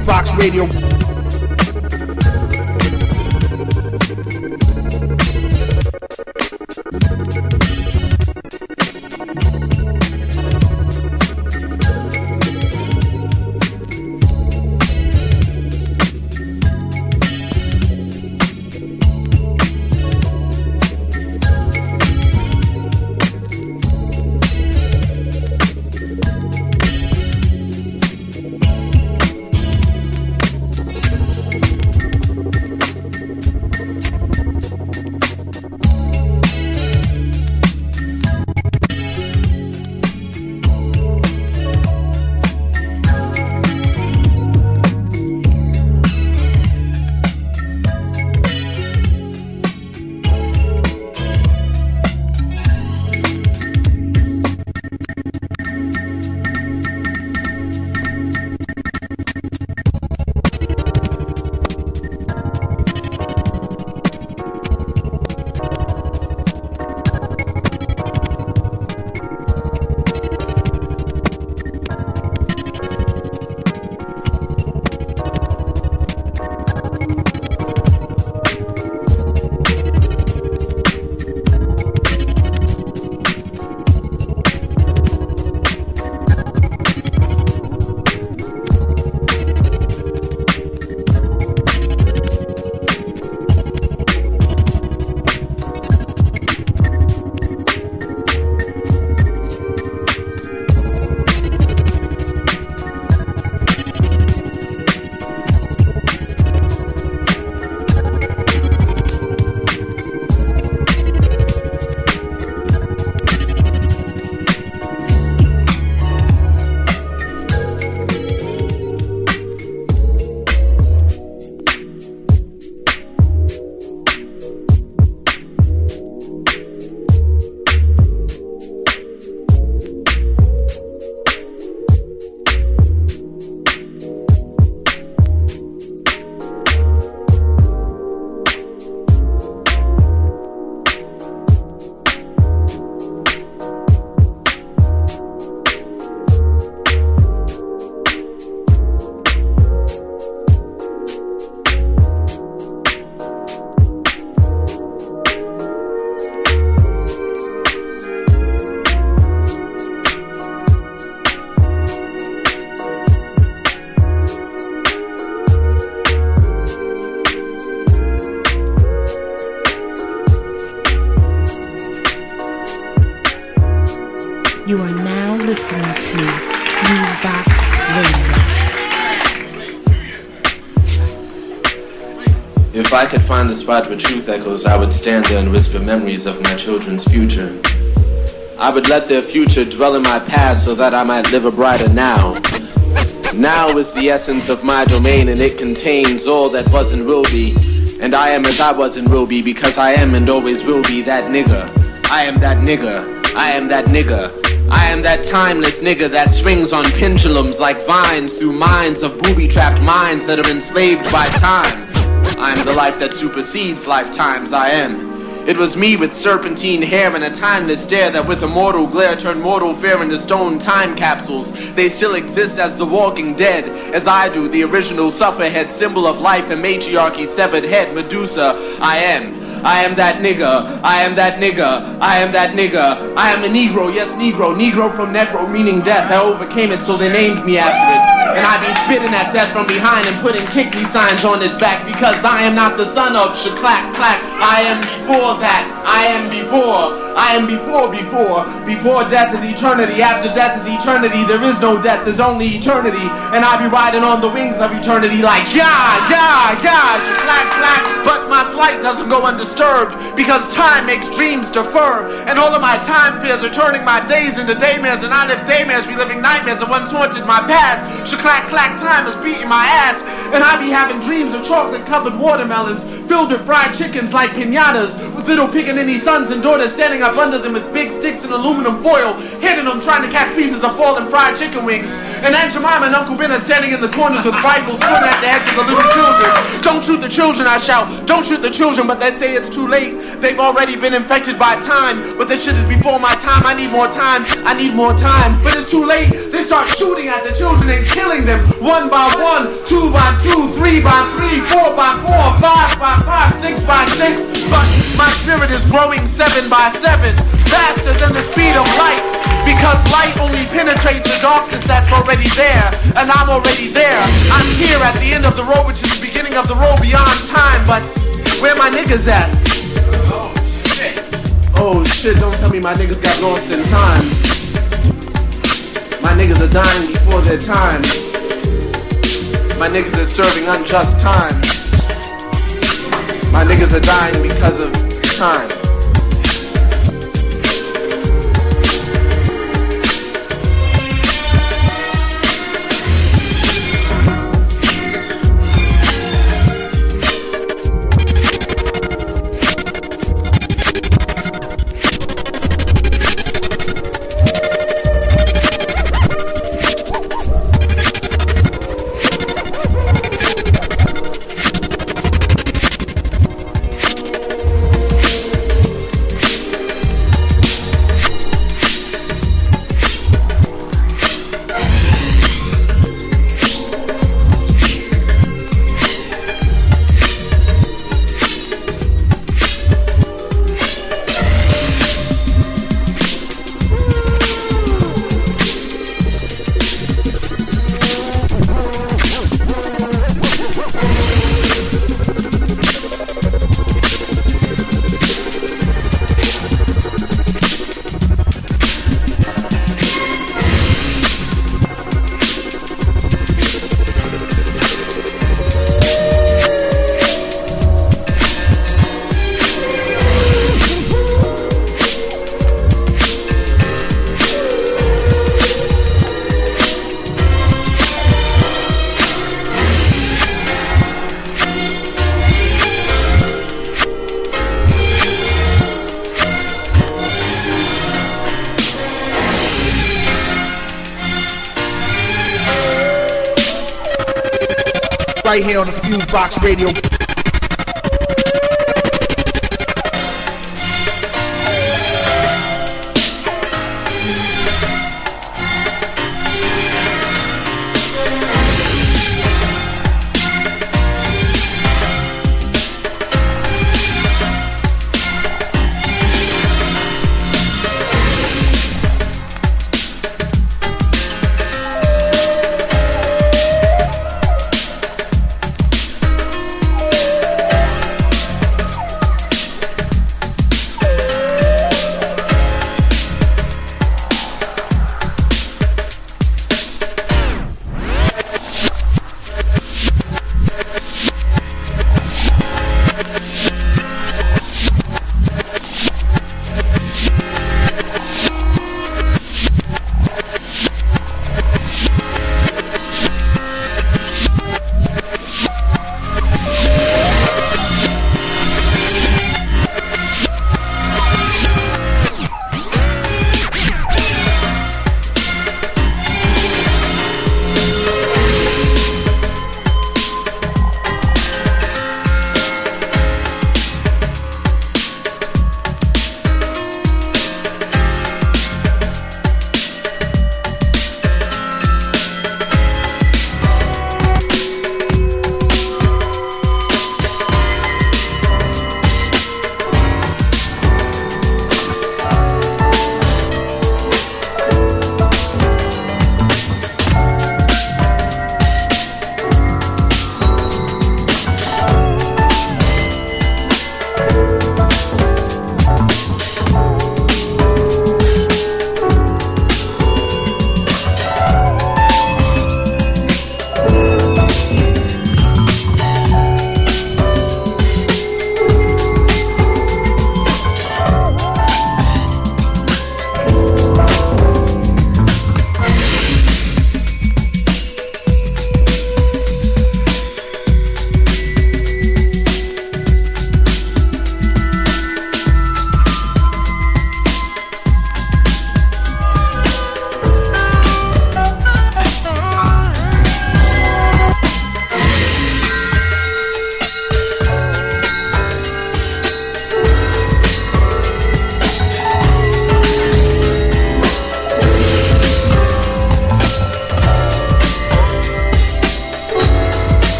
Box Radio. I could find the spot where truth echoes, I would stand there and whisper memories of my children's future. I would let their future dwell in my past so that I might live a brighter now. Now is the essence of my domain and it contains all that was and will be. And I am as I was and will be because I am and always will be that nigga. I am that nigga. I am that nigga. I am that timeless nigga that swings on pendulums like vines through minds of booby-trapped minds that are enslaved by time. I am the life that supersedes lifetimes. I am. It was me with serpentine hair and a timeless stare that with immortal glare turned mortal fear into stone time capsules. They still exist as the walking dead, as I do, the original sufferhead, symbol of life, the matriarchy severed head, Medusa. I am. I am that nigga. I am that nigga. I am that nigga. I am a Negro. Yes, Negro. Negro from Necro, meaning death. I overcame it, so they named me after it. And I be spitting at death from behind and putting kick me signs on its back because I am not the son of Sha-Clack-Clack. I am before that. I am before. I am before before. Before death is eternity. After death is eternity. There is no death. There's only eternity. And I be riding on the wings of eternity like yeah, yeah, yeah, Sha-Clack-Clack. But my flight doesn't go undisturbed because time makes dreams defer. And all of my time fears are turning my days into daymares. And I live daymares, reliving nightmares that once haunted my past. Sha-Clack-Clack time is beating my ass. And I be having dreams of chocolate covered watermelons filled with fried chickens like pinatas with little pickaninny sons and daughters standing up under them with big sticks and aluminum foil, hitting them trying to catch pieces of fallen fried chicken wings. And Aunt Jemima and Uncle Ben are standing in the corners with rifles pointing at the heads of the little children. Don't shoot the children, I shout. Don't shoot the children, but they say it's too late. They've already been infected by time, but this shit is before my time. I need more time. I need more time, but it's too late. They start shooting at the children and killing them one by one, two by two, three by three, four by four, five by five, six by six. But my spirit is growing seven by seven, faster than the speed of light. Because light only penetrates the darkness that's already there, and I'm already there. I'm here at the end of the road, which is the beginning of the road beyond time. But where my niggas at? Oh shit, don't tell me my niggas got lost in time. My niggas are dying before their time. My niggas are serving unjust time. My niggas are dying because of time. Fusebox Radio.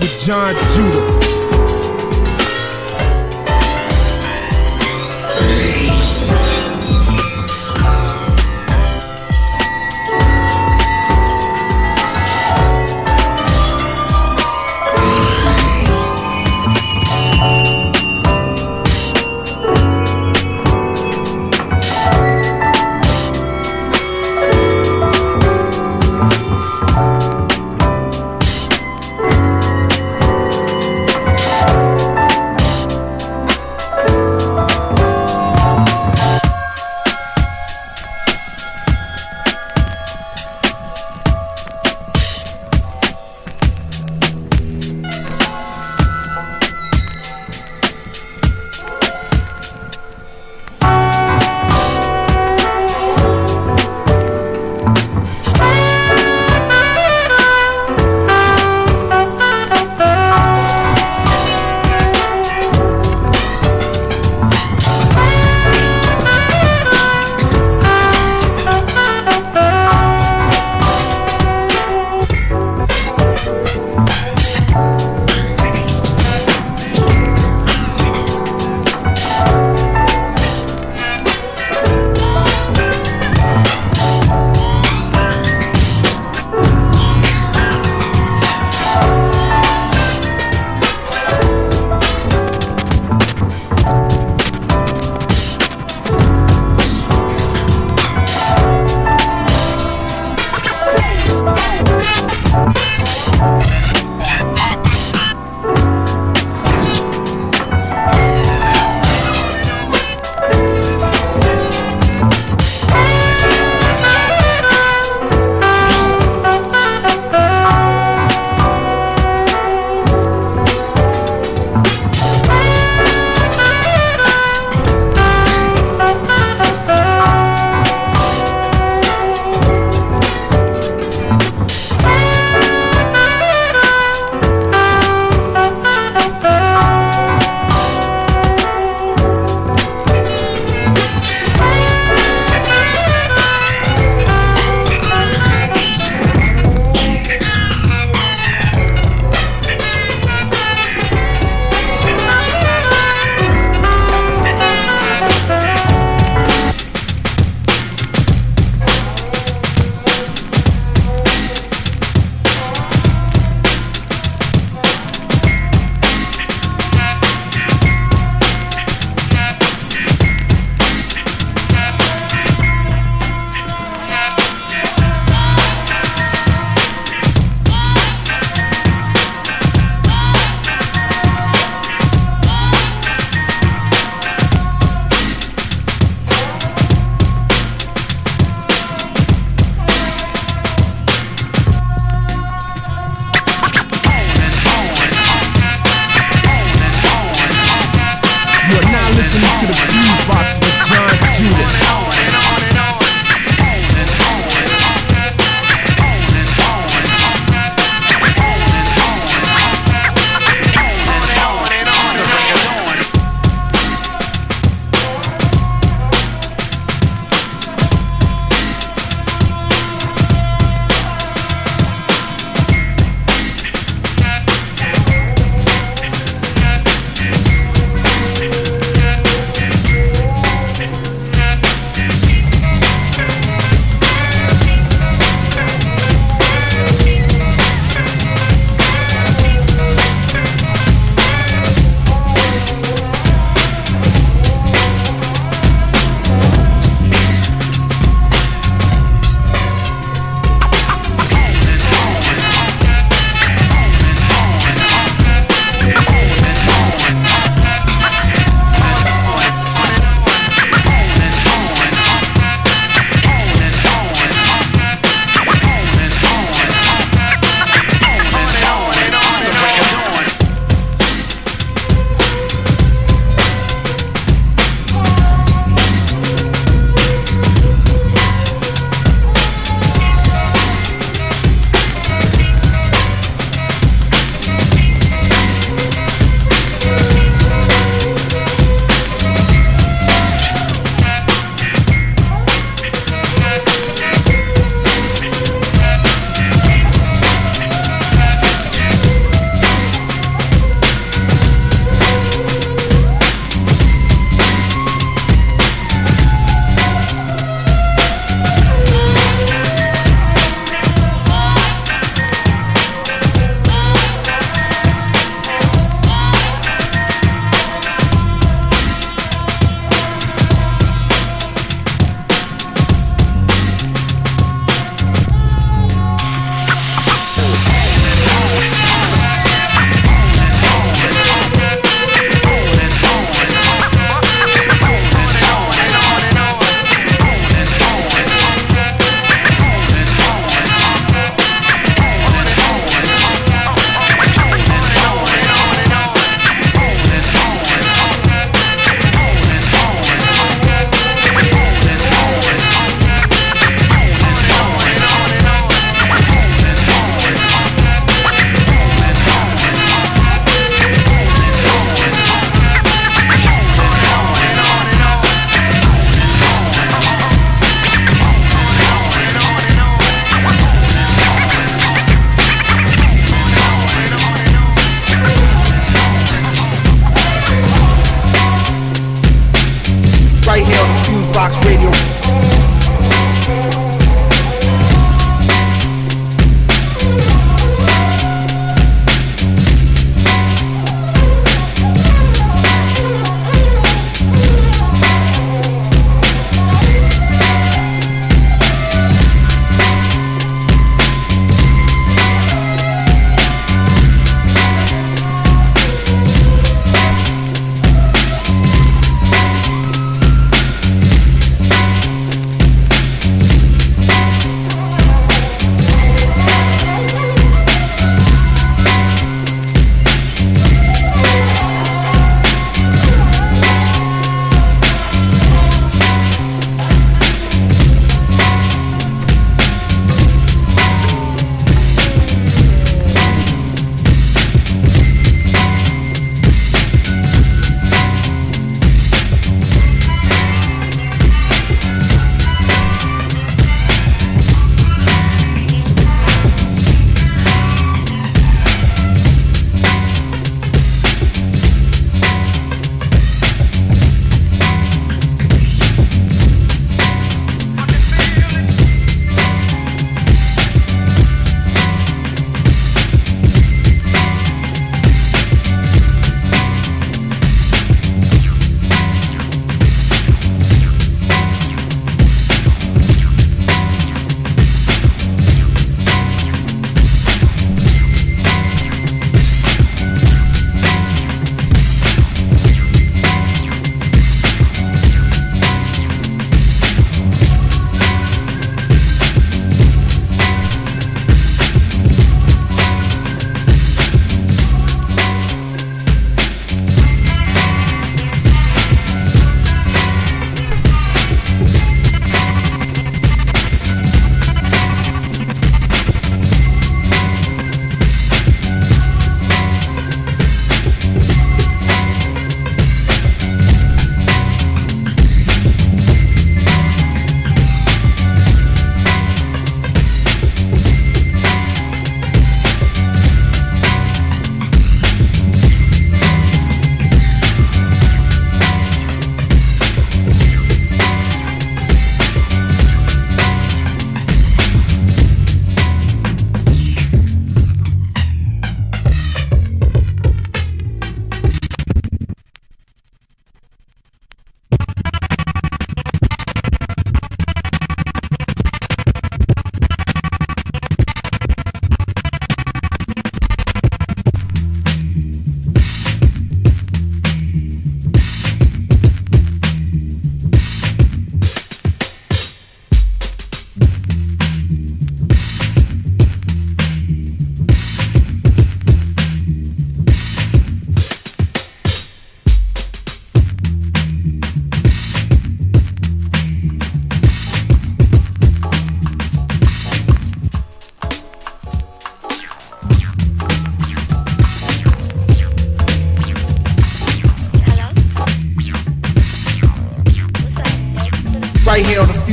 With John Judah.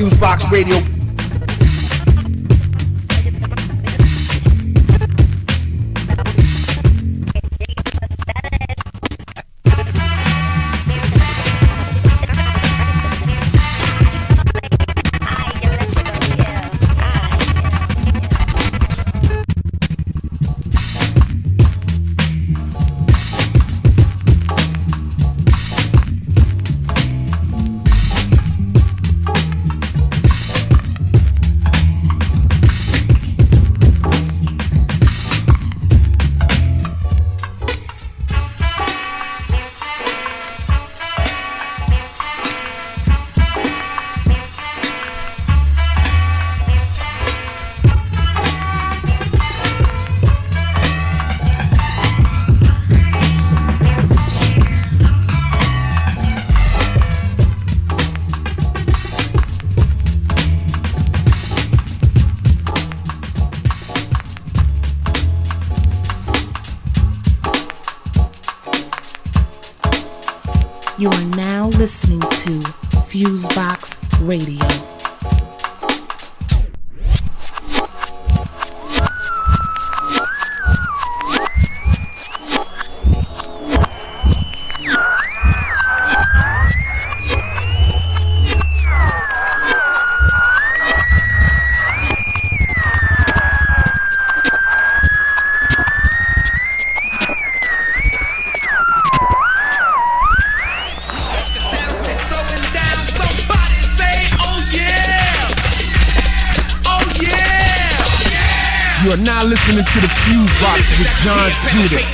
Fusebox Radio. John